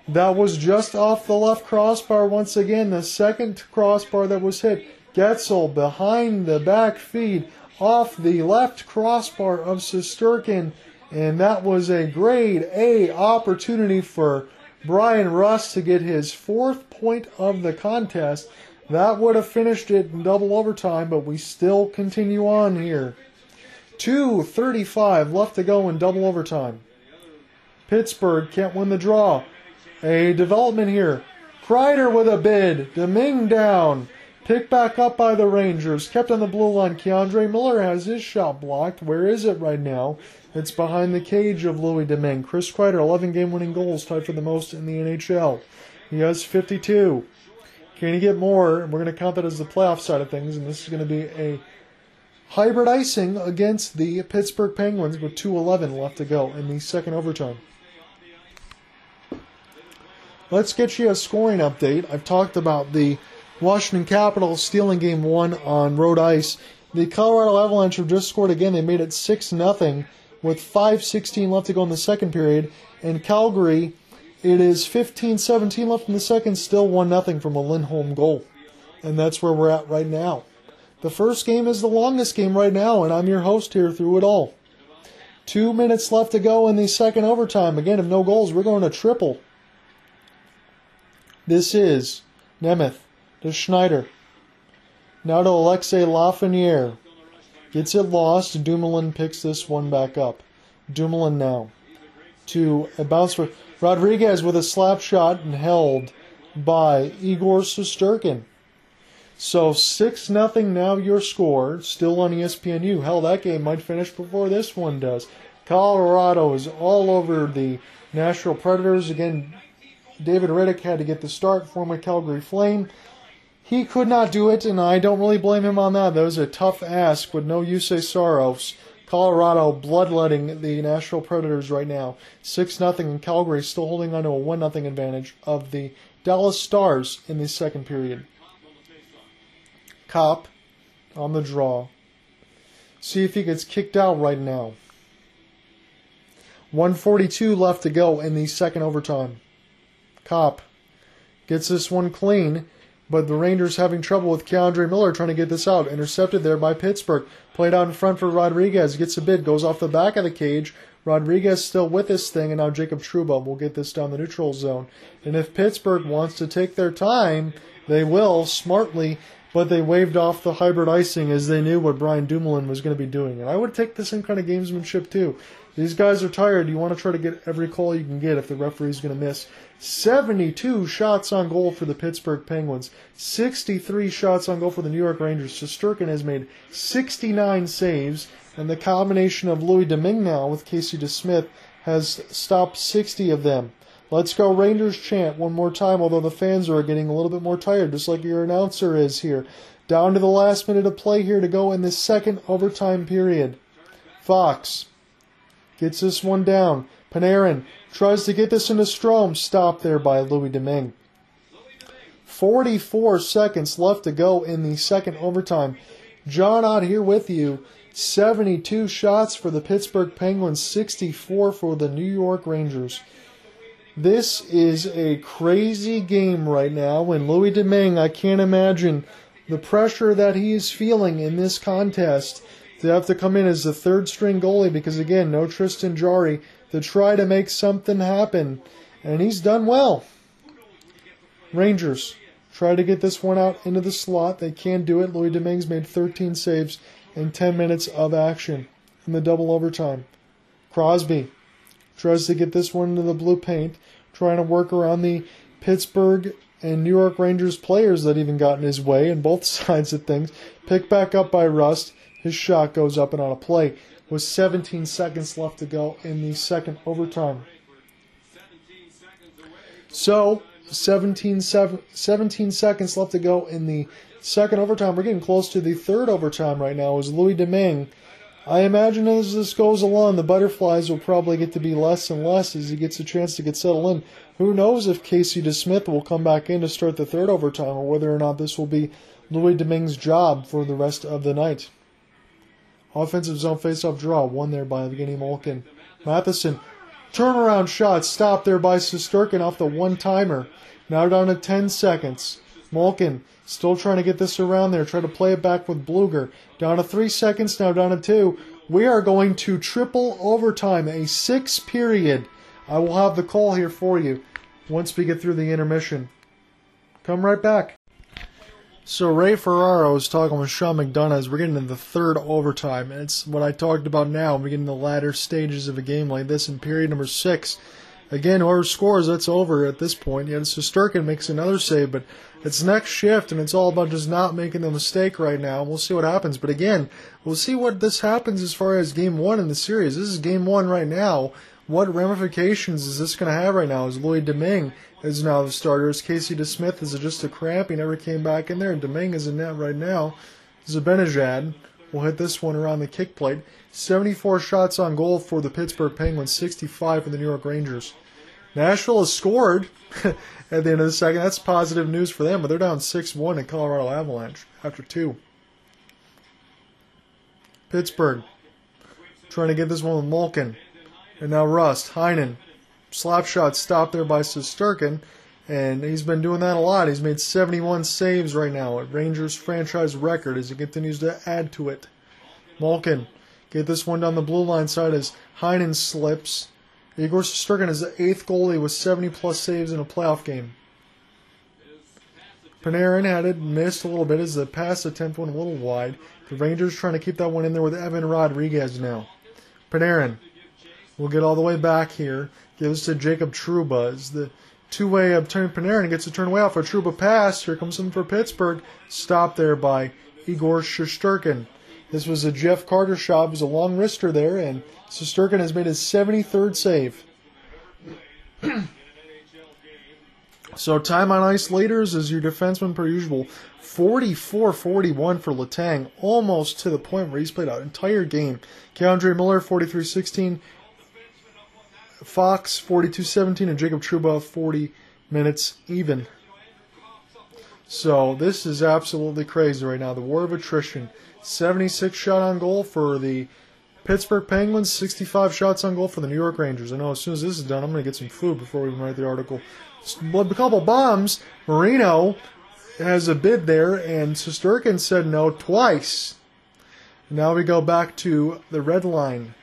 A: That was just off the left crossbar once again, the second crossbar that was hit. Guentzel behind the back feed off the left crossbar of Shesterkin and that was a grade A opportunity for Bryan Rust to get his fourth point of the contest. That would have finished it in double overtime, but we still continue on here. 2.35 left to go in double overtime. Pittsburgh can't win the draw. A development here. Kreider with a bid. Domingue down. Picked back up by the Rangers. Kept on the blue line. K'Andre Miller has his shot blocked. Where is it right now? It's behind the cage of Louis Domingue. Chris Kreider, 11 game winning goals, tied for the most in the NHL. He has 52. Can he get more? We're going to count that as the playoff side of things, and this is going to be a hybrid icing against the Pittsburgh Penguins with 2.11 left to go in the second overtime. Let's get you a scoring update. I've talked about the Washington Capitals stealing game one on road ice. The Colorado Avalanche have just scored again. They made it 6 0 with 5.16 left to go in the second period. And Calgary, it is 15 17 left in the second, still 1 0 from a Lindholm goal. And that's where we're at right now. The first game is the longest game right now, and I'm your host here through it all. Two minutes left to go in the second overtime. Again, if no goals, we're going to triple. This is Nemeth to Schneider. Now to Alexei Lafreniere. Gets it lost. Dumoulin picks this one back up. Dumoulin now. To a bounce for Rodrigues with a slap shot and held by Igor Shesterkin. So 6 nothing now your score. Still on ESPNU. Hell, that game might finish before this one does. Colorado is all over the Nashville Predators. Again, David Rittich had to get the start, former Calgary Flame. He could not do it, and I don't really blame him on that. That was a tough ask with no Juuse Saros. Colorado bloodletting the Nashville Predators right now. 6 0 and Calgary still holding on to a 1 0 advantage of the Dallas Stars in the second period. Copp on the draw. See if he gets kicked out right now. 142 left to go in the second overtime. Copp gets this one clean but the Rangers having trouble with K'Andre Miller trying to get this out. Intercepted there by Pittsburgh. Played out in front for Rodrigues. Gets a bid. Goes off the back of the cage. Rodrigues still with this thing, and now Jacob Trouba will get this down the neutral zone. And if Pittsburgh wants to take their time, they will smartly, but they waved off the hybrid icing as they knew what Brian Dumoulin was going to be doing. And I would take this in kind of gamesmanship too. These guys are tired. You want to try to get every call you can get if the referee's going to miss. 72 shots on goal for the Pittsburgh Penguins, 63 shots on goal for the New York Rangers. Shesterkin has made 69 saves, and the combination of Louis Domingue now with Casey DeSmith has stopped 60 of them. Let's go Rangers chant one more time, although the fans are getting a little bit more tired, just like your announcer is here. Down to the last minute of play here to go in this second overtime period. Fox gets this one down. Panarin tries to get this into Strome. Stopped there by Louis Domingue. 44 seconds left to go in the second overtime. John out here with you. 72 shots for the Pittsburgh Penguins, 64 for the New York Rangers. This is a crazy game right now, and Louis Domingue, I can't imagine the pressure that he is feeling in this contest to have to come in as the third string goalie because, again, no Tristan Jarry to try to make something happen, and he's done well. Rangers try to get this one out into the slot. They can't do it. Louis Domingue's made 13 saves in 10 minutes of action in the double overtime. Crosby tries to get this one into the blue paint, trying to work around the Pittsburgh and New York Rangers players that even got in his way and both sides of things. Picked back up by Rust. His shot goes up and on a play with 17 seconds left to go in the second overtime. So, 17, 17 seconds left to go in the second overtime. We're getting close to the third overtime right now as Louis Domingue. I imagine as this goes along, the butterflies will probably get to be less and less as he gets a chance to get settled in. Who knows if Casey DeSmith will come back in to start the third overtime or whether or not this will be Louis Domingue's job for the rest of the night. Offensive zone faceoff draw, won there by Evgeny Malkin. Matheson, turnaround shot, stopped there by Shesterkin off the one timer. Now down to 10 seconds. Malkin still trying to get this around there, try to play it back with Blueger. Down to three seconds, now down to two. We are going to triple overtime, a six period. I will have the call here for you once we get through the intermission. Come right back. So Ray Ferraro is talking with Sean McDonough as we're getting into the third overtime. And it's what I talked about now. We're getting the latter stages of a game like this in period number six. Again, whoever scores, that's over at this point. Yet Shesterkin makes another save, but it's next shift, and it's all about just not making the mistake right now. We'll see what happens. But again, we'll see what this happens as far as game one in the series. This is game one right now. What ramifications is this going to have right now? Is Lloyd Domingue is now the starter. Is Casey DeSmith is it just a cramp? He never came back in there. And Domingue is in net right now. Zibanejad will hit this one around the kick plate. 74 shots on goal for the Pittsburgh Penguins, 65 for the New York Rangers. Nashville has scored at the end of the second. That's positive news for them, but they're down 6 1 in Colorado Avalanche after two. Pittsburgh trying to get this one with Malkin. And now Rust, Heinen, slap shot stopped there by Shesterkin, and he's been doing that a lot. He's made 71 saves right now, a Rangers franchise record as he continues to add to it. Malkin get this one down the blue line side as Heinen slips. Igor Shesterkin is the eighth goalie with 70 plus saves in a playoff game. Panarin had it missed a little bit as the pass attempt went a little wide. The Rangers trying to keep that one in there with Evan Rodrigues now. Panarin will get all the way back here. Gives to Jacob Trouba. As the two-way of turn Panarin gets a turn way for a Trouba pass. Here comes him for Pittsburgh. Stopped there by Igor Shesterkin. This was a Jeff Carter shot. It was a long wrister there, and Shesterkin has made his 73rd save. so time on ice leaders is your defenseman per usual. 44-41 for Letang, almost to the point where he's played an entire game. K'Andre Miller, 43-16. Fox 42-17 and Jacob Trouba 40 minutes even. So this is absolutely crazy right now. The war of attrition. 76 shot on goal for the Pittsburgh Penguins, 65 shots on goal for the New York Rangers. I know as soon as this is done, I'm going to get some food before we write the article. A couple bombs. Marino has a bid there, and Shesterkin said no twice. Now we go back to the red line.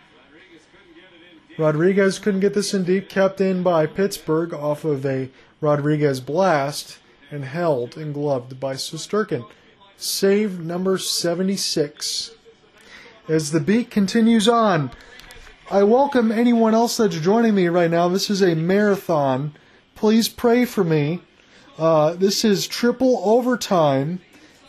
A: Rodrigues couldn't get this in deep, kept in by Pittsburgh off of a Rodrigues blast, and held and gloved by Shesterkin. Save number 76. As the beat continues on, I welcome anyone else that's joining me right now. This is a marathon. Please pray for me. Uh, this is triple overtime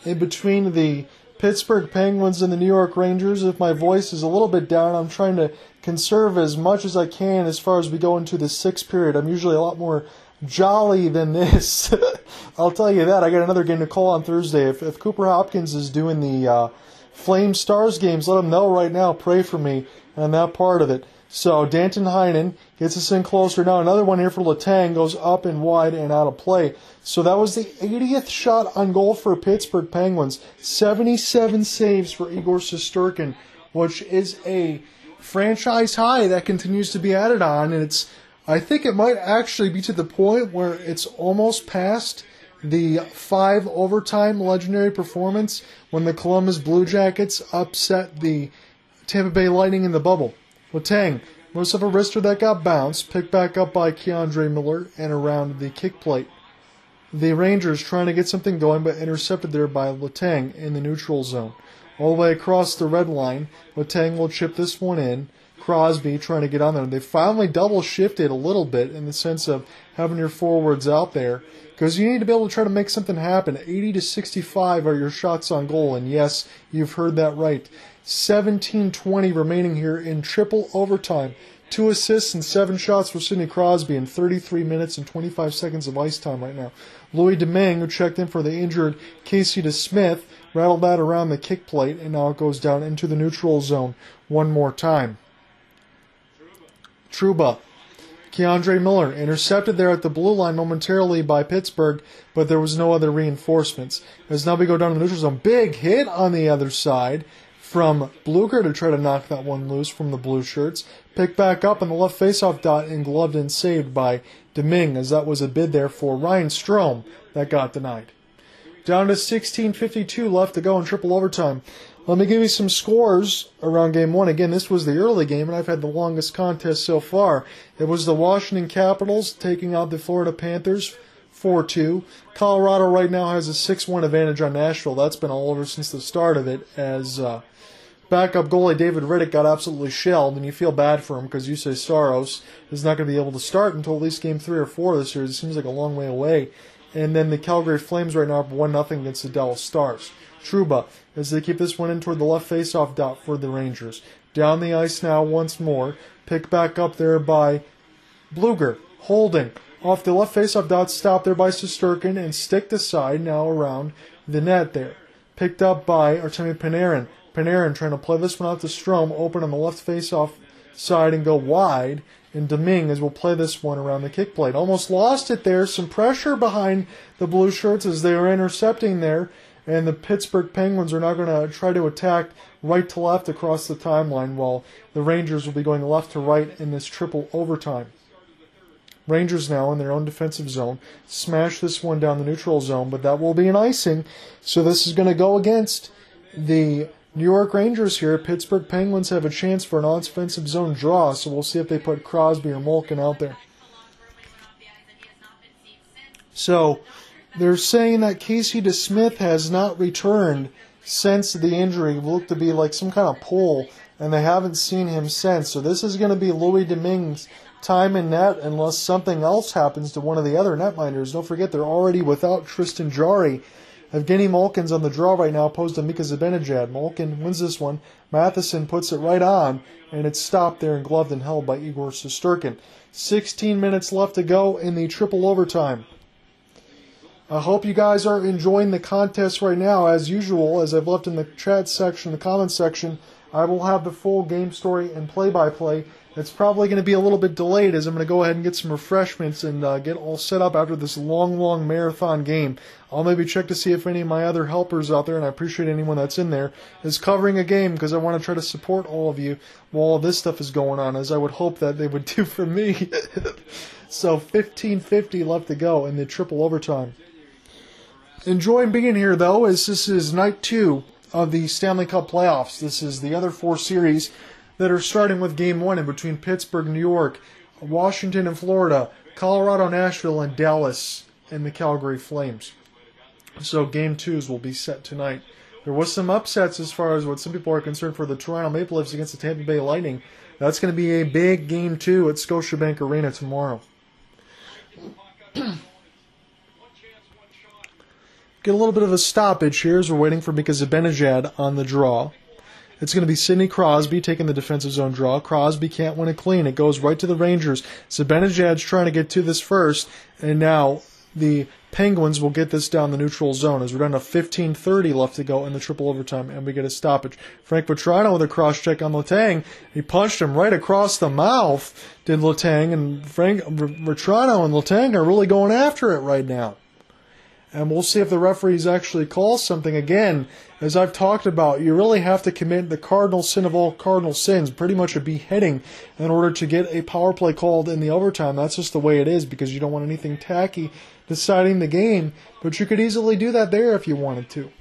A: in between the Pittsburgh Penguins and the New York Rangers. If my voice is a little bit down, I'm trying to conserve as much as I can as far as we go into the sixth period. I'm usually a lot more jolly than this. I'll tell you that. I got another game to call on Thursday. If, if Cooper Hopkins is doing the uh, Flame Stars games, let him know right now. Pray for me on that part of it. So Danton Heinen gets us in closer. Now another one here for Letang goes up and wide and out of play. So that was the 80th shot on goal for Pittsburgh Penguins. 77 saves for Igor Shesterkin, which is a franchise high that continues to be added on. And it's, I think it might actually be to the point where it's almost past the five overtime legendary performance when the Columbus Blue Jackets upset the Tampa Bay Lightning in the bubble. Letang, most of a wrister that got bounced, picked back up by K'Andre Miller and around the kick plate. The Rangers trying to get something going, but intercepted there by Letang in the neutral zone. All the way across the red line, Letang will chip this one in. Crosby trying to get on there. They finally double shifted a little bit in the sense of having your forwards out there because you need to be able to try to make something happen. 80 to 65 are your shots on goal, and yes, you've heard that right. 17-20 remaining here in triple overtime. Two assists and seven shots for Sidney Crosby in 33 minutes and 25 seconds of ice time right now. Louis Domingue, who checked in for the injured Casey DeSmith, rattled that around the kick plate, and now it goes down into the neutral zone one more time. Trouba. K'Andre Miller intercepted there at the blue line momentarily by Pittsburgh, but there was no other reinforcements. As now we go down to the neutral zone, big hit on the other side from Blueger to try to knock that one loose from the blue shirts. Picked back up on the left faceoff dot and gloved and saved by Domingue as that was a bid there for Ryan Strome that got denied. Down to 16.52 left to go in triple overtime. Let me give you some scores around game one. Again, this was the early game, and I've had the longest contest so far. It was the Washington Capitals taking out the Florida Panthers 4 2. Colorado right now has a 6 1 advantage on Nashville. That's been all over since the start of it, as uh, backup goalie David Rittich got absolutely shelled, and you feel bad for him because you say Saros is not going to be able to start until at least game three or four this year. It seems like a long way away. And then the Calgary Flames right now are 1 0 against the Dallas Stars. Trouba, as they keep this one in toward the left faceoff dot for the Rangers. Down the ice now once more. Picked back up there by Blueger. Holding. Off the left faceoff dot, stopped there by Shesterkin and sticked aside now around the net there. Picked up by Artemi Panarin. Panarin trying to play this one out to Strome, open on the left face-off side and go wide. And Dominguez will play this one around the kick plate. Almost lost it there. Some pressure behind the blue shirts as they are intercepting there. And the Pittsburgh Penguins are now going to try to attack right to left across the timeline while the Rangers will be going left to right in this triple overtime. Rangers now in their own defensive zone smash this one down the neutral zone, but that will be an icing. So this is going to go against the New York Rangers here. Pittsburgh Penguins have a chance for an offensive zone draw, so we'll see if they put Crosby or Malkin out there. So they're saying that Casey DeSmith has not returned since the injury. It looked to be like some kind of pull, and they haven't seen him since. So this is going to be Louis Domingue's time in net unless something else happens to one of the other netminders. Don't forget they're already without Tristan Jarry Evgeny Malkin's on the draw right now, opposed to Mika Zibanejad. Malkin wins this one. Matheson puts it right on, and it's stopped there and gloved and held by Igor Shesterkin. 16 minutes left to go in the triple overtime. I hope you guys are enjoying the contest right now. As usual, as I've left in the chat section, the comments section, I will have the full game story and play by play it's probably going to be a little bit delayed as I'm going to go ahead and get some refreshments and uh, get all set up after this long, long marathon game. I'll maybe check to see if any of my other helpers out there, and I appreciate anyone that's in there, is covering a game because I want to try to support all of you while all this stuff is going on, as I would hope that they would do for me. so 15:50 left to go in the triple overtime. enjoying being here though, as this is night two of the Stanley Cup playoffs. This is the other four series that are starting with game one in between Pittsburgh, New York, Washington and Florida, Colorado, Nashville, and Dallas and the Calgary Flames. So game twos will be set tonight. There was some upsets as far as what some people are concerned for the Toronto Maple Leafs against the Tampa Bay Lightning. That's going to be a big game two at Scotiabank Arena tomorrow. Get a little bit of a stoppage here as we're waiting for Mika Zibanejad on the draw. It's going to be Sidney Crosby taking the defensive zone draw. Crosby can't win it clean. It goes right to the Rangers. Zibanejad's trying to get to this first, and now the Penguins will get this down the neutral zone as we're down to 15:30 left to go in the triple overtime, and we get a stoppage. Frank Vatrano with a cross check on Letang. He punched him right across the mouth. Did Letang and Frank Vatrano and Letang are really going after it right now and we'll see if the referees actually call something again. As I've talked about, you really have to commit the cardinal sin of all cardinal sins, pretty much a beheading, in order to get a power play called in the overtime. That's just the way it is because you don't want anything tacky deciding the game, but you could easily do that there if you wanted to.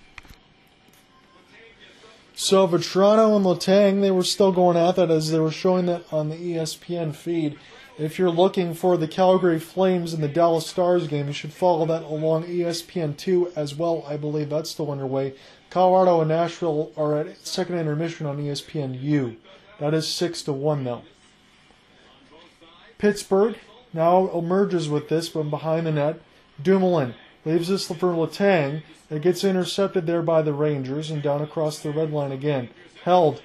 A: So Vatrano and Letang, they were still going at that as they were showing that on the ESPN feed. If you're looking for the Calgary Flames and the Dallas Stars game, you should follow that along ESPN2 as well. I believe that's still underway. Colorado and Nashville are at second intermission on ESPNU. That is 6 to 1 though. Pittsburgh now emerges with this from behind the net. Dumoulin leaves this for Letang. It gets intercepted there by the Rangers and down across the red line again. Held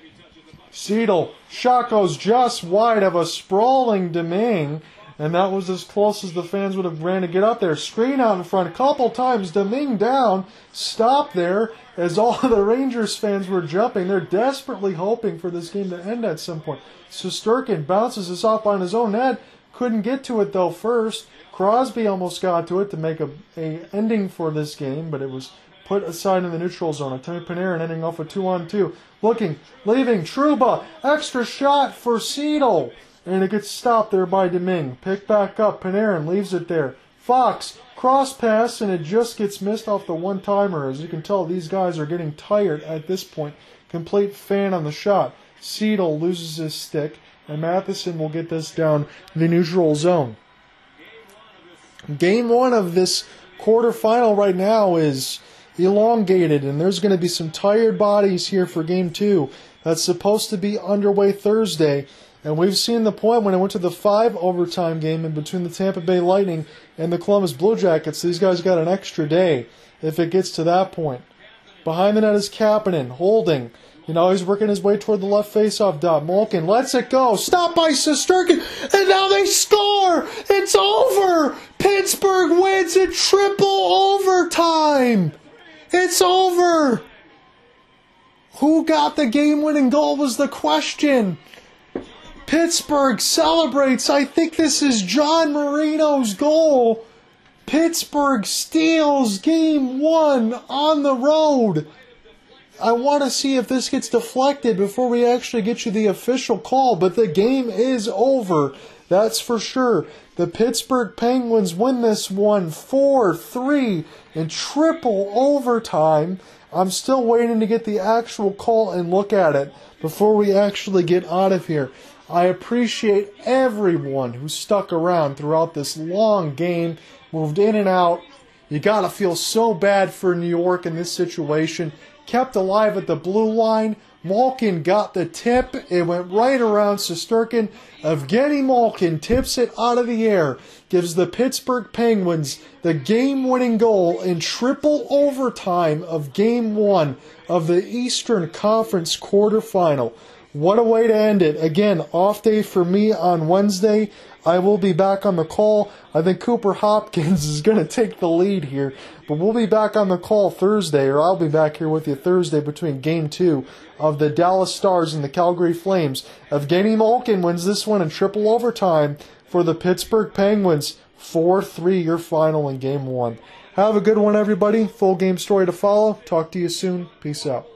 A: Seidel, shot goes just wide of a sprawling Domingue, and that was as close as the fans would have ran to get up there. Screen out in front, a couple times, Domingue down, stop there, as all the Rangers fans were jumping. They're desperately hoping for this game to end at some point. Shesterkin bounces this off on his own head, couldn't get to it though first. Crosby almost got to it to make a, a ending for this game, but it was put aside in the neutral zone. Artemi Panarin ending off a two on two. Looking, leaving, Trouba, extra shot for Seidel. And it gets stopped there by Domingue. Pick back up, Panarin leaves it there. Fox, cross pass, and it just gets missed off the one timer. As you can tell, these guys are getting tired at this point. Complete fan on the shot. Seidel loses his stick, and Matheson will get this down the neutral zone. Game one of this quarterfinal right now is elongated, and there's going to be some tired bodies here for game two. That's supposed to be underway Thursday. And we've seen the point when it went to the five overtime game in between the Tampa Bay Lightning and the Columbus Blue Jackets. These guys got an extra day if it gets to that point. Behind the net is Kapanen, holding. You know, he's working his way toward the left faceoff dot. Malkin lets it go. Stop by Shesterkin. And now they score. It's over. Pittsburgh wins in triple overtime. It's over! Who got the game winning goal was the question. Pittsburgh celebrates. I think this is John Marino's goal. Pittsburgh steals game one on the road. I want to see if this gets deflected before we actually get you the official call, but the game is over. That's for sure. The Pittsburgh Penguins win this one 4 3 in triple overtime. I'm still waiting to get the actual call and look at it before we actually get out of here. I appreciate everyone who stuck around throughout this long game, moved in and out. You gotta feel so bad for New York in this situation. Kept alive at the blue line, Malkin got the tip. It went right around Shesterkin. Evgeny Malkin tips it out of the air, gives the Pittsburgh Penguins the game winning goal in triple overtime of game one of the Eastern Conference quarterfinal. What a way to end it. Again, off day for me on Wednesday. I will be back on the call. I think Cooper Hopkins is going to take the lead here. But we'll be back on the call Thursday, or I'll be back here with you Thursday between game two of the Dallas Stars and the Calgary Flames. Evgeny Malkin wins this one in triple overtime for the Pittsburgh Penguins. 4 3 your final in game one. Have a good one, everybody. Full game story to follow. Talk to you soon. Peace out.